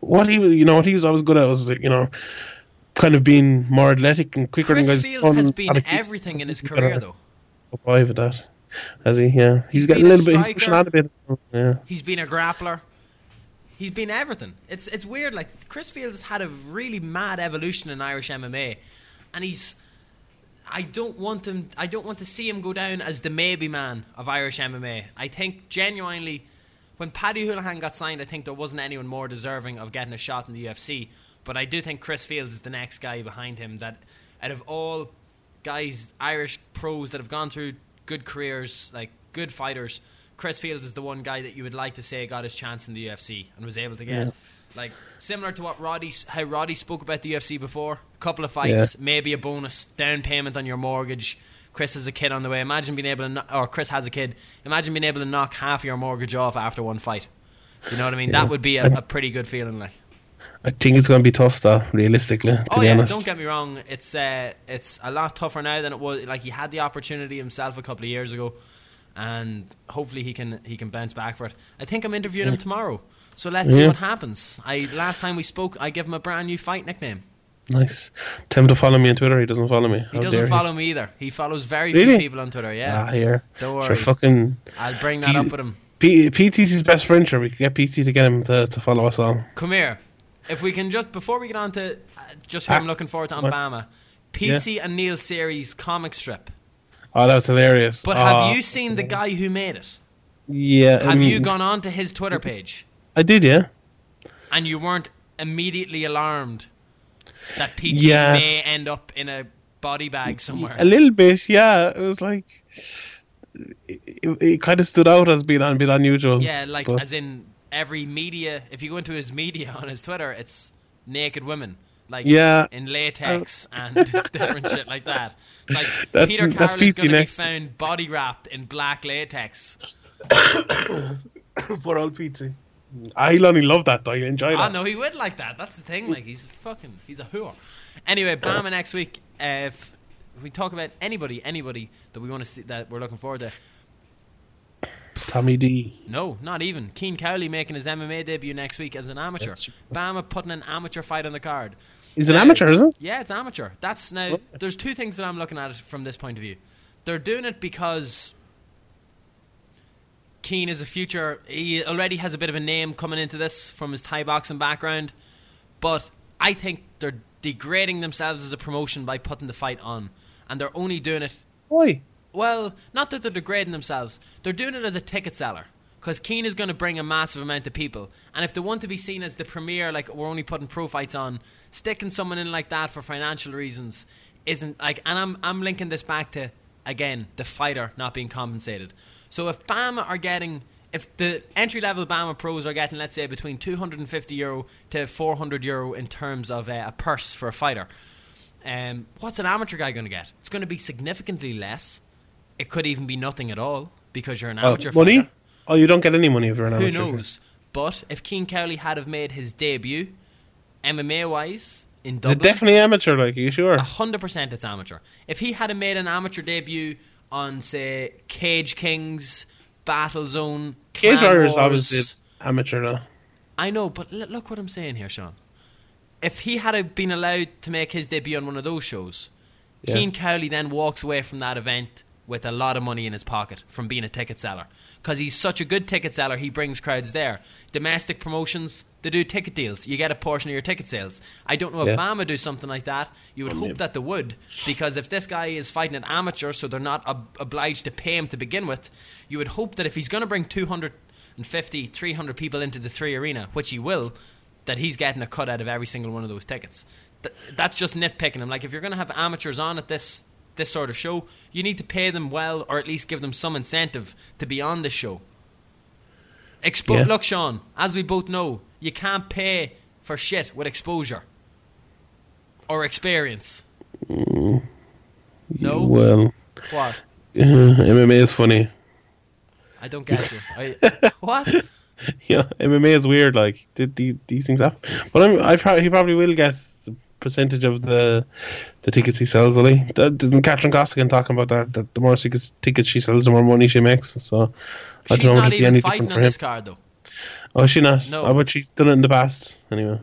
what he was- you know what he was always good at was you know kind of being more athletic and quicker Chris than guys. Fields has on- been a everything in his career, though. Five at that, has he? Yeah, he's, He's been a a little bit. He's pushing out a bit. Yeah. He's been a grappler. He's been everything. It's it's weird. Like Chris Fields has had a really mad evolution in Irish MMA, and he's. I don't want him. I don't want to see him go down as the maybe man of Irish MMA. I think genuinely, when Paddy Holohan got signed, I think there wasn't anyone more deserving of getting a shot in the UFC. But I do think Chris Fields is the next guy behind him. That out of all guys, Irish pros that have gone through good careers, like good fighters, Chris Fields is the one guy that you would like to say got his chance in the UFC and was able to get. Like similar to what Roddy, how Roddy spoke about the UFC before, a couple of fights, maybe a bonus down payment on your mortgage. Chris has a kid on the way. Imagine being able to, or Chris has a kid. Imagine being able to knock half your mortgage off after one fight. Do you know what I mean? That would be a, a pretty good feeling. Like I think it's going to be tough, though, realistically, to oh be yeah, honest. don't get me wrong. It's uh, it's a lot tougher now than it was. Like he had the opportunity himself a couple of years ago, and hopefully he can he can bounce back for it. I think I'm interviewing him tomorrow, so let's see what happens. I last time we spoke, I gave him a brand new fight nickname. Nice. Tell him to follow me on Twitter. He doesn't follow me. He doesn't follow me either. He follows very few people on Twitter. Yeah, Ah, here. Don't Sure, worry. fucking. I'll bring that He- up with him. P- PT's his best friend, sure. We could get PT to get him to, to follow us all. Come here. If we can just before we get on to uh, just who Ah, I'm looking forward to on? BAMMA, Pete and Neil series comic strip. Oh, that was hilarious. But Oh, have you seen the guy who made it? Yeah. Have um, you gone on to his Twitter page I did, yeah. and you weren't immediately alarmed that Pete Yeah. may end up in a body bag somewhere? A little bit, yeah. It was like. It, it, it kind of stood out as being a bit unusual. Yeah, like but- as in every media. If you go into his media on his Twitter, it's naked women, like Yeah. in latex and different shit like that. It's like That's- Peter that's Carroll is Petey going to be found body wrapped in black latex. Poor old PT. I only love that, though. I enjoy I that. know he would like that. That's the thing. Like he's fucking, he's a whore. Anyway, BAMMA next week. Uh, if we talk about anybody, anybody that we want to see that we're looking forward to. Tommy D. No, not even. Keen Cowley making his MMA debut next week as an amateur. BAMMA putting an amateur fight on the card. He's an Uh, amateur, isn't it? Yeah, it's amateur. That's now. There's two things that I'm looking at it from this point of view. They're doing it because Keane is a future. He already has a bit of a name coming into this from his Thai boxing background, but I think they're degrading themselves as a promotion by putting the fight on, and they're only doing it Why? Well, not that they're degrading themselves. They're doing it as a ticket seller. Because Keane is going to bring a massive amount of people. And if they want to be seen as the premier, like we're only putting pro fights on, sticking someone in like that for financial reasons isn't like. And I'm, I'm linking this back to, again, the fighter not being compensated. So if BAMMA are getting. If the entry level BAMMA pros are getting, let's say, between 250 euro to 400 euro in terms of a purse for a fighter, um, what's an amateur guy going to get? It's going to be significantly less. It could even be nothing at all because you're an Well, amateur money? fighter. Oh, you don't get any money if you're an amateur. Who knows? But if Keen Cowley had have made his debut, MMA wise, in Dublin, definitely amateur, like, are you sure? hundred percent it's amateur. If he had have made an amateur debut on, say, Cage Kings, Battle Zone, Cage Warriors Wars, obviously amateur, though. I know, but l- look what I'm saying here, Sean. If he had have been allowed to make his debut on one of those shows, Yeah. Keen Cowley then walks away from that event with a lot of money in his pocket from being a ticket seller. Because he's such a good ticket seller, he brings crowds there. Domestic promotions, they do ticket deals. You get a portion of your ticket sales. I don't know if Yeah. BAMMA do something like that. You would um, hope that they would. Because if this guy is fighting an amateur, so they're not ob- obliged to pay him to begin with, you would hope that if he's going to bring 250, 300 people into the three arena, which he will, that he's getting a cut out of every single one of those tickets. Th- that's just nitpicking him. Like if you're going to have amateurs on at this this sort of show, you need to pay them well, or at least give them some incentive to be on the show. Expo- Yeah. Look, Sean, as we both know, you can't pay for shit with exposure or experience. No, Well, what? MMA is funny. I don't get you. I, what? Yeah, MMA is weird. Like th- th- these things happen. But I'm, I probably he probably will get percentage of the the tickets he sells. Will he? That, didn't Catherine Costigan talking about that? That the more tickets, tickets she sells, the more money she makes. So I She's don't know not if be even any fighting different on for him. this card, though. Oh, is she not? No. Oh, but she's done it in the past anyway.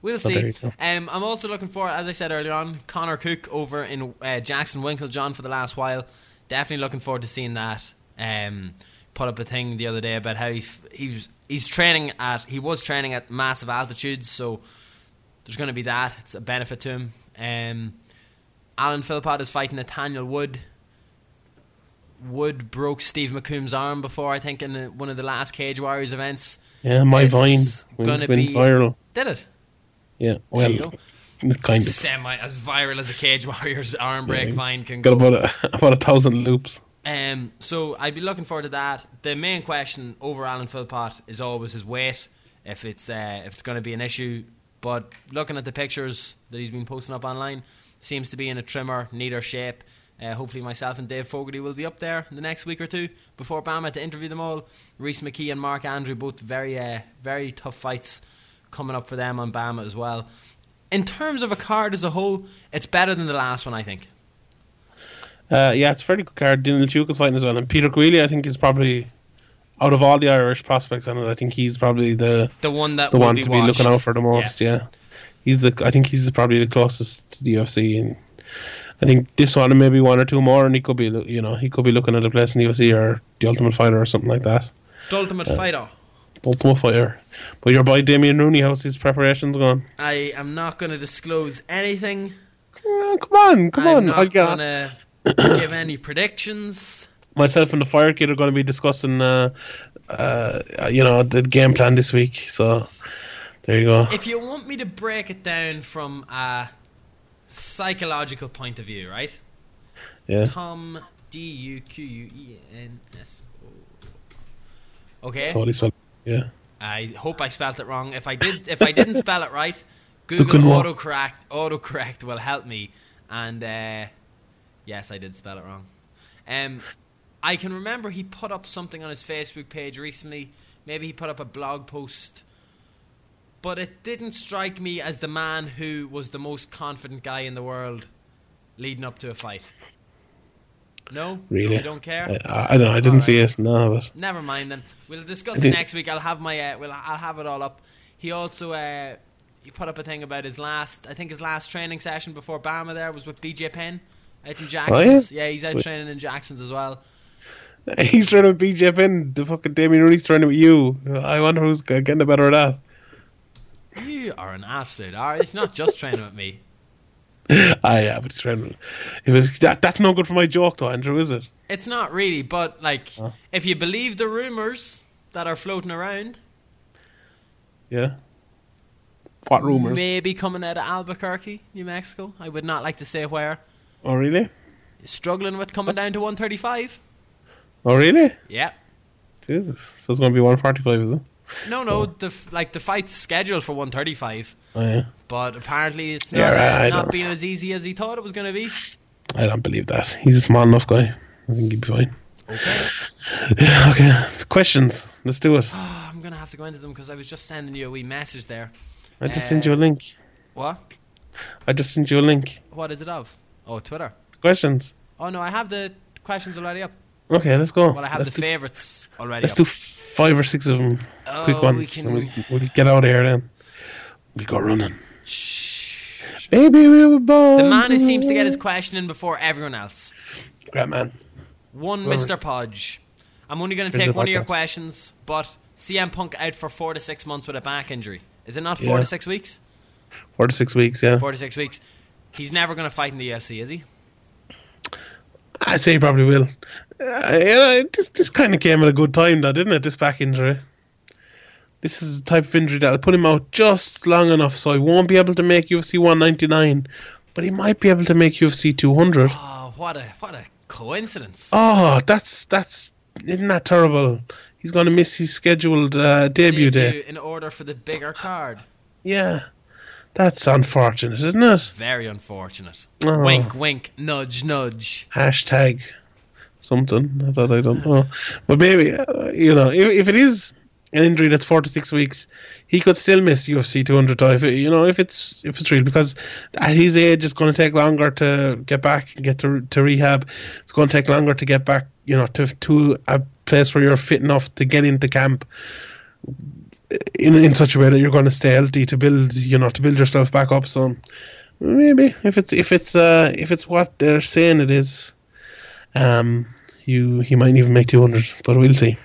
We'll there see. Um, I'm also looking for, as I said earlier on, Connor Cook over in uh, Jackson Winkeljohn for the last while. Definitely looking forward to seeing that. Um, put up a thing the other day about how he f- he was he's training at he was training at massive altitudes, so there's going to be that. It's a benefit to him. Um, Alan Philpott is fighting Nathaniel Wood. Wood broke Steve McComb's arm before, I think, in the, one of the last Cage Warriors events. Yeah, my It's vine gonna went, be- viral. Did it? Yeah, well, kind of. semi as viral as a Cage Warriors arm break Yeah, vine can Got go. about a, about a thousand loops. Um, so I'd be looking forward to that. The main question over Alan Philpott is always his weight, if it's uh, if it's going to be an issue. But looking at the pictures that he's been posting up online, seems to be in a trimmer, neater shape. Uh, hopefully, myself and Dave Fogarty will be up there in the next week or two before BAMMA to interview them all. Rhys McKee and Mark Andrew, both very, uh, very tough fights coming up for them on BAMMA as well. In terms of a card as a whole, it's better than the last one, I think. Uh, yeah, it's a very good card. Daniel Duke is fighting as well, and Peter Queally, I think, is probably out of all the Irish prospects on it. I think he's probably the The one that the one be to be looking out for the most. Yeah. he's the. I think he's probably the closest to the UFC, and I think this one and maybe one or two more, and he could be, you know, he could be looking at a place in the UFC or the Ultimate Fighter or something like that. The Ultimate uh, Fighter. Ultimate Fighter. But your boy Damien Rooney, how's his preparations going? I am not going to disclose anything. Come on, come on, I'm not going to give any predictions. Myself and the Fire Kid are going to be discussing, uh, uh, you know, the game plan this week. So there you go. If you want me to break it down from a psychological point of view, right? Yeah. Tom D U Q U E N S O. Okay. He's well, yeah. I hope I spelled it wrong. If I did, if I didn't spell it right, Google autocorrect autocorrect will help me. And uh, yes, I did spell it wrong. Um, I can remember he put up something on his Facebook page recently. Maybe he put up a blog post, but it didn't strike me as the man who was the most confident guy in the world leading up to a fight. No, Really? I don't care. I, I don't know. I didn't Alright. see it. No, but Never mind then. We'll discuss it next week. I'll have my uh, well, I'll have it all up. He also uh, he put up a thing about his last. I think his last training session before BAMMA there was with BJ Penn out in Jackson's. yeah? he's out Sweet. training in Jackson's as well. he's trying to beat Jeff in. The fucking Damien Rooney's trying to beat you. I wonder who's getting the better of that. You are an absolute. Are it's not just training with me. Ah, yeah, but he's trying. It was that. That's no good for my joke, though, Andrew. Is it? It's not really, but like Huh? if you believe the rumors that are floating around, Yeah. What rumors? maybe coming out of Albuquerque, New Mexico. I would not like to say where. Oh, really? Struggling with coming down to 135. Oh, really? Yeah. Jesus. So it's going to be 145, is it? No, no, the f- like the fight's scheduled for 135, Oh, yeah. but apparently it's not, Yeah, right, I not don't- being as easy as he thought it was going to be. I don't believe that. He's a small enough guy. I think he'd be fine. Okay. Yeah, okay. Questions. Let's do it. I'm going to have to go into them because I was just sending you a wee message there. I just Uh, sent you a link. What? I just sent you a link. What is it of? Oh, Twitter. Questions. Oh, no, I have the questions already up. Okay, let's go. Well, I have let's the do, favourites already Let's up. do five or six of them. Oh, quick we ones. can- and we, we'll get out of here then. We'll go running. Shh. Baby, we were born. The man who seems to get his question in before everyone else. Great man. One Mr. Podge. I'm only going to take one of your questions, but CM Punk out for four to six months with a back injury. Is it not four Yeah. to six weeks? Four to six weeks, yeah. Four to six weeks. He's never going to fight in the UFC, is he? I'd say he probably will. Uh, know, this this kind of came at a good time, though, didn't it? This back injury. This is the type of injury that'll put him out just long enough so he won't be able to make UFC 199, but he might be able to make UFC 200. Oh, what a what a coincidence! Oh, that's that's isn't that terrible? He's going to miss his scheduled uh, debut, day. in order for the bigger card. Yeah, that's unfortunate, isn't it? Very unfortunate. Oh. Wink, wink, nudge, nudge. Hashtag something. I I don't know, but maybe uh, you know if, if it is an injury that's four to six weeks, he could still miss UFC 200. If it, you know if it's if it's real because at his age it's going to take longer to get back and get to to rehab. It's going to take longer to get back. You know to to a place where you're fit enough to get into camp. In, in such a way that you're going to stay healthy to build you know to build yourself back up so maybe if it's if it's uh if it's what they're saying it is um, you he might even make 200, but we'll see.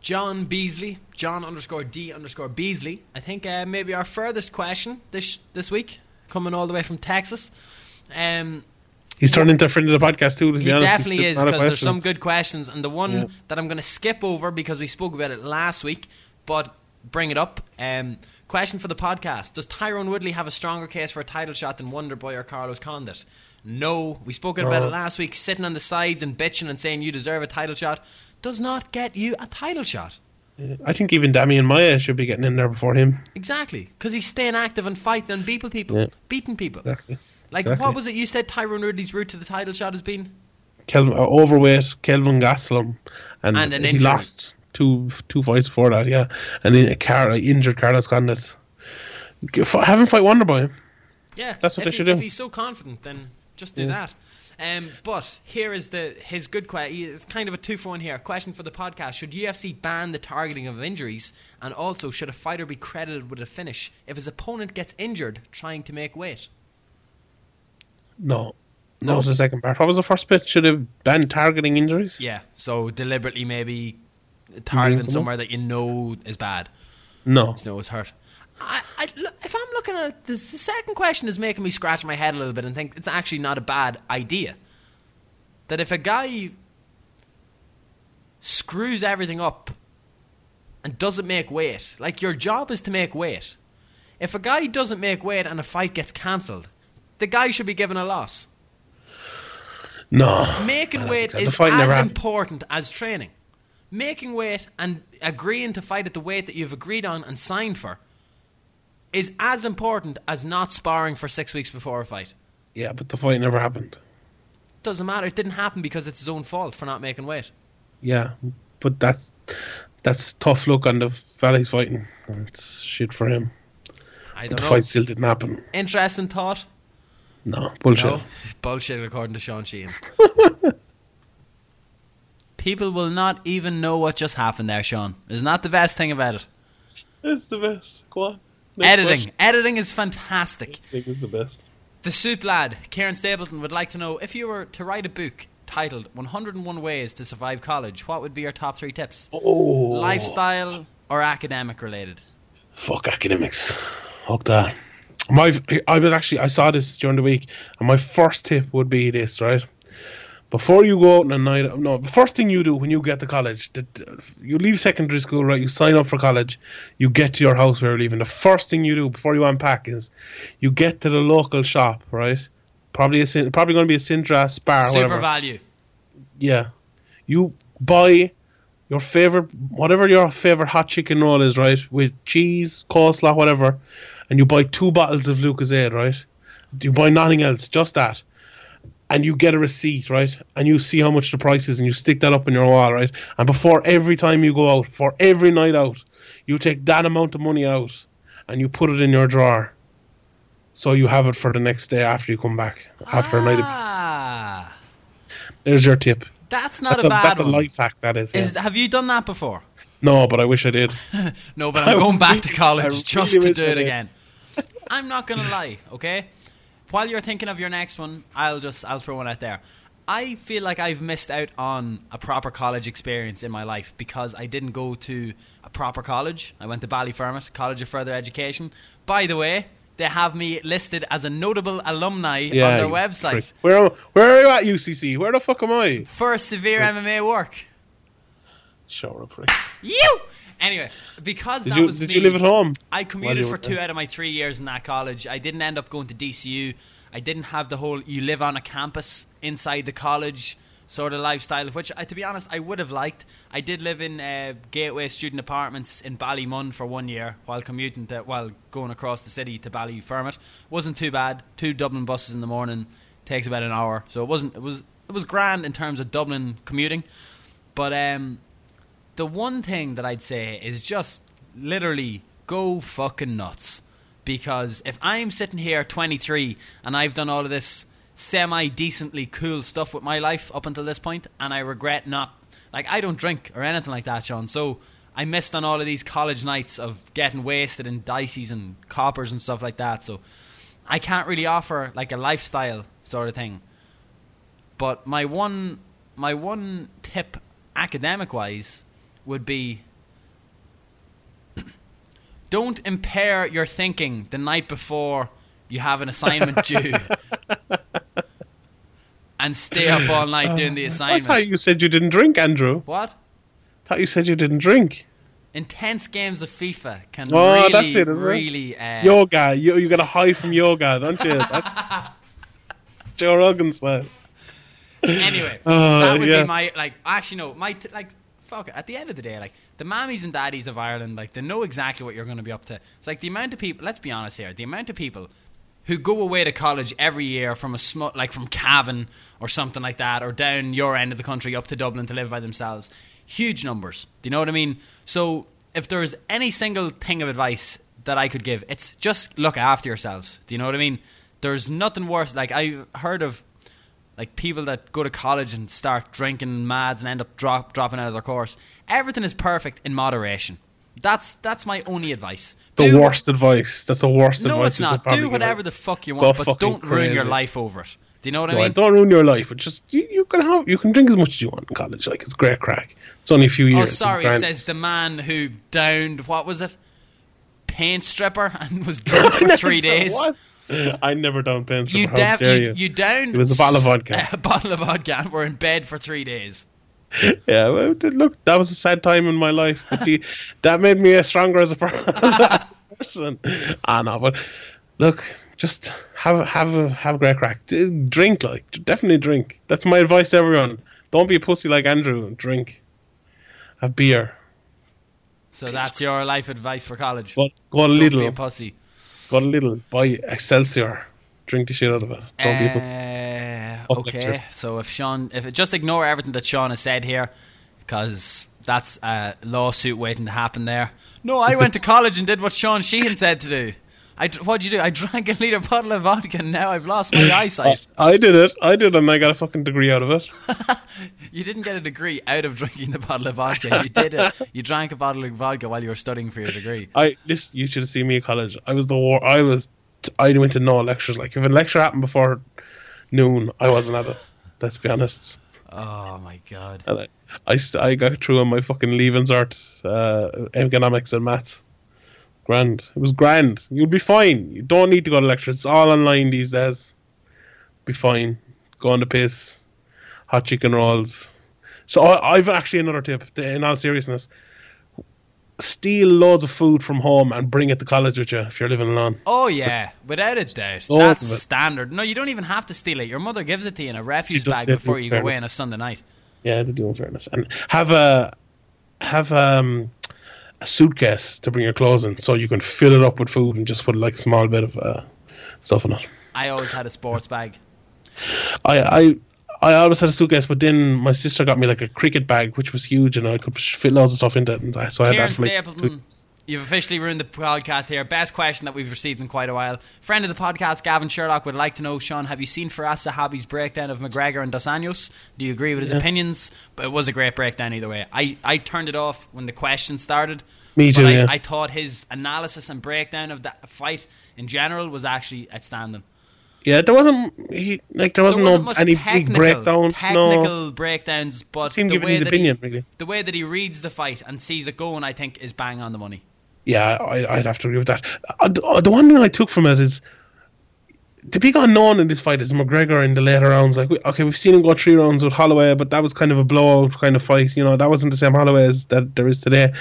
John Beasley, John underscore D underscore Beasley. I think uh, maybe our furthest question this this week, coming all the way from Texas. Um, He's turned into a friend of the podcast too. To he be honest. definitely is a lot of because there's some good questions, and the one Yeah. that I'm going to skip over because we spoke about it last week, but bring it up. Um, question for the podcast: Does Tyron Woodley have a stronger case for a title shot than Wonderboy or Carlos Condit? No, we spoke about No. it last week. Sitting on the sides and bitching and saying you deserve a title shot does not get you a title shot. I think even Demian Maia should be getting in there before him. Exactly, because he's staying active and fighting and beating people, Yeah. beating people. Exactly. Like exactly. what was it you said? Tyron Woodley's route to the title shot has been Kelvin, uh, overweight Kelvin Gastelum, and, And an he injury. lost two two fights before that, yeah, and then a Car- injured Carlos Condit. Have him fight Wonderboy. Yeah, That's what they should he, do. If he's so confident, then just do that. Um, but here is the his good question. It's kind of a two for one here. Question for the podcast: Should UFC ban the targeting of injuries, and also should a fighter be credited with a finish if his opponent gets injured trying to make weight? No. No? No, was the second part. What was the first bit? Should have banned targeting injuries? Yeah, so deliberately maybe targeting somewhere that you know is bad. No. You know it's hurt. I, I, if I'm looking at it, the, second question is making me scratch my head a little bit and think it's actually not a bad idea. That if a guy screws everything up and doesn't make weight, like your job is to make weight. If a guy doesn't make weight and a fight gets cancelled, the guy should be given a loss. No. Making weight think so. The is as happened. important as training. Making weight and agreeing to fight at the weight that you've agreed on and signed for is as important as not sparring for six weeks before a fight. Yeah, but the fight never happened. Doesn't matter. It didn't happen because it's his own fault for not making weight. Yeah, but that's that's tough look on the Valley's fighting. It's shit for him. I don't the know. fight still didn't happen. Interesting thought. No, bullshit. No, bullshit according to Sean Sheehan. People will not even know what just happened there, Sean. Isn't that the best thing about it? It's the best. Go on. Next Editing. question. Editing is fantastic. I think it's the best. The Soup Lad, Karen Stapleton, would like to know if you were to write a book titled 101 Ways to Survive College, what would be your top three tips? Oh, Lifestyle or academic related? fuck academics. Fuck that. My, I was actually I saw this during the week, and my first tip would be this, right? Before you go out on a night, no, the first thing you do when you get to college, the, you leave secondary school, right? You sign up for college, you get to your house where you're leaving. The first thing you do before you unpack is you get to the local shop, right? Probably a probably going to be a Centra, Spar, Super whatever. value. Yeah. You buy your favorite, whatever your favorite hot chicken roll is, right? With cheese, coleslaw, whatever. And you buy two bottles of Lucozade, right? You buy nothing else, just that. And you get a receipt, right? And you see how much the price is and you stick that up in your wall, right? And before every time you go out, for every night out, you take that amount of money out and you put it in your drawer. So you have it for the next day after you come back. After a night of. Ah, There's your tip. that's not That's a a, bad that's a one. life hack, that is. yeah. Is, have you done that before? No, but I wish I did. No, but I'm going back to college I just really to do it again. I'm not gonna lie, okay? While you're thinking of your next one, I'll just I'll throw one out there. I feel like I've missed out on a proper college experience in my life because I didn't go to a proper college. I went to Ballyfermot College of Further Education. By the way, they have me listed as a notable alumni on their website. Where where are you at UCC? Where the fuck am I? for severe MMA work. Up, prick. You. Anyway, because Did that you was did me, you live at home? I commuted for two there? out of my three years in that college. I didn't end up going to DCU. I didn't have the whole you live on a campus inside the college sort of lifestyle, which, I, to be honest, I would have liked. I did live in uh, Gateway Student Apartments in Ballymun for one year while commuting to, while going across the city to Ballyfermot. wasn't too bad. Two Dublin buses in the morning takes about an hour, so it wasn't. It was it was grand in terms of Dublin commuting, but um, the one thing that I'd say is just literally go fucking nuts. Because if I'm sitting here 23 and I've done all of this semi decently cool stuff with my life up until this point, and I regret not, like, I don't drink or anything like that, Sean. So I missed on all of these college nights of getting wasted in Dicey's and coppers and stuff like that. So I can't really offer like a lifestyle sort of thing. But my one my one tip academic wise would be don't impair your thinking the night before you have an assignment due and stay up all night doing the I assignment. thought you said you didn't drink, Andrew. what? thought you said you didn't drink. Intense games of FIFA can Oh, really, that's it, is it? really uh, Yoga. You you get a high from yoga, don't you? That's Joe Rogan style. anyway, Oh, that would yeah. be my like. Actually, no, my t- like. Fuck. it, At the end of the day, like the mammies and daddies of Ireland, like they know exactly what you're going to be up to. It's like the amount of people. Let's be honest here. The amount of people who go away to college every year from a sm- like from Cavan or something like that, or down your end of the country up to Dublin to live by themselves. Huge numbers. Do you know what I mean? So if there's any single thing of advice that I could give, it's just look after yourselves. Do you know what I mean? There's nothing worse. Like I heard of like people that go to college and start drinking mads and end up drop, dropping out of their course. Everything is perfect in moderation. That's that's my only advice. The Do- worst advice. That's the worst No, advice. it's not. Do whatever the fuck you want, but don't ruin your life over it. Do you know what I mean? don't ruin your life, but just you, you can have you can drink as much as you want in college. Like it's great crack. It's only a few oh, years. Oh, sorry, says the man who downed what was it, paint stripper, and was drunk for three days. What? I never done pens. You, you, you? you downed It was a bottle of vodka. A bottle of vodka, and were in bed for three days. Yeah, well, look, that was a sad time in my life, the, that made me uh, stronger as a, a person. Ah, no, but look, just have have a, have a great crack. Drink, like definitely drink. That's my advice to everyone. Don't be a pussy like Andrew. Drink, have beer, So that's your life advice for college. but go a Don't be little, a pussy. Go a little. Buy Excelsior. Drink the shit out of it. Don't be. Uh, Fuck okay, lectures. so if Sean, if just ignore everything that Sean has said here, because that's a lawsuit waiting to happen there. No, I went to college and did what Sean Sheehan said to do. I d- what'd you do? I drank a liter bottle of vodka and now I've lost my eyesight. I did it. I did it, and I got a fucking degree out of it. You didn't get a degree out of drinking the bottle of vodka. You did it. You drank a bottle of vodka while you were studying for your degree. I this you should have seen me at college. I was the war. I was. I went to no lectures. Like if a lecture happened before noon, I wasn't at it. Let's be honest. Oh my god. And I, I, st- I got through on my fucking leavings art, uh, economics and maths. Grand. It was grand. You'll be fine. You don't need to go to lectures. It's all online these days. Be fine. Go on the piss. Hot chicken rolls. So I, I've actually another tip. In all seriousness, steal loads of food from home and bring it to college with you if you're living alone. Oh yeah, without a doubt. That's standard. No, you don't even have to steal it. Your mother gives it to you in a refuse bag before you go away on a Sunday night. Yeah, they do in fairness. And have a have um a suitcase to bring your clothes in so you can fill it up with food and just put like a small bit of uh, stuff in it. I always had a sports bag. I I I always had a suitcase, but then my sister got me like a cricket bag, which was huge, and I could fit loads of stuff into it. And I- so I had that for like Stapleton, you've officially ruined the podcast here. Best question that we've received in quite a while. Friend of the podcast, Gavin Sherlock, would like to know, Sean, have you seen Firas Zahabi's breakdown of McGregor and Dos Anjos? Do you agree with his opinions? But it was a great breakdown either way. I, I turned it off when the question started. Me too, I, yeah. I thought his analysis and breakdown of that fight in general was actually outstanding. Yeah, there wasn't he like there wasn't, There wasn't no any big breakdown. technical no, breakdowns, but the way opinion, he, really. the way that he reads the fight and sees it going, I think, is bang on the money. Yeah, I, I'd have to agree with that. Uh, the, uh, the one thing I took from it is the big unknown in this fight is McGregor in the later rounds. Like, okay, we've seen him go three rounds with Holloway, but that was kind of a blowout kind of fight. You know, that wasn't the same Holloway as that there is today.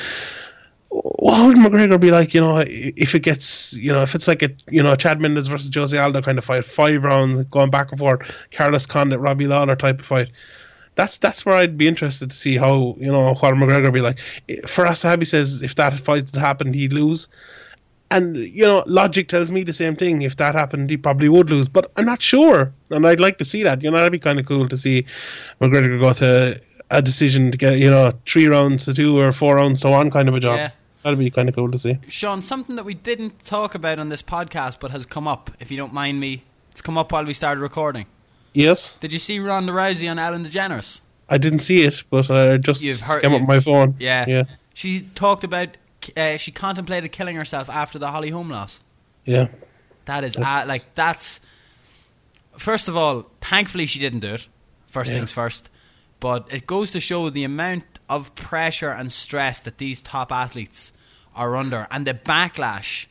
What would McGregor be like? You know, if it gets, you know, if it's like a, you know, Chad Mendes versus Jose Aldo kind of fight, five rounds going back and forth, Carlos Condit, Robbie Lawler type of fight. That's that's where I'd be interested to see how you know what McGregor would be like. Firas Zahabi says if that fight had happened, he'd lose. And you know, logic tells me the same thing. If that happened, he probably would lose. But I'm not sure, and I'd like to see that. You know, that'd be kind of cool to see McGregor go to a decision to get you know three rounds to two or four rounds to one kind of a job. Yeah. That'd be kind of cool to see. Sean, something that we didn't talk about on this podcast but has come up, if you don't mind me, it's come up while we started recording. Yes, Did you see Ronda Rousey on Ellen DeGeneres? I didn't see it, but I just You've heard- came up my phone. Yeah. yeah, She talked about, uh, she contemplated killing herself after the Holly Holm loss. yeah. That is, uh, like, that's. First of all, thankfully she didn't do it. First Yeah. things first. But it goes to show the amount of pressure and stress that these top athletes are under and the backlash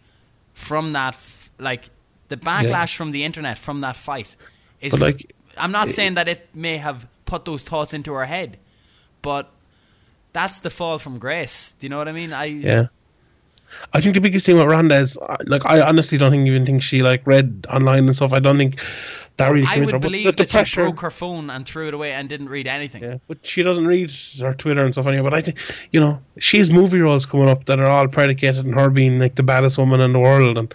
from that, like, the backlash from the internet from that fight is. But like, I'm not saying that it may have put those thoughts into her head, but that's the fall from grace. Do you know what I mean? I Yeah. I think the biggest thing with Ronda is, uh, like, I honestly don't think even think she like read online and stuff. I don't think that really I would her. Believe the, the that she pressure, broke her phone and threw it away and didn't read anything. Yeah, but she doesn't read her Twitter and stuff anyway. But I think, you know, she has movie roles coming up that are all predicated on her being like the baddest woman in the world. And,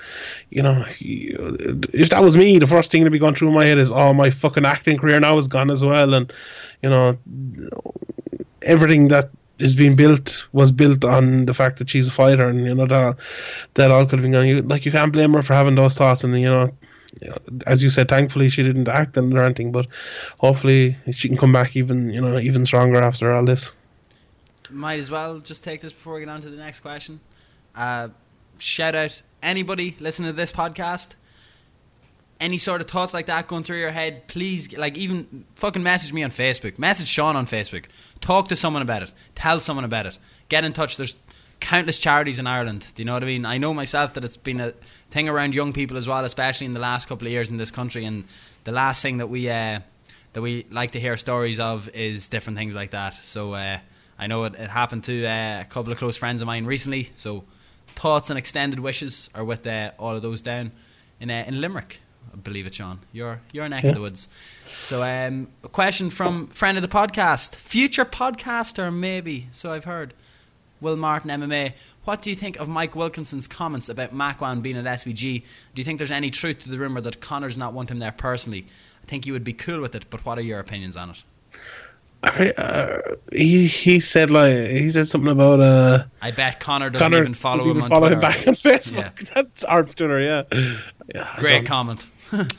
you know, if that was me, the first thing to be going through my head is, oh, my fucking acting career now is gone as well. And, you know, everything that is being built was built on the fact that she's a fighter, and you know that that all could have been gone. You, like you can't blame her for having those thoughts, and you know, as you said, thankfully she didn't act it or anything, but hopefully she can come back even you know even stronger after all this. Might as well just take this before we get on to the next question. Uh, shout out anybody listening to this podcast. Any sort of thoughts like that going through your head, please, like even fucking message me on Facebook. Message Sean on Facebook. Talk to someone about it. Tell someone about it. Get in touch. There's countless charities in Ireland. Do you know what I mean? I know myself that it's been a thing around young people as well, especially in the last couple of years in this country. And the last thing that we uh, that we like to hear stories of is different things like that. So uh, I know it, it happened to uh, a couple of close friends of mine recently. So thoughts and extended wishes are with uh, all of those down in uh, in Limerick. I believe it, Sean. you're neck Yeah. of the woods. So, um, a question from friend of the podcast, future podcaster, maybe. So I've heard. Will Martin MMA. What do you think of Mike Wilkinson's comments about Makwan being at SBG? Do you think there's any truth to the rumor that Conor's not want him there personally? I think he would be cool with it, but what are your opinions on it? Uh, he he said like he said something about uh I bet Conor doesn't Conor even follow doesn't him even on follow Twitter. him back on Facebook. That's our Twitter, yeah. yeah Great comment.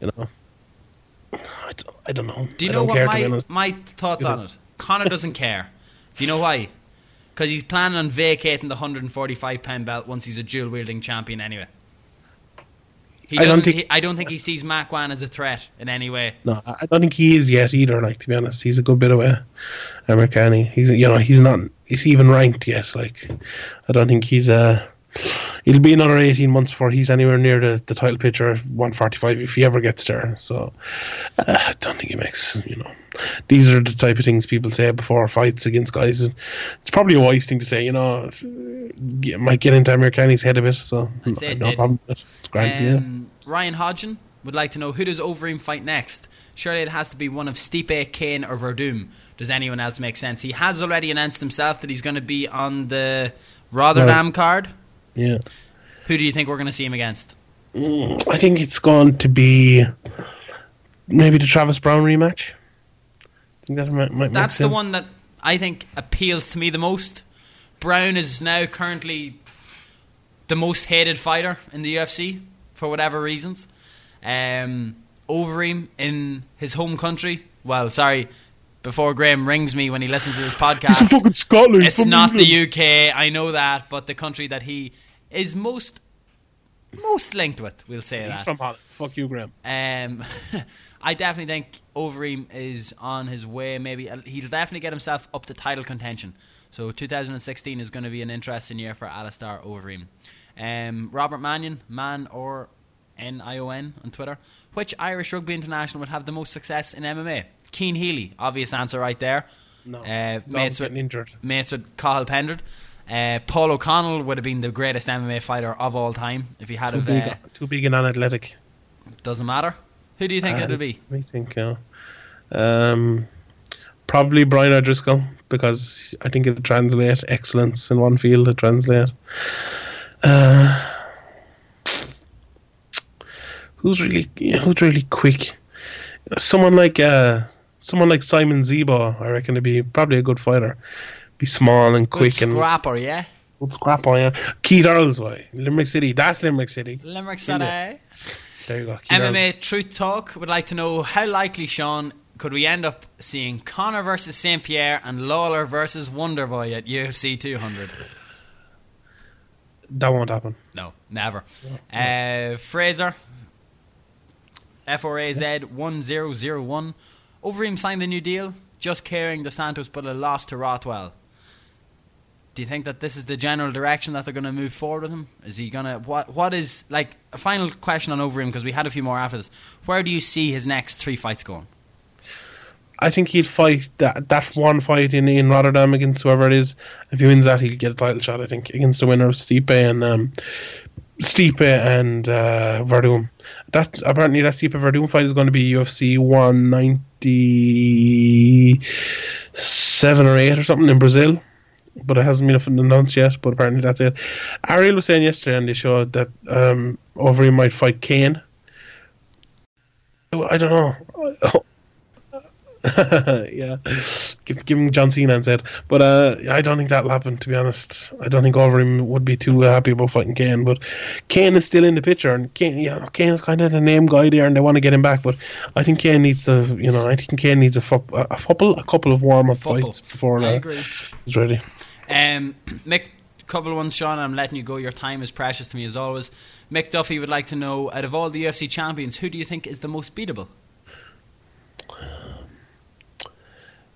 You know, I don't, I don't know. Do you I know what my my thoughts on it? Conor doesn't care. Do you know why? Because he's planning on vacating the 145 pound belt once he's a dual wielding champion anyway. He I don't think- he, I don't think he sees Makwan as a threat in any way. No, I don't think he is yet either. Like to be honest, he's a good bit away. Amirkhani. He's you know he's not he's even ranked yet. Like I don't think he's uh it'll be another eighteen months before he's anywhere near the, the title picture of one forty five if he ever gets there. So uh, I don't think he makes you know these are the type of things people say before fights against guys. And it's probably a wise thing to say. You know, uh, might get into Amirkhani's head a bit. So I'd say it no problem. with it. It's grand. yeah. Um, Ryan Hodgson would like to know who does Overeem fight next. Surely it has to be one of Stipe, Cain, or Werdum. Does anyone else make sense? He has already announced himself that he's going to be on the Rotterdam card. Yeah. Who do you think we're going to see him against? Mm, I think it's going to be maybe the Travis Browne rematch. I think that might, might make That's the one that I think appeals to me the most. Browne is now currently the most hated fighter in the UFC for whatever reasons. Um, Overeem in his home country. Well, sorry, before Graham rings me when he listens to this He's from podcast, fucking Scotland. it's not England. the UK. I know that, but the country that he is most most linked with, we'll say He's that. from Holland. Fuck you, Graham. Um, I definitely think Overeem is on his way. Maybe uh, he'll definitely get himself up to title contention. So 2016 is going to be an interesting year for Alistair Overeem. Um, Robert Mannion, man or N I O N on Twitter. Which Irish rugby international would have the most success in MMA? Cian Healy, obvious answer right there. No, Uh, mates with injured. mates with Cathal Pendred. Uh, Paul O'Connell would have been the greatest MMA fighter of all time if he had Too have. big, Uh, too big and unathletic. doesn't matter. Who do you think Uh, it'll be? I think, uh, um, probably Brian O'Driscoll because I think it'll translate excellence in one field. It translate. Uh, who's really who's really quick? Someone like uh, someone like Simon Zebo, I reckon, to be probably a good fighter. Be small and quick Good and scrapper, yeah. good scrap on yeah. Keith Earls, why Limerick City? That's Limerick City. Limerick. City. There you go. Keith MMA Truth Talk would like to know how likely, Sean, could we end up seeing Conor versus St. Pierre and Lawler versus Wonderboy at UFC 200? That won't happen. No, never. Uh, Fraser, F R A Z 1001. Overeem signed the new deal, just carrying the Santos, but a loss to Rothwell. Do you think that this is the general direction that they're going to move forward with him? Is he going to what? What is like a final question on Overeem because we had a few more after this. Where do you see his next three fights going? I think he'll fight that that one fight in, in Rotterdam against whoever it is. If he wins that, he'll get a title shot. I think against the winner of Stipe and um, Stipe and uh, Werdum. That apparently that Stipe Werdum fight is going to be UFC 197 or 8 or something in Brazil, but it hasn't been announced yet. But apparently that's it. Ariel was saying yesterday on the show that um, Overeem might fight Cain. I don't know. yeah, give, give him John Cena instead. But uh, I don't think that'll happen. To be honest, I don't think Overeem would be too happy about fighting Cain. But Cain is still in the picture, and Cain, you know, Cain's kind of the name guy there, and they want to get him back. But I think Cain needs to, you know, I think Cain needs a, fu- a, couple, a couple of warm up fights before I uh, agree. he's ready. Um, Mick, couple of ones, Sean. I'm letting you go. Your time is precious to me as always. Mick Duffy would like to know, out of all the UFC champions, who do you think is the most beatable?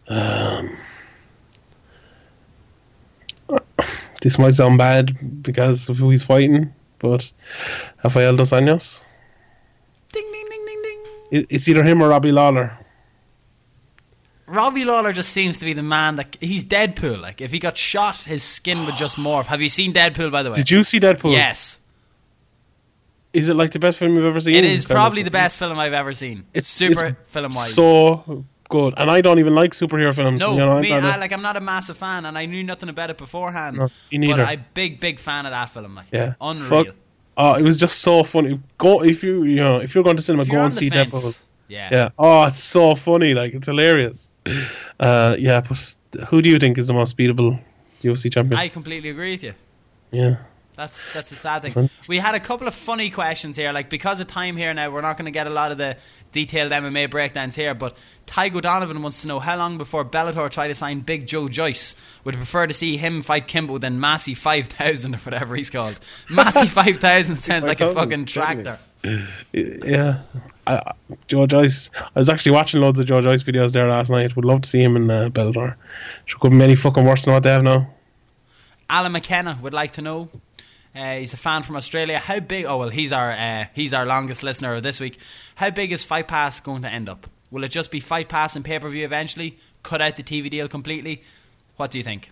Um, this might sound bad because of who he's fighting, but Rafael dos Anjos. Ding ding ding ding ding. It's either him or Robbie Lawler. Robbie Lawler just seems to be the man that he's Deadpool. Like if he got shot, his skin would just morph. Have you seen Deadpool by the way? Did you see Deadpool? Yes, Is it like the best film you've ever seen? it is probably the best film I've ever seen. It's super film wise. So good, and I don't even like superhero films. No, you know, I'm me, I, like I'm not a massive fan, and I knew nothing about it beforehand. No, me but neither. I'm big, big fan of that film. Like, yeah, unreal. Fuck. Oh, it was just so funny. Go if you you know if you're going to cinema, go and see fence, Deadpool. yeah. Yeah. Oh, it's so funny. Like it's hilarious. Uh, yeah, but who do you think is the most beatable UFC champion? I completely agree with you. yeah. That's that's the sad thing. We had a couple of funny questions here. Like because of time here now, we're not going to get a lot of the detailed MMA breakdowns here. But Tygo Donovan wants to know how long before Bellator try to sign Big Joe Joyce. Would prefer to see him fight Kimbo than Massey Five Thousand or whatever he's called. Massey Five Thousand sounds like a fucking tractor. Yeah. I, Joe Joyce. I was actually watching loads of Joe Joyce videos there last night. Would love to see him in uh, Bellator. Sure couldn't be any fucking worse than what they have now. Alan McKenna would like to know. Uh, he's a fan from Australia. How big? Oh well, he's our uh, he's our longest listener of this week. How big is Fight Pass going to end up? Will it just be Fight Pass and pay per view eventually? Cut out the TV deal completely? What do you think?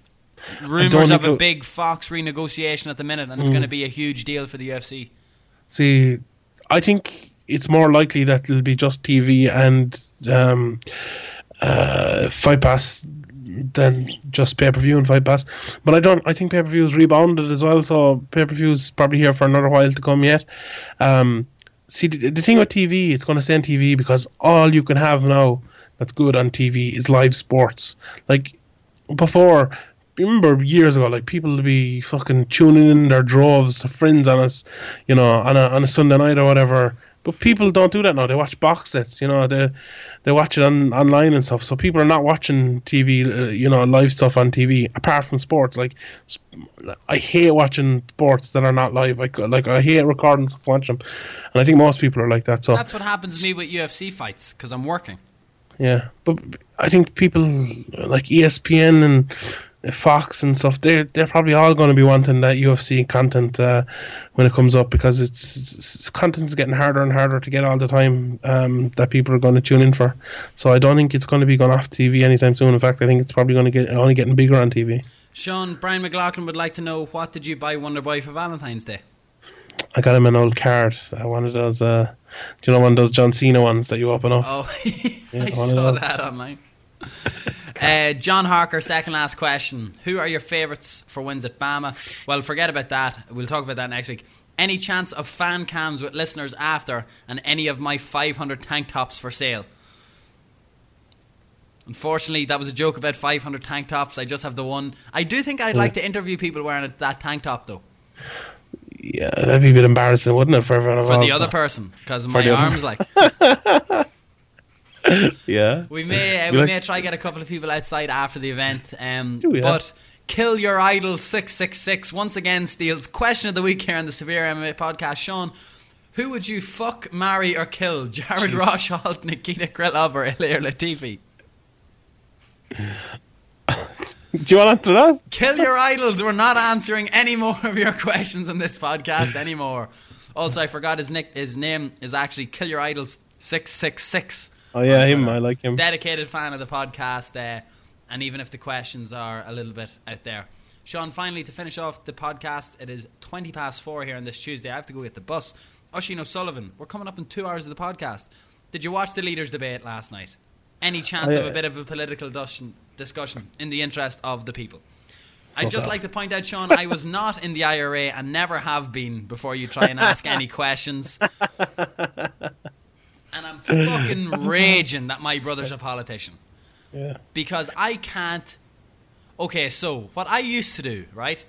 Rumors of a big Fox renegotiation at the minute, and it's going to be a huge deal for the UFC. See, I think it's more likely that it'll be just TV and um, uh, Fight Pass than just pay per view and Fight Pass. But I don't. I think pay per view is rebounded as well, so pay per view is probably here for another while to come yet. Um, see, the, the thing with TV, it's going to stay on TV because all you can have now that's good on TV is live sports. Like before. Remember years ago, like people would be fucking tuning in their droves, friends on us, you know, on a on a Sunday night or whatever. But people don't do that now. They watch box sets, you know. They they watch it on online and stuff. So people are not watching TV, uh, you know, live stuff on TV apart from sports. Like, I hate watching sports that are not live. I, like I hate recording to watch them, and I think most people are like that. So That's what happens to me with UFC fights because I'm working. yeah, but I think people like ESPN and Fox and stuff, they're they're probably all going to be wanting that UFC content uh, when it comes up because it's, it's content's getting harder and harder to get all the time um, that people are going to tune in for. So I don't think it's going to be going off TV anytime soon. In fact, I think it's probably going to get only getting bigger on TV. Sean Brian McLaughlin would like to know what did you buy Wonder Boy for Valentine's Day? I got him an old card, uh, one of those. Uh, do you know one of those John Cena ones that you open up? Oh, Yeah, I saw that online. uh, John Harker, second last question. Who are your favourites for wins at BAMMA? Well, forget about that. We'll talk about that next week. Any chance of fan cams with listeners after and any of my 500 tank tops for sale? Unfortunately, that was a joke about 500 tank tops. I just have the one. I do think I'd like to interview people wearing that tank top, though. Yeah, that'd be a bit embarrassing, wouldn't it, for everyone For the other person, because my arms, like. Yeah. We may uh, we like- may try to get a couple of people outside after the event. Um, we, yeah? but kill your idol six six six once again steals question of the week here on the Severe MMA podcast. Sean, who would you fuck, marry, or kill? Jared Rosholt, Nikita Krylov, or Ilir Latifi? Do you want to answer that? Kill your idols. We're not answering any more of your questions on this podcast anymore. Also, I forgot his nick. His name is actually Kill Your Idols six six six. Oh yeah, him. I like him. dedicated fan of the podcast, uh, and even if the questions are a little bit out there. Sean, finally, to finish off the podcast, it is 20 past four here on this Tuesday. I have to go get the bus. Oisin O'Sullivan, we're coming up in two hours of the podcast. Did you watch the leaders' debate last night? Any chance Oh, of a bit of a political discussion in the interest of the people? I'd just like to point out, Sean, I was not in the IRA and never have been before you try and ask any questions. And I'm fucking raging that my brother's a politician Yeah. because I can't. Okay, so what I used to do, right?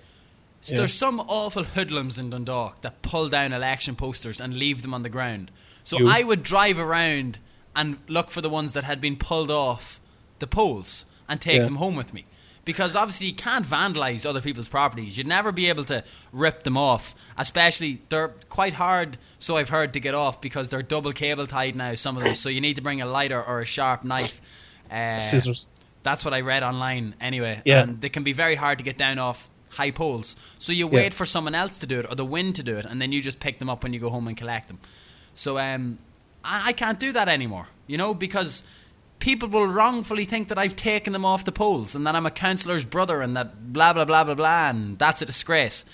So Yeah. There's some awful hoodlums in Dundalk that pull down election posters and leave them on the ground. So You. I would drive around and look for the ones that had been pulled off the poles and take Yeah. them home with me. Because obviously you can't vandalise other people's properties. You'd never be able to rip them off. Especially they're quite hard, so I've heard to get off because they're double cable tied now. Some of them, so you need to bring a lighter or a sharp knife. Uh, Scissors. that's what I read online anyway. Yeah. And they can be very hard to get down off high poles. So you Yeah. wait for someone else to do it or the wind to do it, and then you just pick them up when you go home and collect them. So um, I, I can't do that anymore, you know, because people will wrongfully think that I've taken them off the poles and that I'm a councillor's brother and that blah, blah, blah, blah, blah, and that's a disgrace.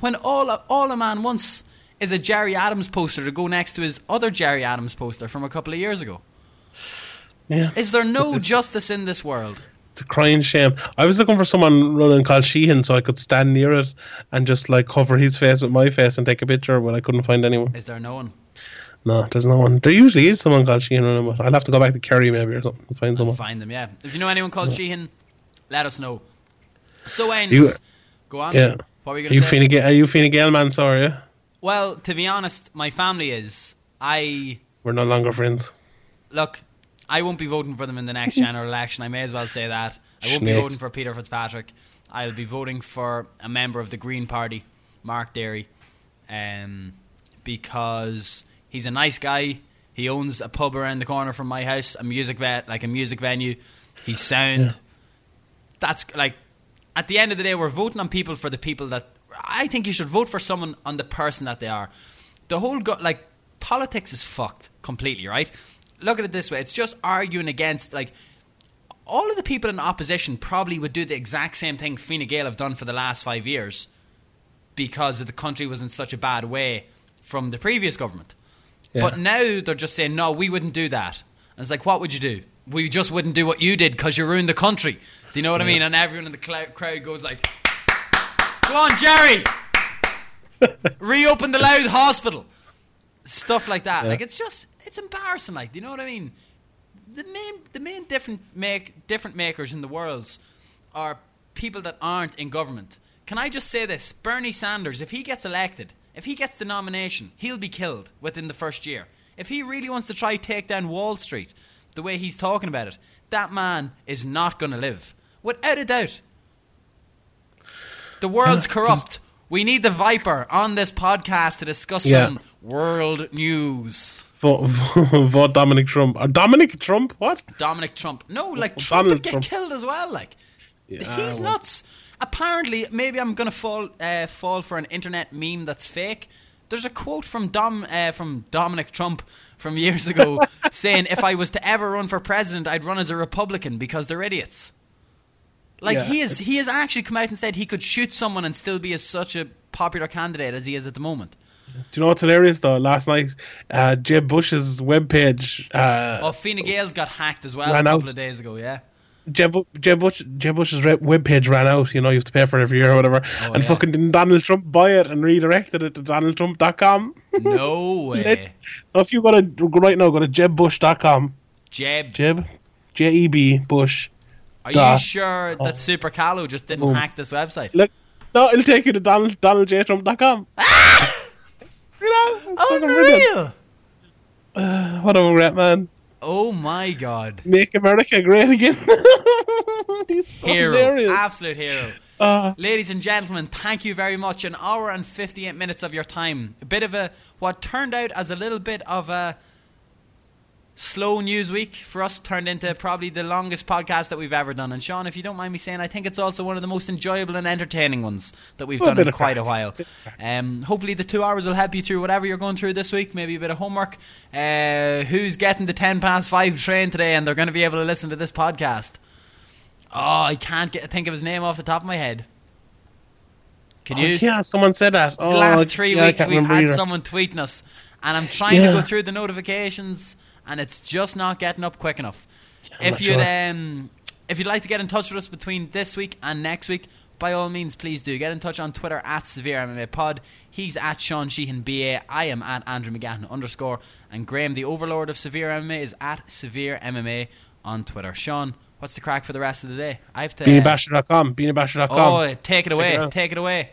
When all a, all a man wants is a Gerry Adams poster to go next to his other Gerry Adams poster from a couple of years ago. Yeah. Is there no justice in this world? It's a crying shame. I was looking for someone running called Sheehan so I could stand near it and just like cover his face with my face and take a picture, but I couldn't find anyone. Is there no one? No, there's no one. There usually is someone called Sheehan running, but I'll have to go back to Kerry maybe or something and find someone. Find them, yeah. If you know anyone called Sheehan, let us know. So ends. You- Go on. Yeah. What were you Are going you to say? Fine are you Fine Gael man, sorry? well, to be honest, my family is. I We're no longer friends. look. I won't be voting for them in the next general election. I may as well say that. I won't be voting for Peter Fitzpatrick. I'll be voting for a member of the Green Party, Mark Dearey, um, because he's a nice guy. He owns a pub around the corner from my house, a music vet, like a music venue. He's sound. Yeah. That's like at the end of the day, we're voting on people for the people that I think you should vote for someone on the person that they are. The whole go- like politics is fucked completely, right? Look at it this way: it's just arguing against like all of the people in opposition probably would do the exact same thing Fine Gael have done for the last five years because the country was in such a bad way from the previous government. Yeah. But now they're just saying, no, we wouldn't do that. And it's like, what would you do? We just wouldn't do what you did because you ruined the country. Do you know what I mean? And everyone in the clou- crowd goes like, go on, Jerry! Reopen the Louth Hospital. Stuff like that. Yeah. Like, it's just, it's embarrassing. Like, do you know what I mean? the main the main different make different makers in the world are people that aren't in government. Can I just say this? Bernie Sanders, if he gets elected, if he gets the nomination, he'll be killed within the first year. If he really wants to try take down Wall Street, the way he's talking about it, that man is not going to live, without a doubt. The world's corrupt. We need the Viper on this podcast to discuss Yeah. some world news. Vote, vote Dominic Trump. Or Dominic Trump? What? Dominic Trump. No, like Trump Donald would get Trump. killed as well. Like Yeah, he's well. nuts. Apparently, maybe I'm gonna fall uh, fall for an internet meme that's fake. There's a quote from Dom uh, from Dominic Trump from years ago saying, "If I was to ever run for president, I'd run as a Republican because they're idiots." Like Yeah. he is, he has actually come out and said he could shoot someone and still be as such a popular candidate as he is at the moment. Do you know what's hilarious though? Last night, uh, Jeb Bush's webpage. Uh, Oh, Fine Gael's got hacked as well a couple out. of days ago. Yeah. Jeb, Jeb, Bush, Jeb Bush's webpage ran out. You know, you have to pay for it every year or whatever. Oh, and yeah. fucking didn't Donald Trump buy it and redirected it to donaldtrump.com? No way. so if you go to go right now, go to jebbush.com. Jeb, Jeb, J E B Bush. Are you sure that Super Callow just didn't hack this website? Look, no, it'll take you to Donald DonaldJTrump.com. Ah! you know, fucking brilliant. Uh, what a regret, man. Oh my god. Make America great again. He's so Hero. hilarious. Absolute hero. Uh, Ladies and gentlemen, thank you very much. An hour and 58 minutes of your time. A bit of a, what turned out as a little bit of a slow news week for us, turned into probably the longest podcast that we've ever done. And Sean, if you don't mind me saying, I think it's also one of the most enjoyable and entertaining ones that we've Oh, a done in quite crack. a while. Um, hopefully, the two hours will help you through whatever you're going through this week. Maybe a bit of homework. Uh, who's getting the 10 past 5 train today and they're going to be able to listen to this podcast? Oh, I can't get think of his name off the top of my head. Can Oh, you? yeah, someone said that. Oh, the last three yeah, weeks we've had either. someone tweeting us, and I'm trying Yeah. to go through the notifications, and it's just not getting up quick enough. I'm if you'd sure. um, if you'd like to get in touch with us between this week and next week, by all means, please do get in touch on Twitter at Severe MMA Pod. He's at Sean Sheehan BA. I am at Andrew McGahan underscore, and Graham, the Overlord of Severe MMA, is at Severe MMA on Twitter. Sean, what's the crack for the rest of the day? I have to. BeanieBasher.com. BeanieBasher.com. oh, take it away! Check it take it away!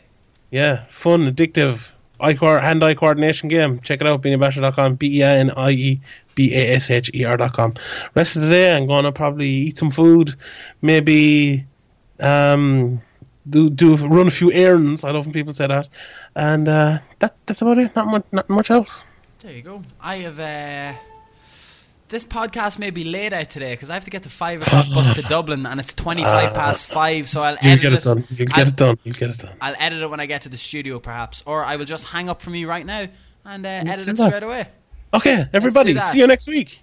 Yeah, fun, addictive, eye co- hand-eye coordination game. Check it out, beaniebasher.com, E B-E-I-N-I-E-B-A-S-H-E-R.com. Rest of the day, I'm going to probably eat some food, maybe um, do do run a few errands. I love when people say that. And uh, that that's about it. Not much, not much else. There you go. I have. Uh, this podcast may be late out today because I have to get the five o'clock bus to Dublin, and it's twenty-five past five. So I'll edit get it done. You'll get I'll, it done. You'll get it done. I'll edit it when I get to the studio, perhaps, or I will just hang up from you right now and uh, edit it that. straight away. Okay, everybody, see you next week.